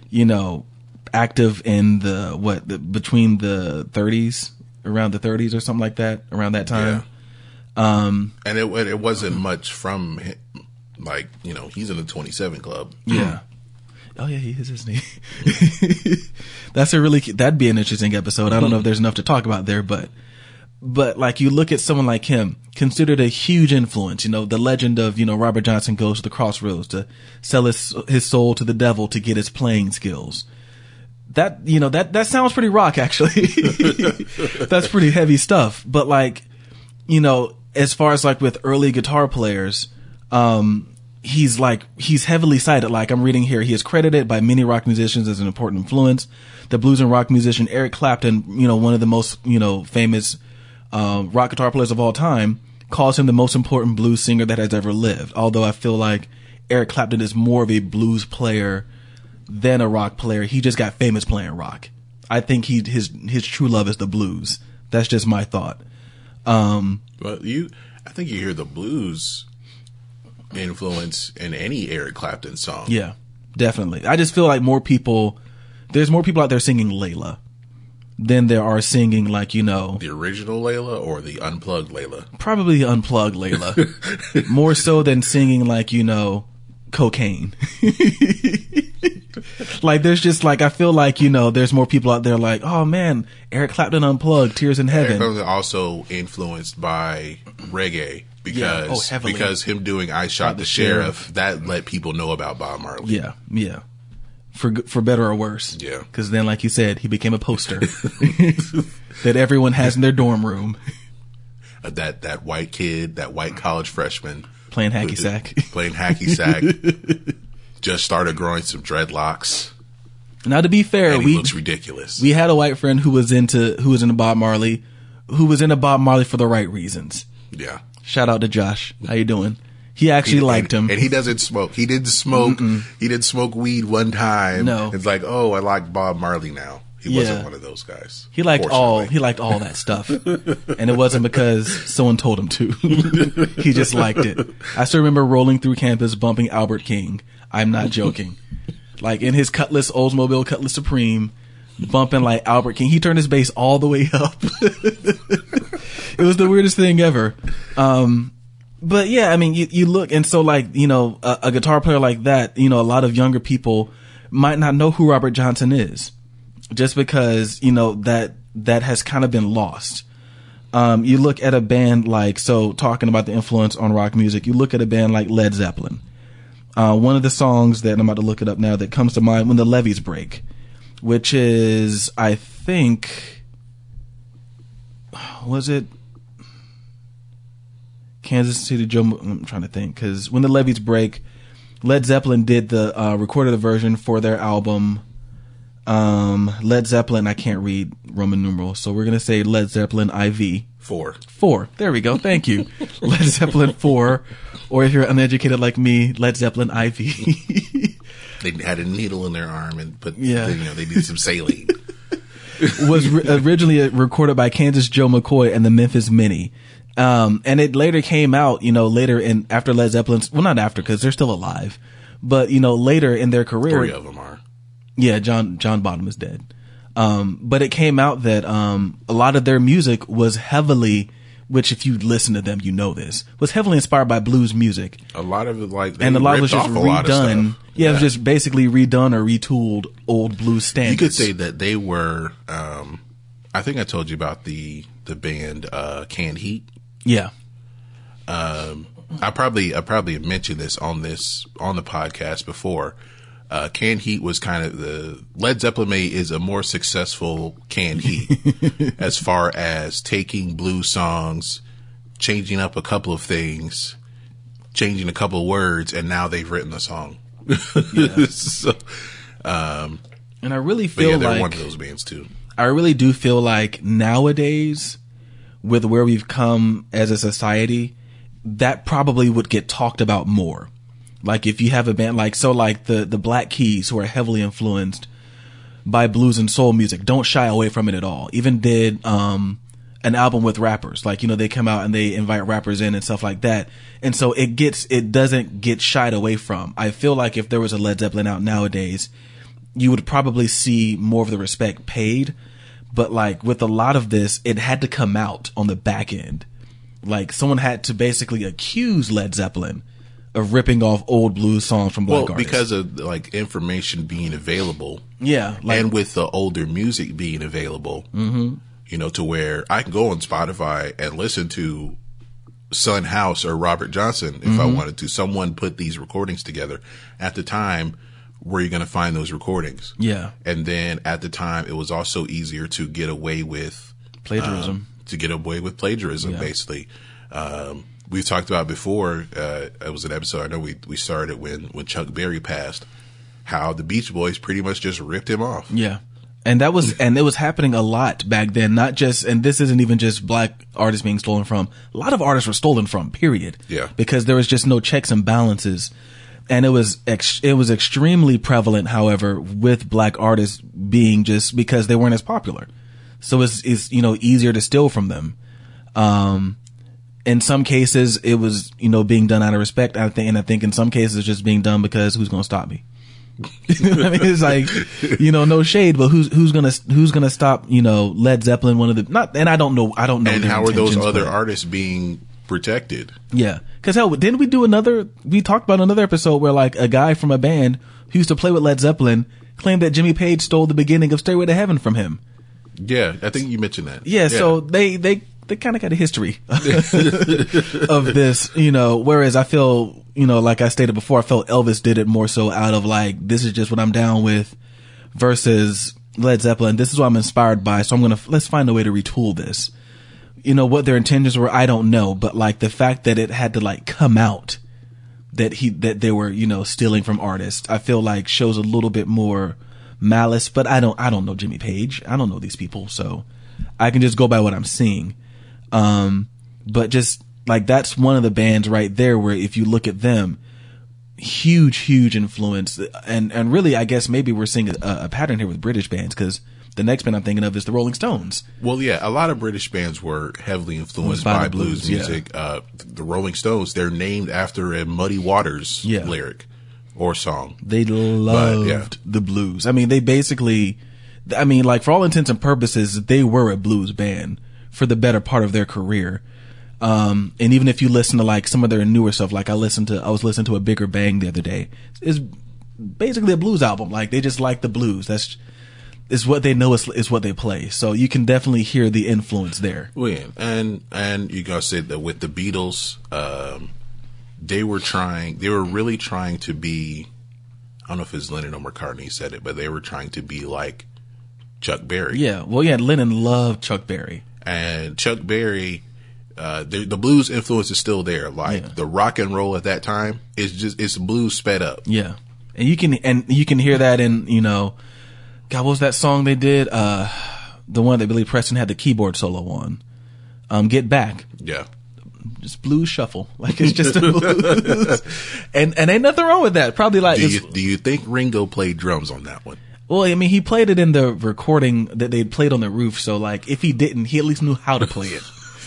you know, active in the what the, between the 30s around the 30s or something like that around that time. Um, and it it wasn't much from him. like you know he's in the 27 club. Yeah. Hmm. Oh yeah, he is, isn't he? That's a really that'd be an interesting episode. I don't know if hmm. there's enough to talk about there, but but like you look at someone like him, considered a huge influence. You know, the legend of you know Robert Johnson goes to the crossroads to sell his his soul to the devil to get his playing skills. That you know that that sounds pretty rock actually. That's pretty heavy stuff. But like, you know, as far as like with early guitar players, um, he's like he's heavily cited. Like I'm reading here, he is credited by many rock musicians as an important influence. The blues and rock musician Eric Clapton, you know, one of the most you know famous um, rock guitar players of all time, calls him the most important blues singer that has ever lived. Although I feel like Eric Clapton is more of a blues player than a rock player. He just got famous playing rock. I think he his his true love is the blues. That's just my thought. Um, But you, I think you hear the blues influence in any Eric Clapton song. yeah, definitely. I just feel like more people, there's more people out there singing Layla than there are singing like you know The original Layla or the unplugged Layla? probably the unplugged Layla more so than singing like you know cocaine. like there's just like I feel like you know there's more people out there like oh man Eric Clapton unplugged Tears in Eric Heaven. Clapton also influenced by reggae because Yeah. Oh, because him doing "I Shot the, the Sheriff" Sheriff. that let people know about Bob Marley. Yeah, yeah. For for better or worse. Yeah. Because then, like you said, he became a poster that everyone has in their dorm room Uh, that that white kid, that white college freshman playing hacky sack. playing hacky sack, just started growing some dreadlocks, now, to be fair, and he we looks ridiculous. we had a white friend who was into who was into Bob Marley, who was into Bob Marley for the right reasons. yeah. Shout out to Josh. How you doing? He actually liked and, him. and he doesn't smoke. He didn't smoke. He didn't smoke weed one time. No. it's like, oh, I like Bob Marley now. He wasn't one of those guys. He liked all he liked all that stuff, and it wasn't because someone told him to. he just liked it. I still remember rolling through campus bumping Albert King. I'm not joking. Like in his Cutlass Oldsmobile Cutlass Supreme, bumping like Albert King. He turned his bass all the way up. it was the weirdest thing ever. Um, but yeah, I mean, you, you look and so like you know a, a guitar player like that, you know, a lot of younger people might not know who Robert Johnson is just because you know that that has kind of been lost. Um, you look at a band like so talking about the influence on rock music. You look at a band like Led Zeppelin. Uh, one of the songs that I'm about to look it up now that comes to mind when the levees break, which is I think was it Kansas City Joe? I'm trying to think because when the levees break, Led Zeppelin did the uh, recorded the version for their album um Led Zeppelin I can't read Roman numerals so we're to say Led Zeppelin IV Four. 4 there we go thank you Led Zeppelin 4 or if you're uneducated like me Led Zeppelin IV They had a needle in their arm and put, Yeah. you know, they needed some saline. was ri- originally recorded by Kansas Joe McCoy and the Memphis Minnie um and it later came out you know later in after Led Zeppelin's well not after cuz they're still alive but you know later in their career Three of them are. Yeah, John John Bonham is dead. Um, but it came out that um, a lot of their music was heavily, which if you listen to them, you know this, was heavily inspired by blues music, A lot of it, like, they and a lot was just off a lot of redone. stuff. Yeah, it was just basically redone or retooled old blues standards. You could say that they were. Um, I think I told you about the the band uh, Canned Heat. yeah, I probably I probably mentioned this on this on the podcast before. Uh, canned heat was kind of the Led Zeppelin May is a more successful canned heat as far as taking blues songs, changing up a couple of things, changing a couple of words, and now they've written the song. so, um, and I really feel yeah, they're like one of those bands too. I really do feel like nowadays, with where we've come as a society, that probably would get talked about more. Like if you have a band like so like the the Black Keys who are heavily influenced by blues and soul music don't shy away from it at all. Even did um an album with rappers. Like, you know, they come out and they invite rappers in and stuff like that. And so it gets it doesn't get shied away from. I feel like if there was a Led Zeppelin out nowadays, you would probably see more of the respect paid. But like with a lot of this, it had to come out on the back end. Like someone had to basically accuse Led Zeppelin of ripping off old blues songs from black Well, artists. because of like information being available, yeah, like and with the older music being available, mm-hmm. you know, to where I can go on Spotify and listen to Son House or Robert Johnson if Mm-hmm. I wanted to. Someone put these recordings together. At the time, where are you going to find those recordings? yeah, And then at the time, it was also easier to get away with plagiarism. um, to get away with plagiarism, Yeah. basically. Um, we've talked about before. Uh, it was an episode I know we we started when when Chuck Berry passed. How the Beach Boys pretty much just ripped him off. Yeah. And that was, and it was happening a lot back then, not just, and this isn't even just black artists being stolen from. A lot of artists were stolen from, period. Yeah. Because there was just no checks and balances. And it was, ex- it was extremely prevalent, however, with black artists being just because they weren't as popular. So it's, it's, you know, easier to steal from them. Um, in some cases, it was, you know, being done out of respect. I think, and I think in some cases, it's just being done because who's going to stop me? I mean, it's like, you know, no shade, but who's who's gonna who's gonna stop? You know, Led Zeppelin, one of the not, and I don't know, I don't know. And how are those other artists being protected? Yeah, because hell, didn't we do another? We talked about another episode where like a guy from a band who used to play with Led Zeppelin claimed that Jimmy Page stole the beginning of Stairway to Heaven from him. Yeah, I think you mentioned that. Yeah, so they they they kind of got a history of this, you know. Whereas I feel, you know, like I stated before, I felt Elvis did it more so out of like this is just what I'm down with, versus Led Zeppelin. This is what I'm inspired by, so I'm gonna let's find a way to retool this. You know what their intentions were, I don't know, but like the fact that it had to like come out that he that they were you know stealing from artists, I feel like shows a little bit more malice. But I don't I don't know Jimmy Page, I don't know these people, so I can just go by what I'm seeing. Um, but just like that's one of the bands right there where if you look at them, huge, huge influence. And, and really, I guess maybe we're seeing a, a pattern here with British bands because the next band I'm thinking of is the Rolling Stones. Well, yeah, a lot of British bands were heavily influenced By by, blues, blues, yeah. music. Uh, the Rolling Stones, they're named after a Muddy Waters Yeah. lyric or song. They loved yeah. the blues. I mean, they basically, I mean, like for all intents and purposes, they were a blues band for the better part of their career. Um, and even if you listen to like some of their newer stuff, like I listened to, I was listening to a Bigger Bang the other day. It's basically a blues album. Like they just like the blues. That's is what they know is is what they play. So you can definitely hear the influence there. Well, yeah, and and you gotta say that with the Beatles, um, they were trying. They were really trying to be. I don't know if it's Lennon or McCartney said it, but they were trying to be like Chuck Berry. Yeah. Well, yeah. Lennon loved Chuck Berry. And Chuck Berry, uh, the, the blues influence is still there. Like Yeah. the rock and roll at that time is just it's blues sped up. Yeah. And you can and you can hear that in, you know, God, what was that song they did? Uh the one that Billy Preston had the keyboard solo on. Um Get Back. Yeah, Just blues shuffle. Like it's just a blues. and and ain't nothing wrong with that. Probably like do you do you think Ringo played drums on that one? Well, I mean he played it in the recording that they played on the roof, so like if he didn't, he at least knew how to play it.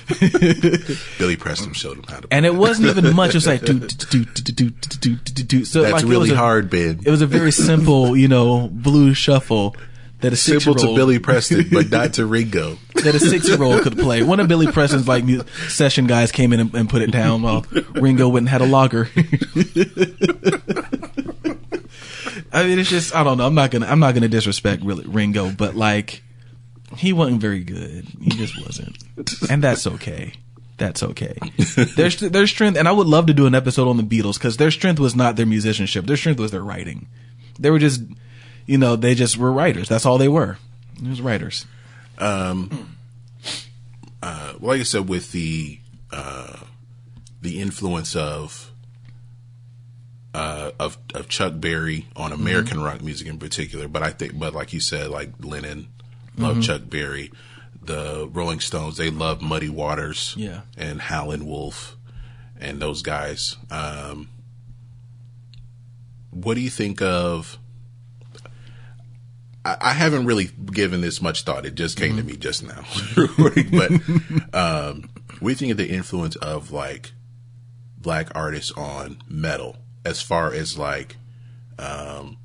Billy Preston showed him how to. And it wasn't even much. It was like do do do do do do do do. So That's like, really was a- hard, Ben. It was a very simple, you know, blues shuffle that a six Simple to Billy Preston, but not to Ringo. that a six year old could play. One of Billy Preston's like session guys came in and, and put it down while Ringo went and had a lager. I mean, it's just I don't know. I'm not gonna I'm not gonna disrespect really Ringo, but like he wasn't very good. He just wasn't, and that's okay. That's okay. There's their strength, and I would love to do an episode on the Beatles because their strength was not their musicianship. Their strength was their writing. They were just, you know, they just were writers. That's all they were. They was writers. Um. Uh, like I said, with the uh, the influence of uh, of of Chuck Berry on Mm-hmm. American rock music in particular, but I think, but like you said, like Lennon loved Mm-hmm. Chuck Berry, the Rolling Stones, they loved Muddy Waters, Yeah. and Howlin' Wolf, and those guys. Um, what do you think of? I, I haven't really given this much thought. It just came to me just now. but um, what do you think of the influence of like black artists on metal, as far as like um,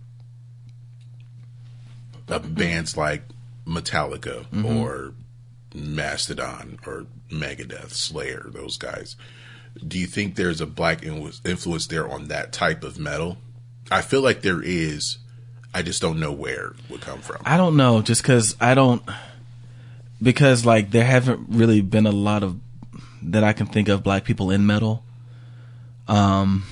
uh, bands like Metallica or Mastodon or Megadeth, Slayer, those guys? Do you think there's a black influence there on that type of metal? I feel like there is. I just don't know where it would come from. I don't know, just because I don't, because like there haven't really been a lot of that I can think of black people in metal. Um,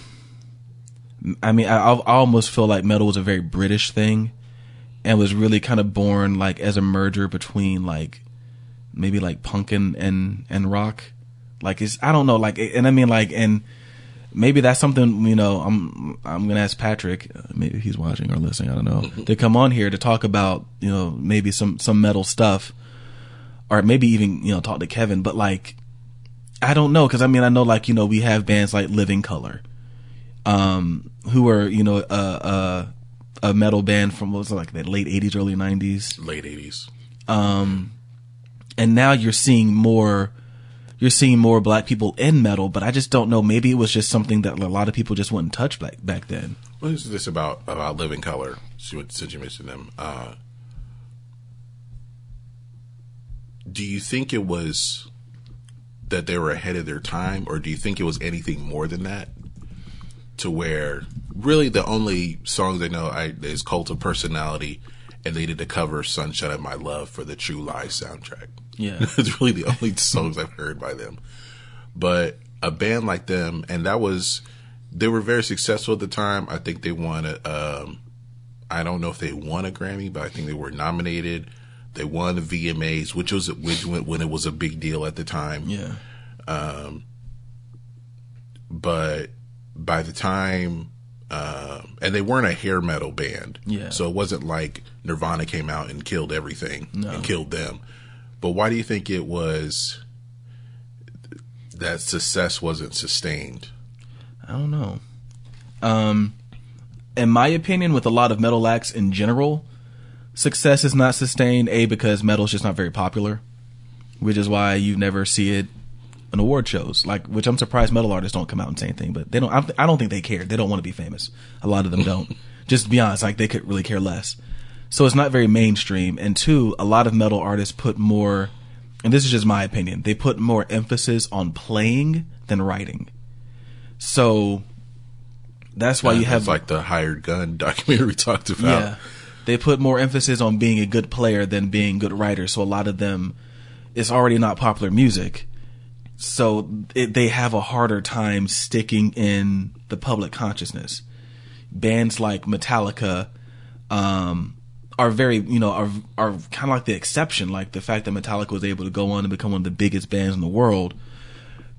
I mean, I, I almost feel like metal was a very British thing, and was really kind of born like as a merger between like maybe like punk and and and rock. Like it's I don't know, like and I mean like and maybe that's something you know i'm i'm gonna ask patrick maybe he's watching or listening i don't know to come on here to talk about you know maybe some some metal stuff or maybe even you know talk to kevin but like i don't know because i mean i know like you know we have bands like living color um who were you know a a, a metal band from what was it, like the late 80s early 90s Late eighties. and now you're seeing more you're seeing more black people in metal but i just don't know maybe it was just something that a lot of people just wouldn't touch back back then What is this about about Living Colour? Since you mentioned them, uh, do you think it was that they were ahead of their time, or do you think it was anything more than that? To where really the only songs I know I, is "Cult of Personality," and they did the cover "Sunshine of My Love" for the True Lies soundtrack. Yeah. it's really the only songs I've heard by them. But a band like them, and that was, they were very successful at the time. I think they won a, um, I don't know if they won a Grammy, but I think they were nominated. They won the VMAs, which was which when when it was a big deal at the time. yeah But by the time, um, and they weren't a hair metal band, Yeah. So it wasn't like Nirvana came out and killed everything No. and killed them. But why do you think it was that success wasn't sustained? i don't know um in my opinion with a lot of metal acts in general success is not sustained a because metal's just not very popular which is why you never see it in award shows like which i'm surprised metal artists don't come out and say anything but they don't i I don't think they care they don't want to be famous a lot of them don't just to be honest like they could really care less so it's not very mainstream and two a lot of metal artists put more and this is just my opinion they put more emphasis on playing than writing so that's why you have like the hired gun documentary we talked about. yeah. They put more emphasis on being a good player than being good writer. So a lot of them, it's already not popular music. So it, they have a harder time sticking in the public consciousness. Bands like Metallica, um, are very, you know, are, are kind of like the exception. Like the fact that Metallica was able to go on and become one of the biggest bands in the world,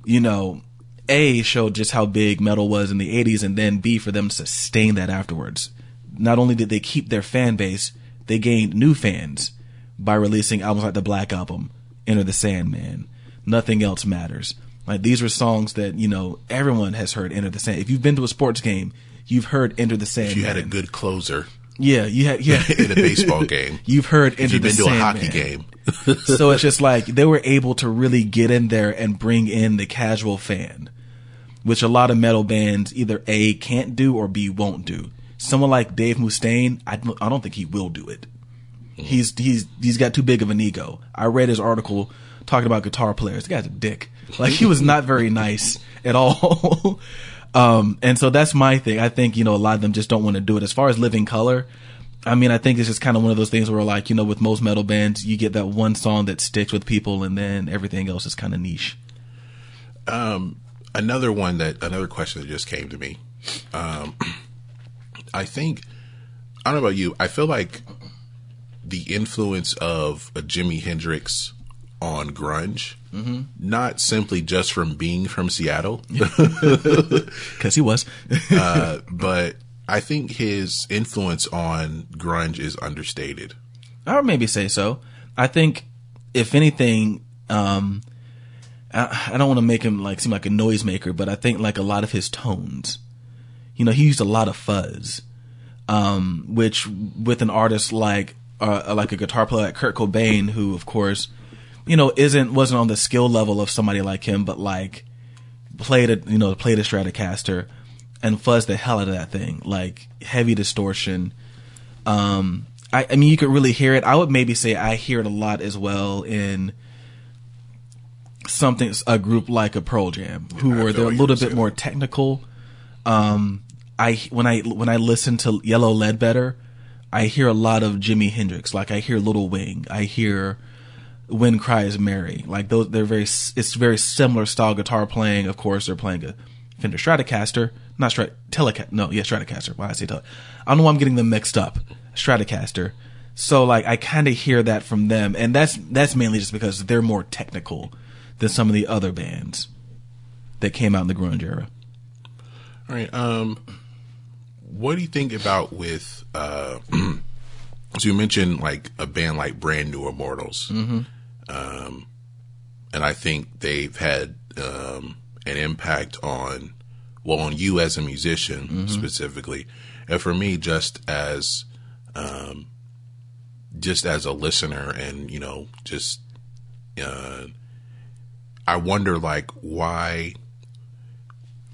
you know, A showed just how big metal was in the 80s and then B for them to sustain that afterwards. Not only did they keep their fan base, they gained new fans by releasing albums like the Black Album, Enter the Sandman, Nothing Else Matters. Like these were songs that, you know, everyone has heard Enter the Sand. If you've been to a sports game, you've heard Enter the Sandman. If you had a good closer Yeah, you had yeah in a baseball game, You've heard if Enter you've the been to a hockey game, so it's just like they were able to really get in there and bring in the casual fan, which a lot of metal bands either A can't do or B won't do. Someone like Dave Mustaine, I don't, I don't think he will do it. Mm-hmm. He's he's he's got too big of an ego. I read his article talking about guitar players. The guy's a dick. Like he was not very nice at all. um, and so that's my thing. I think you know a lot of them just don't want to do it. As far as Living Colour, I mean, I think it's just kind of one of those things where, like, you know, with most metal bands, you get that one song that sticks with people, and then everything else is kind of niche. Um, another one that another question that just came to me. Um, I think I don't know about you. I feel like the influence of a Jimi Hendrix on grunge, not simply just from being from Seattle, Because he was. uh, but I think his influence on grunge is understated. I would maybe say so. I think, if anything, um, I, I don't want to make him like seem like a noisemaker, but I think like a lot of his tones, you know, he used a lot of fuzz. um, which with an artist like uh, like a guitar player like Kurt Cobain, who of course, you know, isn't wasn't on the skill level of somebody like him, but like played a you know played a Stratocaster and fuzzed the hell out of that thing, like heavy distortion. Um, I, I mean, you could really hear it. I would maybe say I hear it a lot as well in something a group like a Pearl Jam, who were they're a little bit more technical. Um, I when I when I listen to Yellow Ledbetter, I hear a lot of Jimi Hendrix. Like I hear Little Wing, I hear Wind Cries Mary. Like those, they're very. It's very similar style guitar playing. Of course, they're playing a Fender Stratocaster, not Strat Telecaster. No, yeah, Stratocaster. Why I say Tele? I don't know why I'm getting them mixed up. Stratocaster. So like I kind of hear that from them, and that's that's mainly just because they're more technical than some of the other bands that came out in the grunge era. All right. Um, what do you think about with? Uh, so you mentioned like a band like Brand New Immortals, mm-hmm. Um, and I think they've had um, an impact on, well, on you as a musician specifically, and for me, just as, um, just as a listener, and you know, just, uh, I wonder like why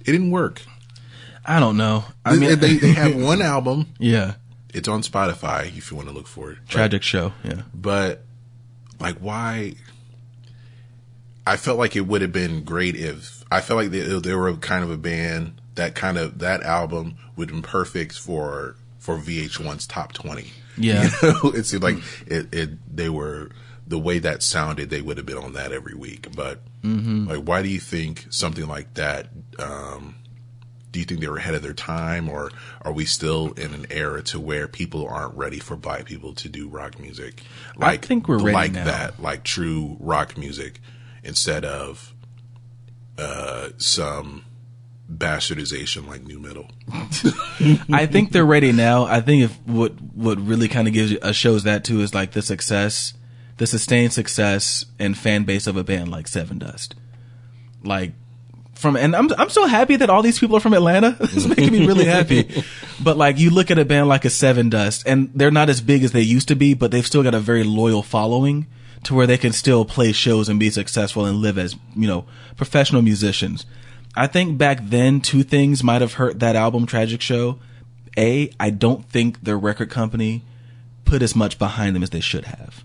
it didn't work. I don't know. I mean, they, they have one album. yeah, It's on Spotify if you want to look for it. But- tragic show. Yeah, But, like, why? I felt like it would have been great if I felt like they, they were kind of a band that kind of that album would have been perfect for for VH1's top twenty. Yeah. you know? it seemed like it, it. They were the way that sounded. They would have been on that every week. But like, why do you think something like that? Um, do you think they were ahead of their time, or are we still in an era to where people aren't ready for black people to do rock music? I think we're ready like now. that, like true rock music, instead of uh, some bastardization like nu metal. I think they're ready now. I think if what what really kind of gives you, uh, shows that too is like the success, the sustained success and fan base of a band like Sevendust. Like from and I'm I'm so happy that all these people are from Atlanta. it's making me really happy. But like you look at a band like a Sevendust and they're not as big as they used to be, but they've still got a very loyal following to where they can still play shows and be successful and live as, you know, professional musicians. I think back then two things might have hurt that album Tragic Show. A, I don't think their record company put as much behind them as they should have.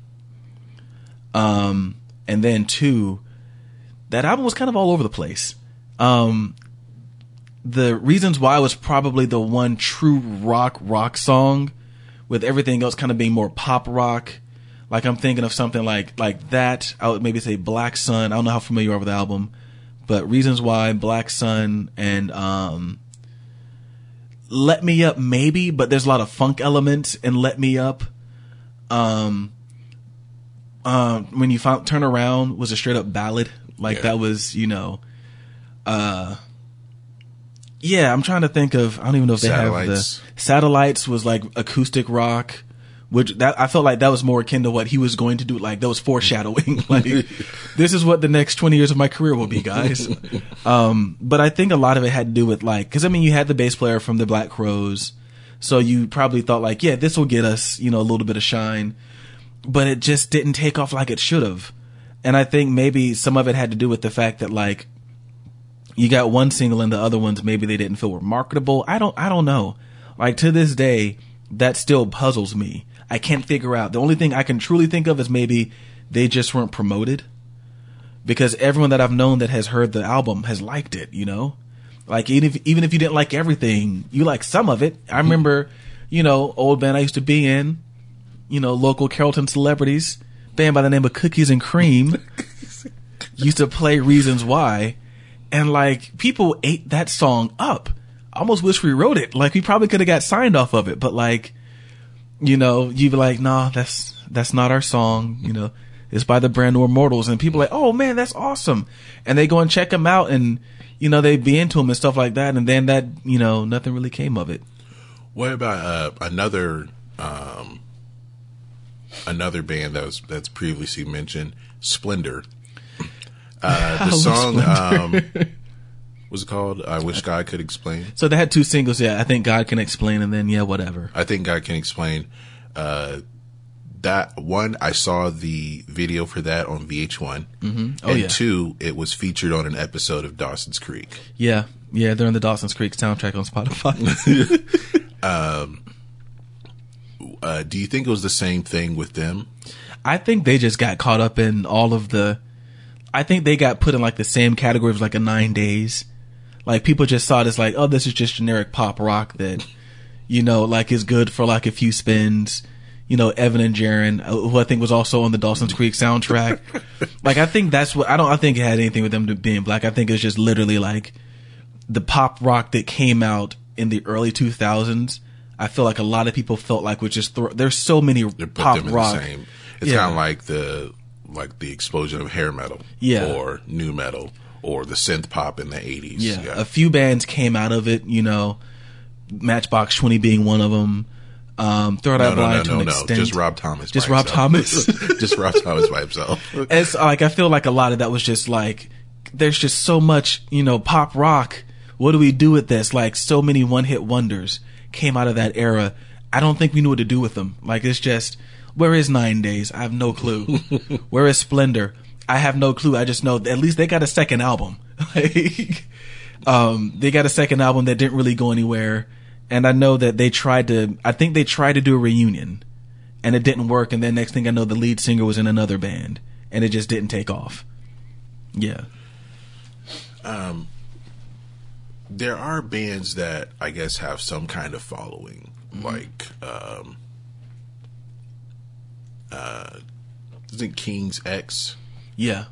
Um, and then two, that album was kind of all over the place. Um, the reasons why was probably the one true rock rock song, with everything else kind of being more pop rock. Like I'm thinking of something like like that. I would maybe say Black Sun. I don't know how familiar you are with the album, but reasons why Black Sun and um, Let Me Up maybe, but there's a lot of funk elements in Let Me Up. Um, um, when you found Turn Around was a straight up ballad. Like Yeah. that was, you know, uh, yeah, I'm trying to think of, I don't even know if they Satellites. have the satellites was like acoustic rock, which that I felt like that was more akin to what he was going to do. Like that was foreshadowing. like this is what the next 20 years of my career will be, guys. um, but I think a lot of it had to do with like, cause I mean, you had the bass player from the Black Crowes. So you probably thought like, yeah, this will get us, you know, a little bit of shine but it just didn't take off like it should have. And I think maybe some of it had to do with the fact that like you got one single and the other ones maybe they didn't feel were marketable. I don't I don't know. Like to this day, that still puzzles me. I can't figure out. The only thing I can truly think of is maybe they just weren't promoted. Because everyone that I've known that has heard the album has liked it, you know? Like even if even if you didn't like everything, you like some of it. I remember, you know, old band I used to be in, you know, local Carrollton celebrities, band by the name of Cookies and Cream, used to play Reasons Why, and like people ate that song up. I almost wish we wrote it. Like we probably could have got signed off of it, but like, you know, you'd be like, nah, that's that's not our song. You know, it's by the Brand New Immortals, and people like, oh man, that's awesome, and they go and check them out, and you know, they be into them and stuff like that, and then that, you know, nothing really came of it. What about uh, another um, another band that was that's previously mentioned, Splender? Uh, the song, um, was it called? I wish God could explain. So they had two singles. Yeah, I think God can explain, and then yeah, whatever. I think God can explain. Uh, that one, I saw the video for that on VH1, mm-hmm. Oh, and yeah. two, it was featured on an episode of Dawson's Creek. Yeah, yeah, they're in the Dawson's Creek soundtrack on Spotify. Uh, do you think it was the same thing with them? I think they just got caught up in all of the. I think they got put in like the same category as like a nine days. Like people just saw it as like, oh, this is just generic pop rock that, you know, like is good for like a few spins. You know, Evan and Jaron, uh, who I think was also on the Dawson's Creek soundtrack. like I think that's what I don't. I think it had anything with them to being black. I think it's just literally like the pop rock that came out in the early 2000s. I feel like a lot of people felt like was just throw, there's so many pop rock. the same. It's Yeah. kind of like the like the explosion of hair metal, Yeah. or nu metal, or the synth pop in the eighties. Yeah, a few bands came out of it. You know, Matchbox Twenty being one of them. Um, Third no, Eye no, Blind no, to an no. extent. Just Rob Thomas. Just Rob. Thomas. just Rob Thomas by himself. It's like I feel like a lot of that was just like there's just so much you know pop rock. What do we do with this? Like so many one hit wonders came out of that era. I don't think we knew what to do with them. Like it's just where is Nine Days? I have no clue. where is Splender? I have no clue. I just know at least they got a second album. Like, um, they got a second album that didn't really go anywhere. And I know that they tried to, I think they tried to do a reunion and it didn't work. And then next thing I know, the lead singer was in another band and it just didn't take off. Yeah. Um, there are bands that I guess have some kind of following, like um, uh, isn't King's X? Yeah.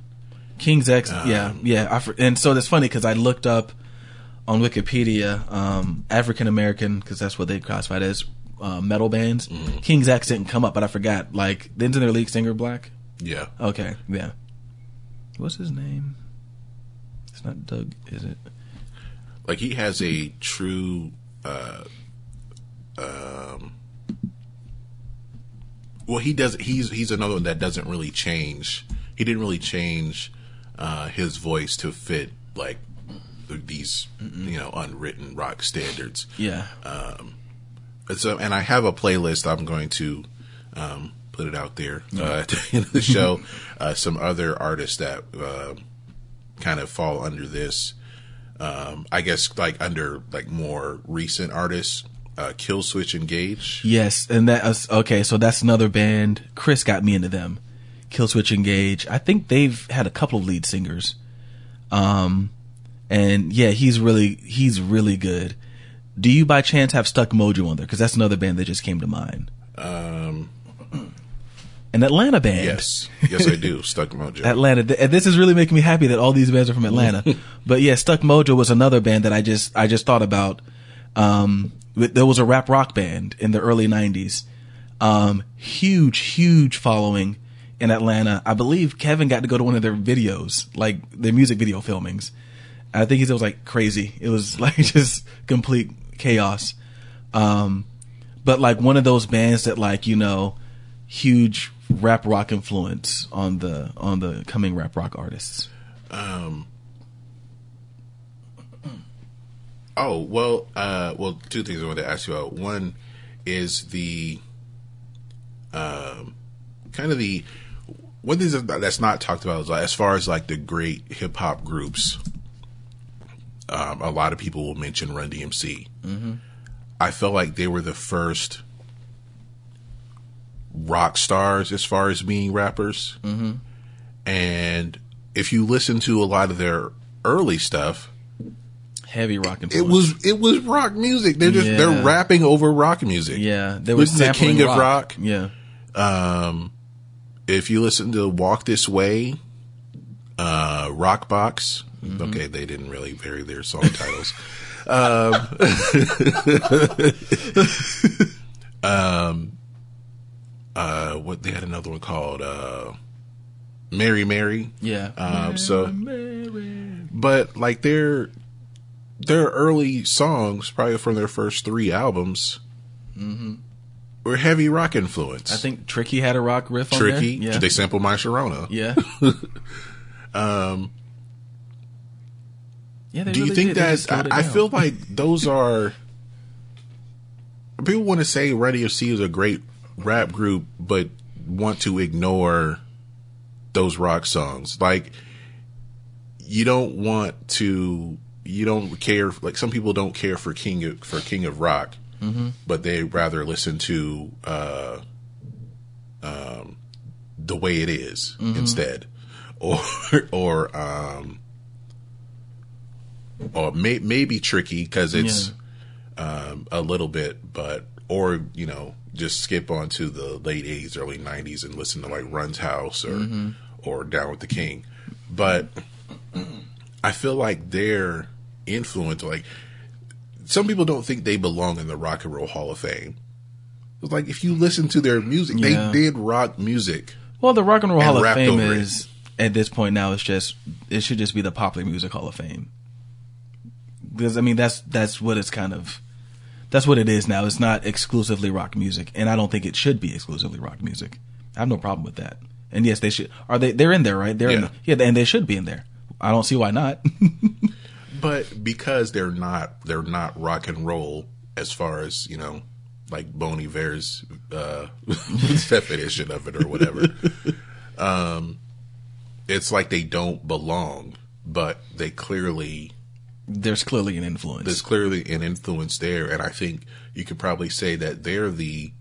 King's X. yeah. Um, Yeah. I, for- and so that's funny because I looked up on Wikipedia, um, African American, because that's what they classified as uh, metal bands. Mm-hmm. King's X didn't come up, but I forgot. Like, isn't their lead singer black? Yeah, Okay. Yeah. What's his name? It's not Doug, is it? like he has a true. Uh, um, well, he does. He's he's another one that doesn't really change. He didn't really change uh, his voice to fit like these you know unwritten rock standards. Yeah. And So, and I have a playlist. I'm going to um, put it out there uh, at the end of the show. uh, some other artists that uh, kind of fall under this. Um, I guess like under like more recent artists. Uh, Killswitch Engage. Yes, and that is, okay. So that's another band. Chris got me into them. Killswitch Engage. I think they've had a couple of lead singers. Um, and yeah, he's really he's really good. Do you by chance have Stuck Mojo on there? Because that's another band that just came to mind. Um, An Atlanta band. yes, yes, I do. Stuck Mojo. Atlanta. And this is really making me happy that all these bands are from Atlanta. but yeah, Stuck Mojo was another band that I just I just thought about. Um, there was a rap rock band in the early '90s. Um, huge, huge following in Atlanta. I believe Kevin got to go to one of their videos, like their music video filmings. I think it was like crazy. It was like just complete chaos. Um, but like one of those bands that like you know, huge rap rock influence on the on the coming rap rock artists. Oh well, uh, well, two things I wanted to ask you about. One is the um, kind of the one thing that's not talked about is like, as far as like the great hip hop groups. Um, a lot of people will mention Run DMC. Mm-hmm. I felt like they were the first rock stars as far as being rappers. Mm-hmm. And if you listen to a lot of their early stuff, Heavy rock influence. it was it was rock music. They're just Yeah. they're rapping over rock music. yeah. They were This is the sampling king of rock. Yeah. Um, if you listen to Walk This Way, uh, Rockbox. Mm-hmm. Okay, they didn't really vary their song titles. um, um, uh, what they had another one called uh, Mary Mary. Yeah. Um, so, but like their their early songs, probably from their first three albums, were heavy rock influence. Mm-hmm. I think Tricky had a rock riff on Tricky. Yeah. They sampled My Sharona. yeah. Yeah, they Do you really think did. That just slowed it I, I feel like those are people want to say Radio C is a great rap group, but want to ignore those rock songs. Like you don't want to, you don't care. Like some people don't care for King of, for King of Rock, Mm-hmm. but they rather listen to uh, um, the way it is Mm-hmm. instead, or or um, or may, maybe tricky because it's um, a little bit, but or you know just skip on to the late eighties, early nineties, and listen to like Run's House or or Down with the King. But I feel like their influence, like some people don't think they belong in the Rock and Roll Hall of Fame. It's like if you listen to their music, Yeah. they did rock music. Well, the Rock and Roll and Hall of Fame is it. at this point now. It's just it should just be the Popular Music Hall of Fame because I mean that's that's what it's kind of that's what it is now. It's not exclusively rock music, and I don't think it should be exclusively rock music. I have no problem with that. And yes, they should. Are they? They're in there, right? They're in Yeah. the, yeah, and they should be in there. I don't see why not. But because they're not they're not rock and roll as far as, you know, like Bon Iver's uh definition of it or whatever. um it's like they don't belong, but they clearly There's clearly an influence. there's clearly an influence there and I think you could probably say that they're the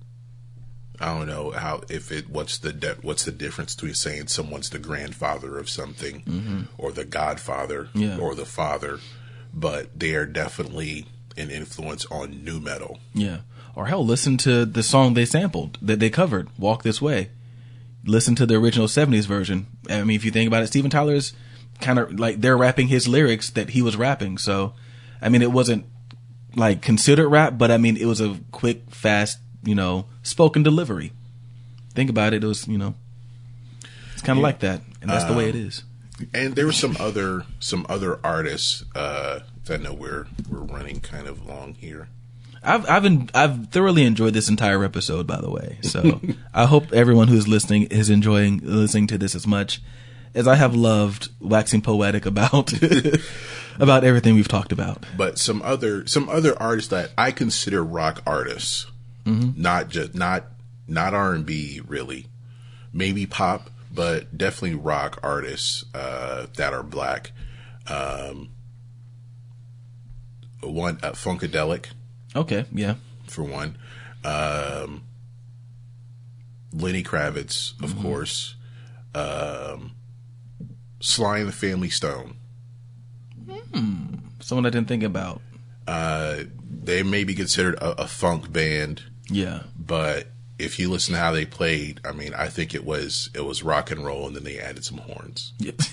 I don't know how if it what's the de- what's the difference between saying someone's the grandfather of something or the godfather Mm-hmm. Yeah. or the father, but they are definitely an influence on nu metal. Yeah. Or hell, listen to the song they sampled that they covered, Walk This Way. Listen to the original 70s version. I mean, if you think about it, Steven Tyler's kind of like they're rapping his lyrics that he was rapping. So, I mean, it wasn't like considered rap, but I mean, it was a quick, fast, you know, spoken delivery. Think about it. It was, you know, it's kind of like that. And that's the way it is. And there were some other some other artists. Uh, I know we're we're running kind of long here. I've I've en- I've thoroughly enjoyed this entire episode, by the way. So I hope everyone who's listening is enjoying listening to this as much as I have loved waxing poetic about about everything we've talked about. but some other some other artists that I consider rock artists, not just not not R and B really, maybe pop, but definitely rock artists uh, that are black. Um, one uh, Funkadelic Okay, yeah, for one, um, Lenny Kravitz of course, um, Sly and the Family Stone. someone I didn't think about. Uh, they may be considered a, a funk band. Yeah, but if you listen to how they played, I mean, I think it was it was rock and roll, and then they added some horns. yep.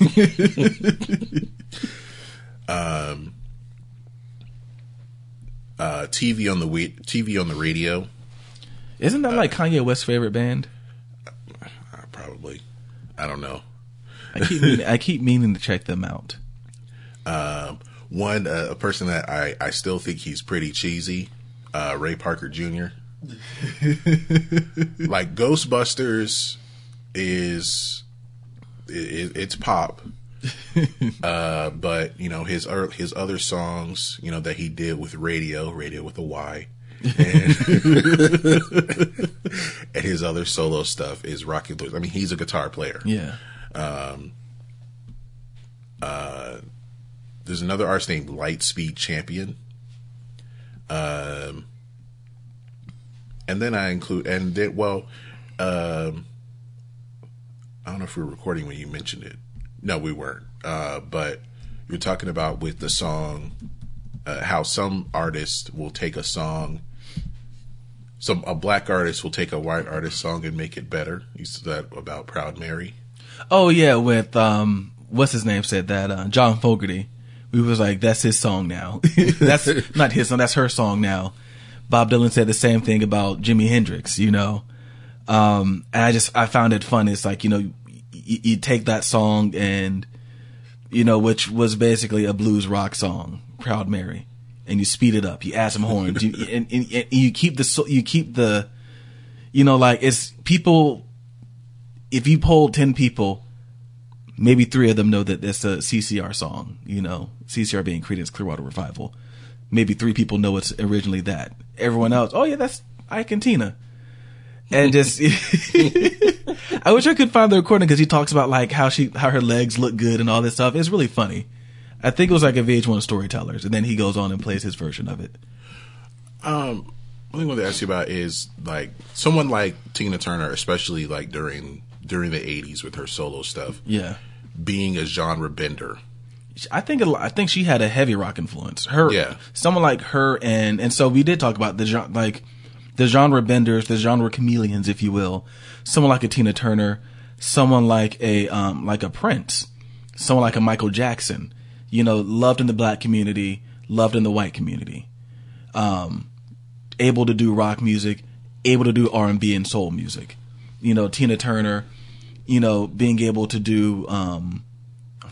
Uh, TV on the we- TV on the radio, Isn't that like Kanye West's favorite band? uh, probably. I don't know. I keep meaning, I keep meaning to check them out. Um, one uh, a person that I I still think he's pretty cheesy, uh, Ray Parker Jr. like Ghostbusters is it, it's pop. uh, but you know his ear- his other songs, you know that he did with radio, radio with a Y, and, and his other solo stuff is Rocky Blues. I mean, he's a guitar player. Yeah, Uh, There's another artist named Lightspeed Champion. Um, and then I include, and then, well, um, I don't know if we were recording when you mentioned it. No, we weren't. Uh, but you're talking about with the song, uh, how some artists will take a song, some a black artist will take a white artist song and make it better. You said that about Proud Mary. Oh yeah, with um, what's his name said that uh, John Fogerty. We was like, that's his song now. that's not his song. That's her song now. Bob Dylan said the same thing about Jimi Hendrix. You know, um, and I just I found it fun. It's like you know, y- you take that song and you know, which was basically a blues rock song, Proud Mary, and you speed it up. You add some horns. you, and, and, and you keep the you keep the, you know, like it's people if you polled 10 people maybe three of them know that it's a CCR song. You know, CCR being Creedence Clearwater Revival. Maybe three people know it's originally that. Everyone else, oh yeah, that's Ike and Tina. And just, I wish I could find the recording because he talks about like how she, how her legs look good and all this stuff. It's really funny. I think it was like a VH1 Storytellers, and then he goes on and plays his version of it. Um, one thing I wanted to ask you about is like someone like Tina Turner, especially like during during the '80s with her solo stuff, Yeah. being a genre bender. I think lot, I think she had a heavy rock influence. Her, Yeah. someone like her, and and so we did talk about the genre, like the genre benders, the genre chameleons, if you will. Someone like a Tina Turner, someone like a um like a Prince, someone like a Michael Jackson. You know, loved in the black community, loved in the white community. Um, able to do rock music, able to do R and B and soul music. You know, Tina Turner, you know, being able to do um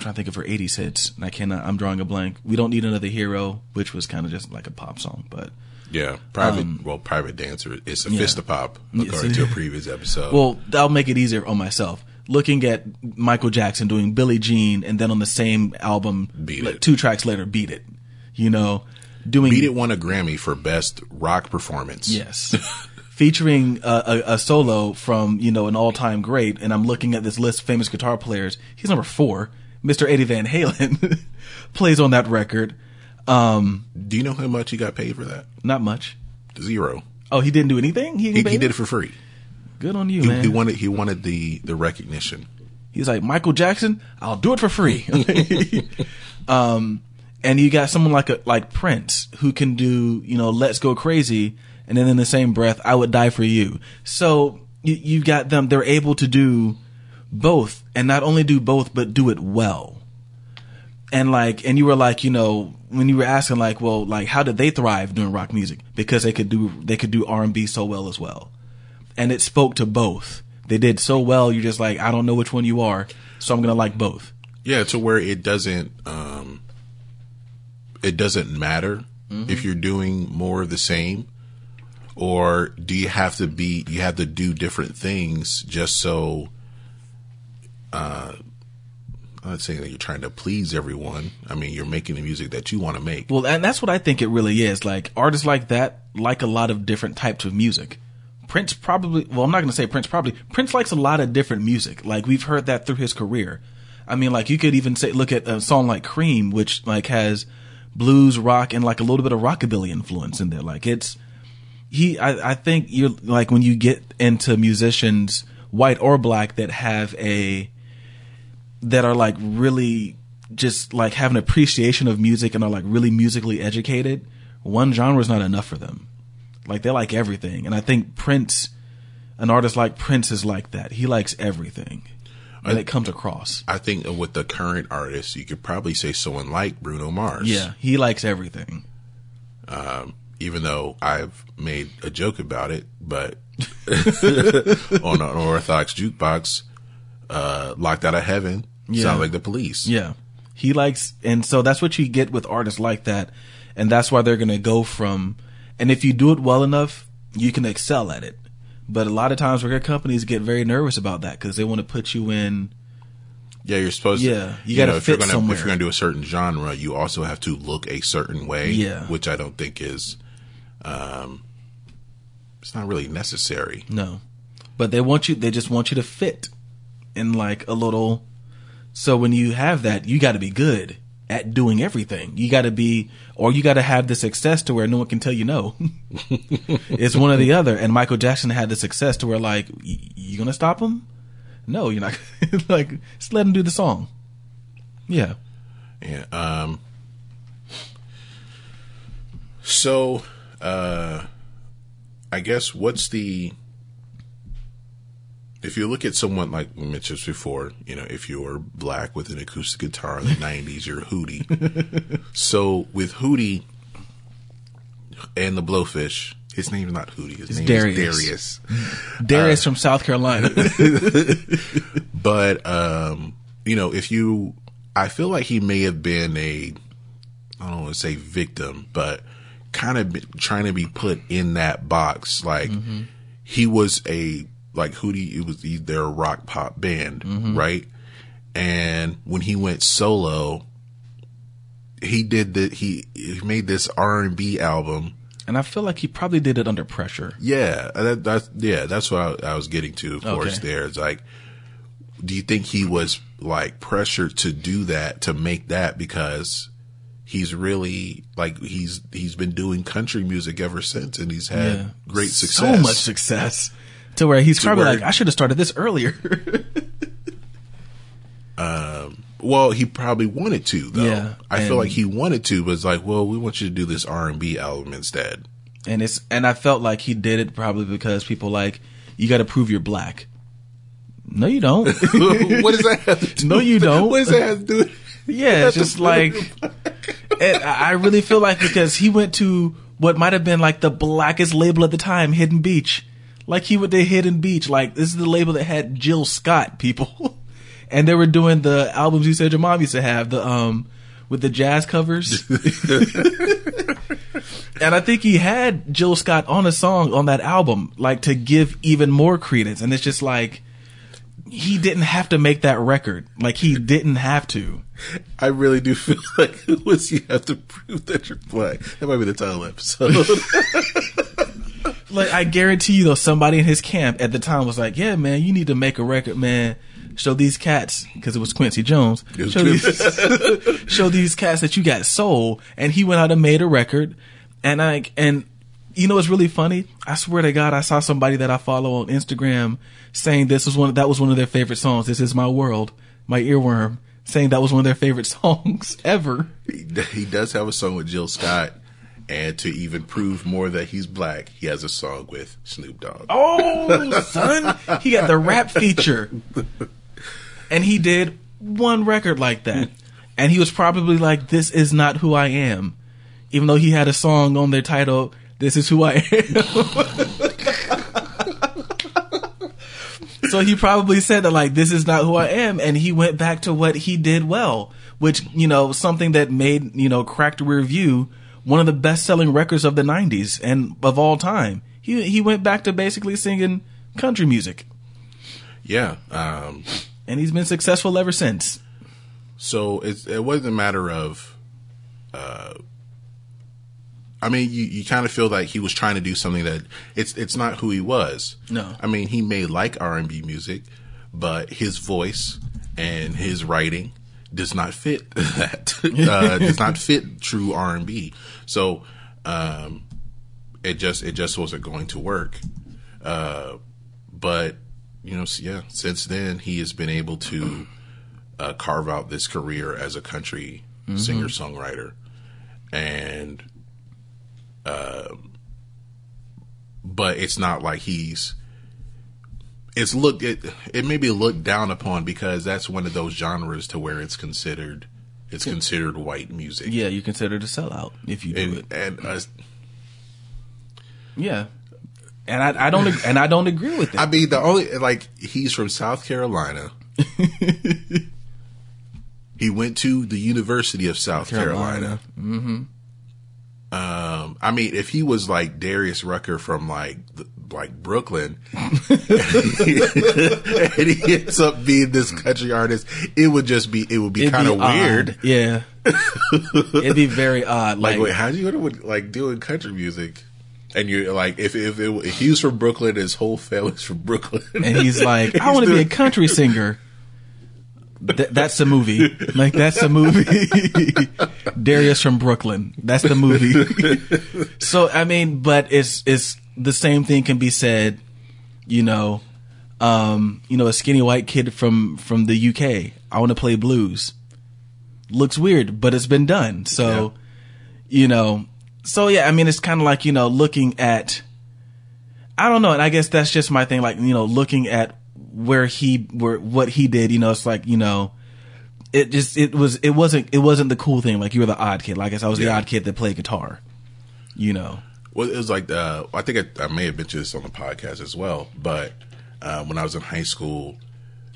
trying to think of her 80s hits, and I cannot. I'm drawing a blank. We don't need another hero, which was kind of just like a pop song, but Yeah, private. well, private dancer. It's a Um, yeah. pop, according to a previous episode. well, that'll make it easier on myself. Looking at Michael Jackson doing Billie Jean, and then on the same album, Beat like, It. two tracks later, beat it. You know, doing Beat It won a Grammy for best rock performance. Yes. Featuring a, a, a solo from, you know, an all time great. And I'm looking at this list of famous guitar players. He's number four. Mr. Eddie Van Halen plays on that record. Um, Do you know how much he got paid for that? not much. Zero. Oh, he didn't do anything? He, He, he did it for free. Good on you, He, man. he wanted he wanted the the recognition. He's like, Michael Jackson, I'll do it for free. um, and you got someone like a, like Prince who can do, you know, let's go crazy. And then in the same breath, I would die for you. So you, you've got them, they're able to do both and not only do both, but do it well. And like, and you were like, you know, when you were asking like, well, like, how did they thrive doing rock music? Because they could do, they could do R&B so well as well. And it spoke to both. They did so well, you're just like, I don't know which one you are, so I'm gonna like both. Yeah, to where it doesn't um it doesn't matter Mm-hmm. if you're doing more of the same or do you have to be you have to do different things just so uh I'm not saying that you're trying to please everyone. I mean, you're making the music that you want to make. Well, and that's what I think it really is. Like artists like that like a lot of different types of music. Prince probably, well, I'm not going to say Prince probably. Prince likes a lot of different music. Like we've heard that through his career. I mean, like you could even say, look at a song like Cream, which like has blues, rock, and like a little bit of rockabilly influence in there. Like it's, he, I, I think you're like when you get into musicians, white or black, that have a, that are like really just like have an appreciation of music and are like really musically educated, one genre is not enough for them. Like they like everything. And I think Prince, an artist like Prince is like that. He likes everything. And it comes across. I think with the current artists, you could probably say someone like Bruno Mars. Yeah, he likes everything. even though I've made a joke about it, but on Unorthodox Jukebox, uh, locked out of heaven, Yeah. sound like the police. Yeah. He likes, and so that's what you get with artists like that. And that's why they're going to go from, and if you do it well enough, you can excel at it. But a lot of times record companies get very nervous about that because they want to put you in, Yeah, you're supposed Yeah, to. you gotta know, if you're fit gonna somewhere. if you're gonna do a certain genre, you also have to look a certain way. Yeah. which I don't think is, um, it's not really necessary. no. But they want you, they just want you to fit in like a little, so when you have that, you got to be good at doing everything. You got to be, or you got to have the success to where no one can tell you no. it's one or the other. And Michael Jackson had the success to where like, y- you gonna stop him? No, you're not. like, just let him do the song. Yeah. Yeah. Um. So, uh, I guess what's the if you look at someone like we mentioned before, you know, if you're black with an acoustic guitar in the '90s, you're Hootie. so with Hootie and the Blowfish, his name's not Hootie. His It's name Darius. is Darius. Darius from South Carolina. But um, you know, if you, I feel like he may have been a, I don't want to say victim, but kind of trying to be put in that box. Like he was a like Hootie. It was they're rock pop band, mm-hmm. right? and when he went solo, he did the he, he made this R and B album. And I feel like he probably did it under pressure. Yeah, that, that's yeah, that's what I, I was getting to. Of course, Okay. there it's like, do you think he was like pressured to do that to make that because he's really like he's he's been doing country music ever since and he's had Yeah. great success. So much success. To where he's probably where- like, I should have started this earlier. um, Well, he probably wanted to though. Yeah, I feel like he wanted to, but it's like, well, we want you to do this R and B album instead. and it's and I felt like he did it probably because people like you got to prove you're black. No, you don't. what does that have to do? No, you don't. What does that have to do? Yeah, it's just like, and I I really feel like because he went to what might have been like the blackest label at the time, Hidden Beach. Like he went to Hidden Beach. Like this is the label that had Jill Scott people, and they were doing the albums you said your mom used to have the um with the jazz covers. and I think he had Jill Scott on a song on that album, like to give even more credence. And it's just like he didn't have to make that record. Like he didn't have to. I really do feel like once you have to prove that you're black, that might be the title episode. Like I guarantee you, though, somebody in his camp at the time was like, "Yeah, man, you need to make a record, man. Show these cats because it was Quincy Jones. Was Show these, show these cats that you got soul." And he went out and made a record. And I and you know what's really funny? I swear to God, I saw somebody that I follow on Instagram saying this was one that was one of their favorite songs. This is my world, my earworm, saying that was one of their favorite songs ever. he, he does have a song with Jill Scott, and to even prove more that he's black, he has a song with Snoop Dogg. Oh, son, he got the rap feature, and he did one record like that, and he was probably like, "This is not who I am," even though he had a song on their title, "This is who I am." so he probably said that like, "This is not who I am," and he went back to what he did well, which you know something that made you know Cracked Rear View one of the best selling records of the '90s and of all time. He he went back to basically singing country music, Yeah. Um, and he's been successful ever since. so it wasn't a matter of, uh, I mean, you, you kind of feel like he was trying to do something that it's it's not who he was. No. I mean, he may like R and B music, but his voice and his writing does not fit that. uh, does not fit true R and B. So, um, it just it just wasn't going to work. Uh, but you know, yeah, since then he has been able to uh, carve out this career as a country singer songwriter, and uh, but it's not like he's. It's looked it it may be looked down upon because that's one of those genres to where it's considered it's considered white music. Yeah, you consider it a sellout if you do it. and and uh, Yeah, and I, I don't ag- and I don't agree with it. I mean, the only like he's from South Carolina. he went to the University of South Carolina. Carolina. Um, I mean, if he was like Darius Rucker from like the, like Brooklyn, and he ends up being this country artist, it would just be it would be kind of weird. Yeah, it'd be very odd. Like, Like, wait, how do you go to like doing country music? And you're like, if if, it, if he was from Brooklyn, his whole family's from Brooklyn, and he's like, I want to be a country singer. Th- that's the movie. Like that's the movie. Darius from Brooklyn. That's the movie. so I mean, but it's it's the same thing can be said. You know, um, you know, a skinny white kid from from the UK. I want to play blues. Looks weird, but it's been done. So, you know, so yeah. I mean, it's kind of like you know, looking at. I don't know, and I guess that's just my thing. Like you know, looking at where he where what he did, you know, it's like you know, it just it was it wasn't it wasn't the cool thing. Like you were the odd kid. Like I guess I was the odd kid that played guitar. You know, Well, it was like uh, I think I, I may have mentioned this on the podcast as well. But uh, when I was in high school,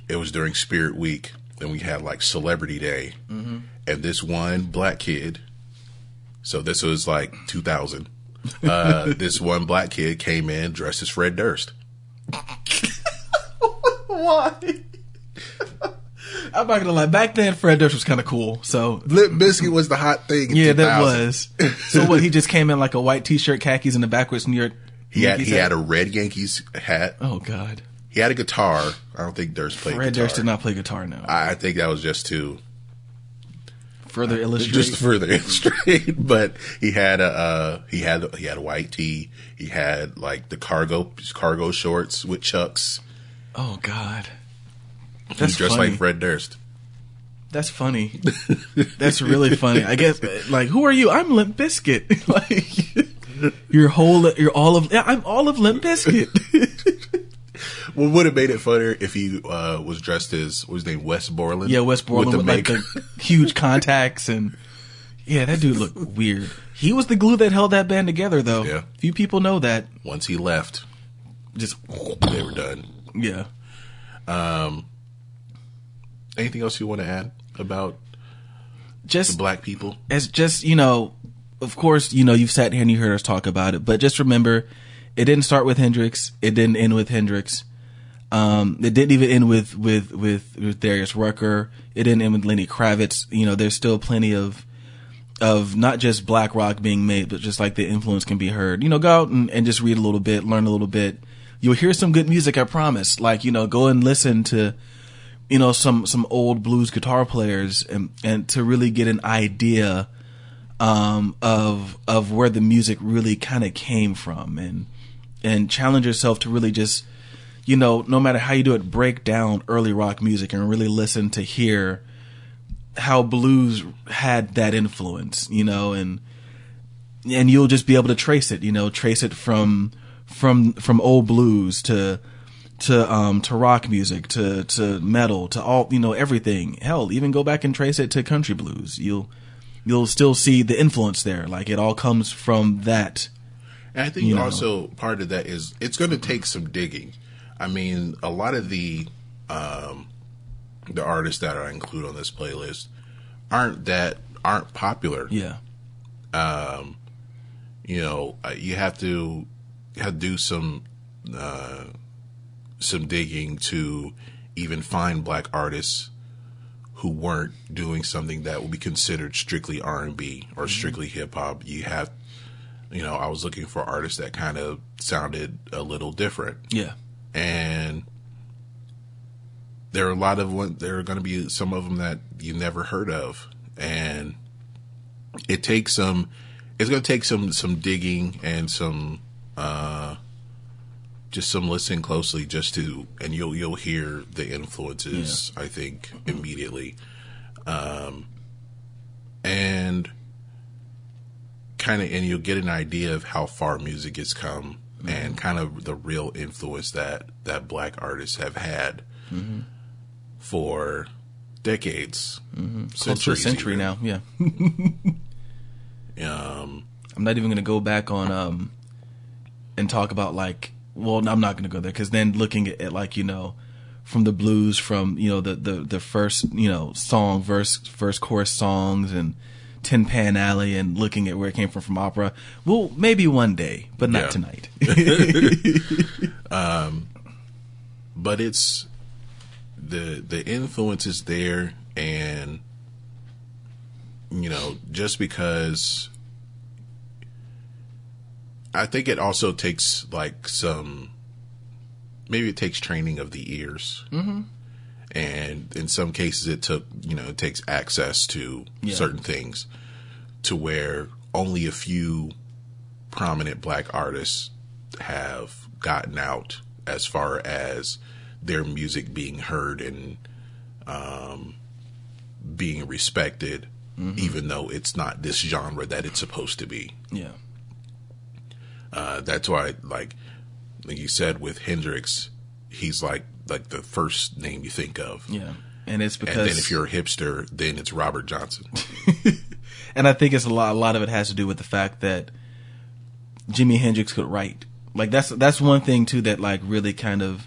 it was during Spirit Week, and we had like Celebrity Day, and this one black kid. So this was like 2000. Uh, this one black kid came in dressed as Fred Durst. why? I'm not gonna lie. Back then, Fred Durst was kind of cool. So Limp Bizkit was the hot thing. In yeah, that was. So what? He just came in like a white T-shirt, khakis, and a backwards New York. He had Yankees he had a red Yankees hat. Oh God, He had a guitar. I don't think Durst played Fred guitar. Durst did not play guitar. No. I I think that was just to Further illustrate. just further illustrate. But he had a uh, he had he had a white tee. He had like the cargo cargo shorts with chucks. oh God, He's that's dressed funny. like Fred Durst. That's funny. That's really funny. I guess like who are you? I'm Limp Bizkit. like your whole you're all of yeah, I'm all of Limp Bizkit. What would have made it funnier if he uh, was dressed as what was his name Wes Borland? yeah, Wes Borland with, the like the huge contacts and yeah, that dude looked weird. He was the glue that held that band together though. Yeah. Few people know that. Once he left, Just they were done. yeah. Anything else you want to add about Just black people? as just you know of course you know you've sat here and you heard us talk about it but just remember it didn't start with hendrix it didn't end with hendrix. Um, it didn't even end with with with, with darius rucker. It didn't end with lenny kravitz. You know there's still plenty of of not just black rock being made but just like the influence can be heard. You know go out and, and just read a little bit learn a little bit. You'll hear some good music i promise. Like you know go and listen to you know some some old blues guitar players and and to really get an idea um of of where the music really kind of came from and and challenge yourself to really just you know no matter how you do it break down early rock music and really listen to hear how blues had that influence you know and and you'll just be able to trace it you know trace it from from from old blues to to um to rock music to to metal to all you know everything hell even go back and trace it to country blues you'll you'll still see the influence there like it all comes from that And I think You know. also part of that is it's going to take some digging. I mean, a lot of the um, the artists that I include on this playlist aren't that aren't popular. yeah Um You know, uh, you have to have to do some uh, some digging to even find black artists who weren't doing something that would be considered strictly R and B or strictly hip hop. You have, you know, I was looking for artists that kind of sounded a little different, yeah and there are a lot of one. There are going to be some of them that you never heard of, and it takes some. It's going to take some some digging and some uh, just some listening closely, just to and you'll you'll hear the influences. I think immediately, um, and kind of and you'll get an idea of how far music has come and kind of the real influence that that black artists have had for decades, close to a century even. now yeah. Um, i'm not even gonna go back on um and talk about like well i'm not gonna go there because then looking at, at like you know from the blues from you know the the the first you know song verse first chorus songs and Tin Pan Alley and looking at where it came from from opera. Well, maybe one day, but not Yeah. tonight. Um, but it's the the influence is there and you know just because i think it also takes like some maybe it takes training of the ears mm-hmm. and in some cases it took you know it takes access to Yeah. certain things to where only a few prominent black artists have gotten out as far as their music being heard and um, being respected, even though it's not this genre that it's supposed to be. yeah. Uh, that's why, like, like you said with Hendrix, he's like like the first name you think of. Yeah. And it's because And then if you're a hipster, then it's Robert Johnson. and I think it's a lot. A lot of it has to do with the fact that Jimi Hendrix could write. Like that's that's one thing too that like really kind of,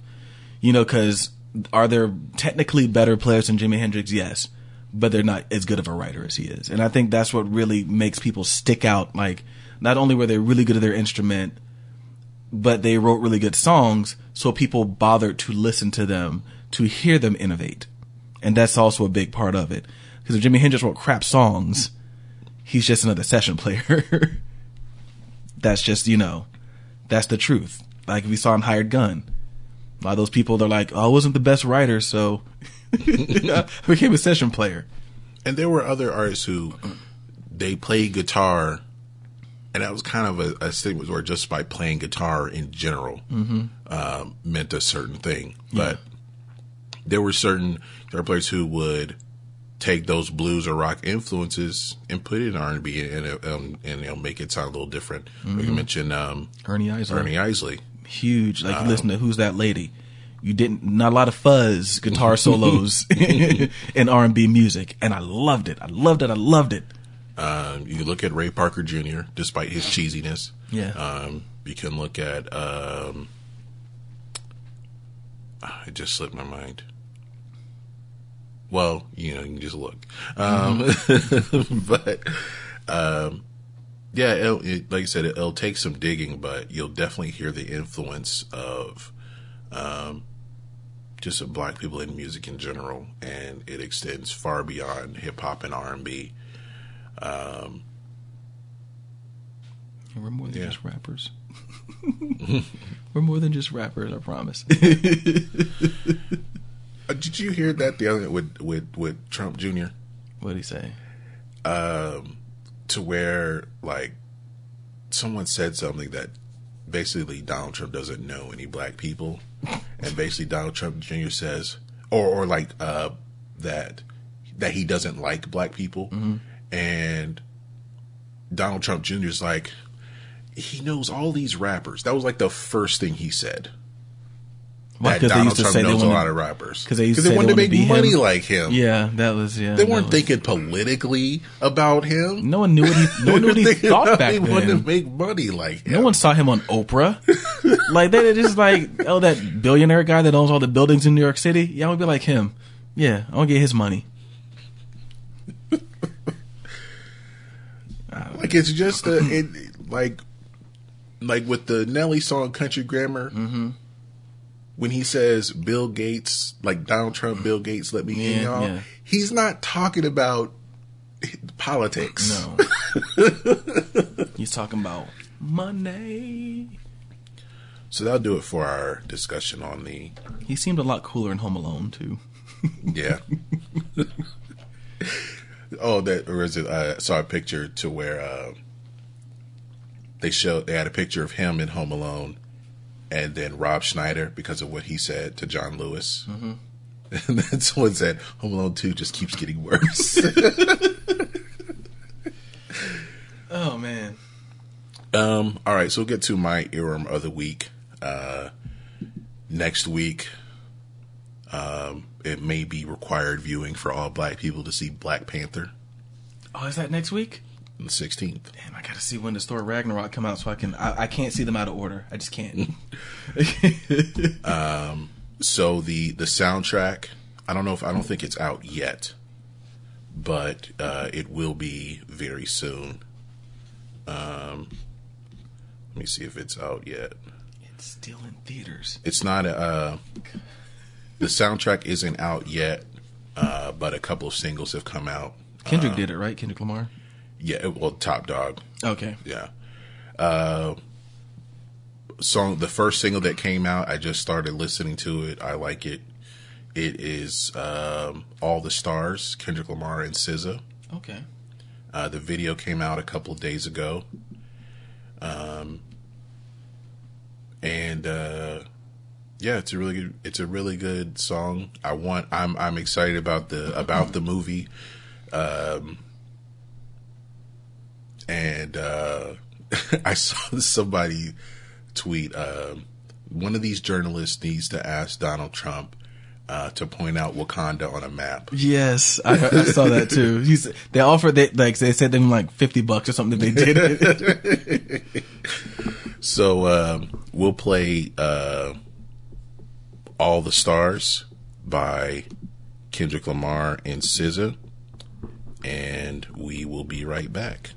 you know, because are there technically better players than Jimi Hendrix? Yes, but they're not as good of a writer as he is. And I think that's what really makes people stick out. Like not only were they really good at their instrument, but they wrote really good songs, so people bothered to listen to them to hear them innovate. and that's also a big part of it. Because if Jimi Hendrix wrote crap songs, he's just another session player. that's just you know, that's the truth. Like if we saw in Hired Gun, a lot of those people they're like, "Oh, I wasn't the best writer, so I became a session player." And there were other artists who they played guitar, and that was kind of a, a statement where just by playing guitar in general um, meant a certain thing. But there were certain guitar players who would take those blues or rock influences and put it in R and B, and um, and they'll make it sound a little different. Like you mentioned um, Ernie Isley, Ernie Isley. huge. Like you listen to Who's That Lady? You didn't not a lot of fuzz guitar solos in R and B music, and I loved it. I loved it. I loved it. Um, you look at Ray Parker Jr. Despite his cheesiness, Yeah. Um, you can look at. Um, ah, it just slipped my mind. Well, you know, you can just look. Um, but um, yeah, it'll, it, like I said, it'll take some digging, but you'll definitely hear the influence of um, just of black people in music in general, and it extends far beyond hip hop and R and B. We're more than Yeah. just rappers. We're more than just rappers. I promise. Uh, did you hear that the other with with with Trump Jr. what did he say? um, to where like someone said something that basically Donald Trump doesn't know any black people, and basically Donald Trump Jr. says, or or like uh, that that he doesn't like black people, and Donald Trump Jr. is like he knows all these rappers. That was like the first thing he said. Why? that Because they Donald used to Trump knows a lot of rappers 'cause they used to say they wanted to make money him. like him. Yeah, that was yeah. They weren't was- thinking politically about him. No one knew what he. No one knew what he thought back they wanted to make money like him. No one saw him on Oprah. like they just like oh that billionaire guy that owns all the buildings in New York City. Yeah, I would be like him. Yeah, I'll get his money. Like it's just a it, like like with the Nelly song "Country Grammar." Mm-hmm. When he says Bill Gates, like Donald Trump, Bill Gates, let me in, y'all. yeah. He's not talking about politics. No, he's talking about money. So that'll do it for our discussion on the He seemed a lot cooler in Home Alone too. Yeah. oh, that or is it? I saw a picture to where uh, they showed they had a picture of him in Home Alone, and then Rob Schneider because of what he said to John Lewis. Mm-hmm. And then someone said Home Alone Two just keeps getting worse. Oh man. um. All right, so we'll get to my earworm of the week. Uh, next week. Um, it may be required viewing for all black people to see Black Panther Oh, is that next week? the 16th. Damn, I gotta see when the Thor Ragnarok come out so I can. I, I can't see them out of order. I just can't. um. So the the soundtrack, I don't know if I don't think it's out yet, but uh, it will be very soon. Um, let me see if it's out yet. it's still in theaters. It's not. Uh, the soundtrack isn't out yet, uh, but a couple of singles have come out. Kendrick did it, right? Kendrick Lamar. Yeah, well, Top Dawg. Okay. Yeah. Uh, song, the first single that came out, I just started listening to it. I like it. It is um, All the Stars, Kendrick Lamar and SZA. Okay. Uh, the video came out a couple of days ago. Um, and uh, yeah, it's a really good. It's a really good song. I want. I'm. I'm excited about the about the movie. Um, and uh, I saw somebody tweet. Um, one of these journalists needs to ask Donald Trump uh, to point out Wakanda on a map. Yes, I, I saw that too. He's, they offered they like they said them like fifty bucks or something. They did it. So um, we'll play uh, "All the Stars" by Kendrick Lamar and SZA, and we will be right back.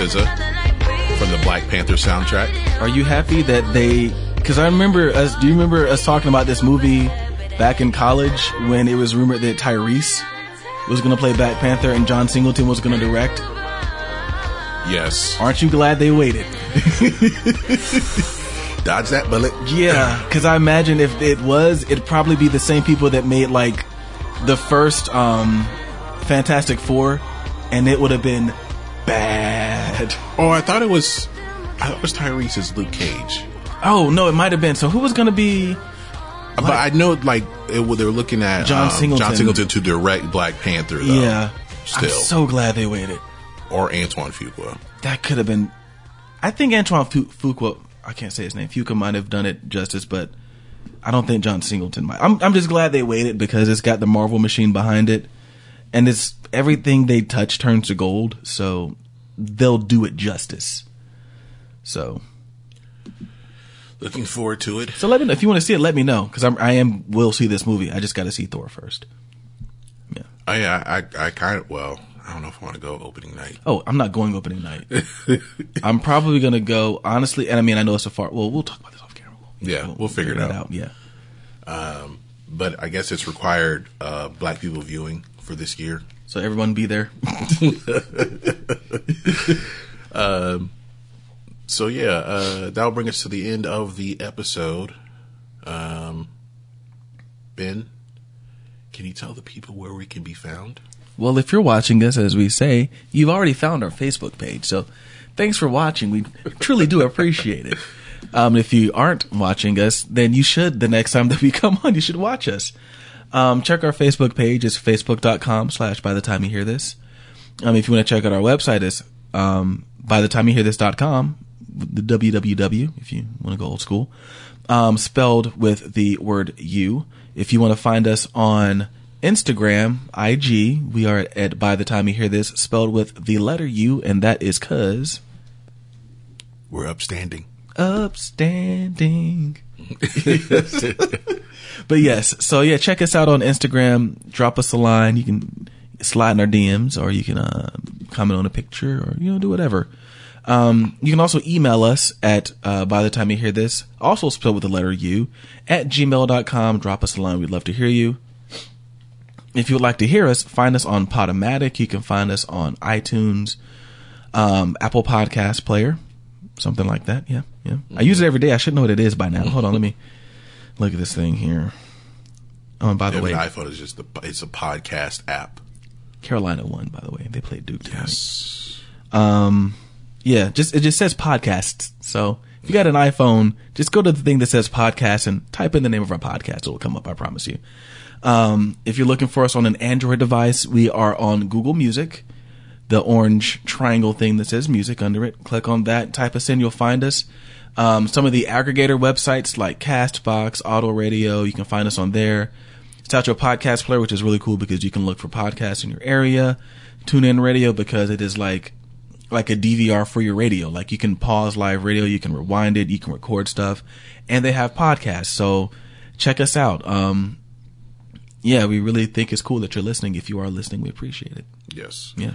SZA from the Black Panther soundtrack. Are you happy that they? Because I remember us. Do you remember us talking about this movie back in college when it was rumored that Tyrese was going to play Black Panther and John Singleton was going to direct? Yes. Aren't you glad they waited? Dodge that bullet. Yeah, because I imagine if it was, it'd probably be the same people that made like the first um Fantastic Four, and it would have been bad. Oh, I thought it was. I thought it was Tyrese's Luke Cage. Oh no, it might have been. So who was going to be? But I know, like, it, they were looking at John um, Singleton. John Singleton to direct Black Panther, though. yeah, Still. I'm so glad they waited. Or Antoine Fuqua. That could have been. I think Antoine Fu- Fuqua. I can't say his name. Fuqua might have done it justice, but I don't think John Singleton might. I'm I'm just glad they waited because it's got the Marvel machine behind it, and it's everything they touch turns to gold. So they'll do it justice. So Looking forward to it. so let me know if you want to see it. Let me know because I'm I am will see this movie. I just got to see Thor first. Yeah. Oh, yeah, I, I kind of, well, I don't know if I want to go opening night. Oh, I'm not going opening night. I'm probably gonna go honestly, and I mean I know it's a far. Well, we'll talk about this off camera. We'll, Yeah, we'll figure it that out. Yeah. Um, But I guess it's required uh, black people viewing for this year. So everyone be there. So yeah, uh, that'll bring us to the end of the episode. Um, ben, can you tell the people where we can be found? Well, if you're watching us, as we say, you've already found our Facebook page. So thanks for watching. We truly do appreciate it. Um, if you aren't watching us, then you should the next time that we come on, you should watch us. Um, check our Facebook page. It's facebook.com slash by the time you hear this. Um, if you want to check out our website, it's um, by the time you hear this.com, the www, if you want to go old school, um, spelled with the word you. If you want to find us on Instagram, IG, we are at by the time you hear this, spelled with the letter U, and that is cuz We're upstanding. upstanding. but yes, so yeah, check us out on Instagram. Drop us a line. You can slide in our DMs, or you can uh, comment on a picture, or you know, do whatever. Um, you can also email us at uh, by the time you hear this, also spelled with the letter U, at gmail.com. Drop us a line. We'd love to hear you. If you would like to hear us, find us on Podomatic. You can find us on iTunes, um, Apple Podcast Player, something like that. Yeah, yeah. I use it every day. I should know what it is by now. Hold on, let me look at this thing here. Oh, and by the If way, an iPhone is just a, it's a podcast app. Carolina won. By the way, they played Duke tonight. Yes. Um, yeah, just it just says podcasts. So if you got an iPhone, just go to the thing that says podcast and type in the name of our podcast. It will come up. I promise you. Um, if you're looking for us on an Android device, we are on Google Music, the orange triangle thing that says music under it. Click on that, type us in, you'll find us. Um, some of the aggregator websites like Castbox, Otto Radio, you can find us on there. It's out your podcast player, which is really cool because you can look for podcasts in your area. TuneIn Radio because it is like like a DVR for your radio. Like you can pause live radio, you can rewind it, you can record stuff, and they have podcasts. So check us out. Um, yeah, we really think it's cool that you're listening. If you are listening, we appreciate it. Yes. Yeah.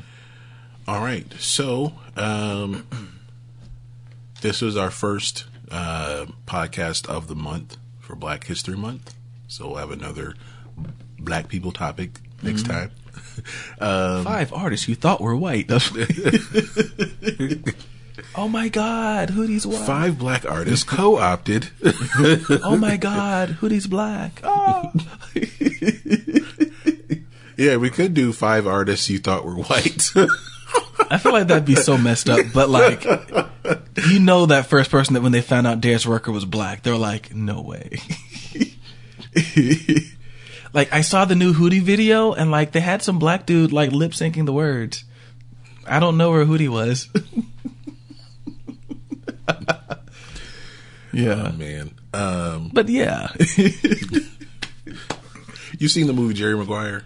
All right. So, um, this was our first uh, podcast of the month for Black History Month. So we'll have another Black people topic next time. Five artists you thought were white. Oh my God, Hootie's white. Five Black artists co-opted. Oh my God, Hootie's black. Oh. yeah, we could do five artists you thought were white. I feel like that'd be so messed up. But like, you know, that first person that when they found out Darius Rucker was black, they're like, no way. like, I saw the new Hootie video, and like they had some black dude like lip syncing the words. I don't know where Hootie was. yeah, oh, man. Um, but yeah, you seen the movie Jerry Maguire?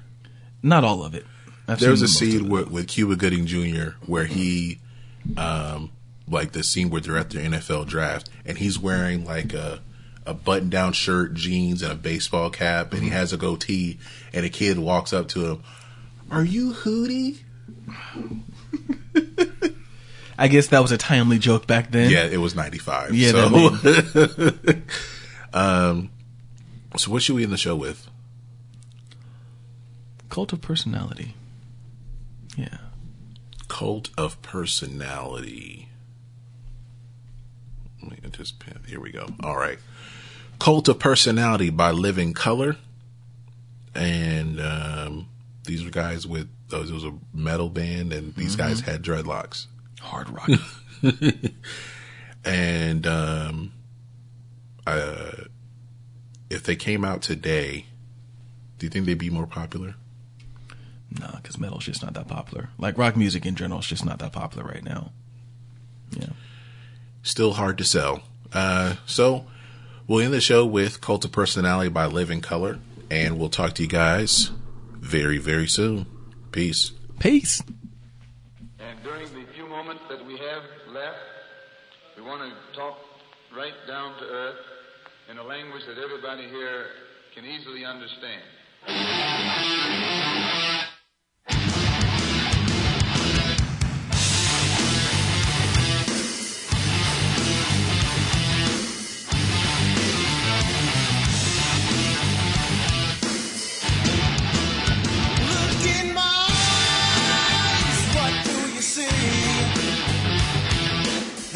not all of it. I've There was a scene with, with Cuba Gooding Jr. where he, um, like the scene where they're at the NFL draft, and he's wearing like a a button down shirt, jeans, and a baseball cap, and he has a goatee, and a kid walks up to him, "Are you Hootie?" I guess that was a timely joke back then. Yeah, it was ninety five. Yeah, so, um, so what should we end the show with? Cult of personality. Yeah. Cult of personality. Let me just pen. Here we go. All right. Cult of Personality by Living Colour. And um, these were guys with, oh, it was a metal band, and these guys had dreadlocks. Hard rock. And um, uh, if they came out today, do you think they'd be more popular? Nah, because metal's just not that popular. Like rock music in general is just not that popular right now. Yeah. still hard to sell. Uh, so we'll end the show with Cult of Personality by Living Colour, and we'll talk to you guys very, very soon. Peace. Peace. And during the few moments that we have left, we want to talk right down to earth in a language that everybody here can easily understand.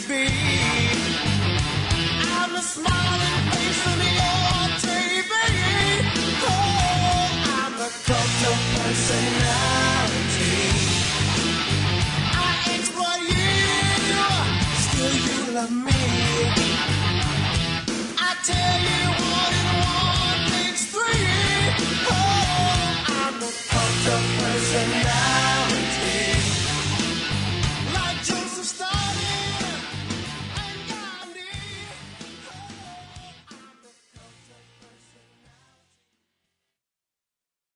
To be. I'm the smiling face on your TV. Oh, I'm the cult of personality. I exploit you, still you love me. I tell you one and one makes three. Oh, I'm the cult of personality.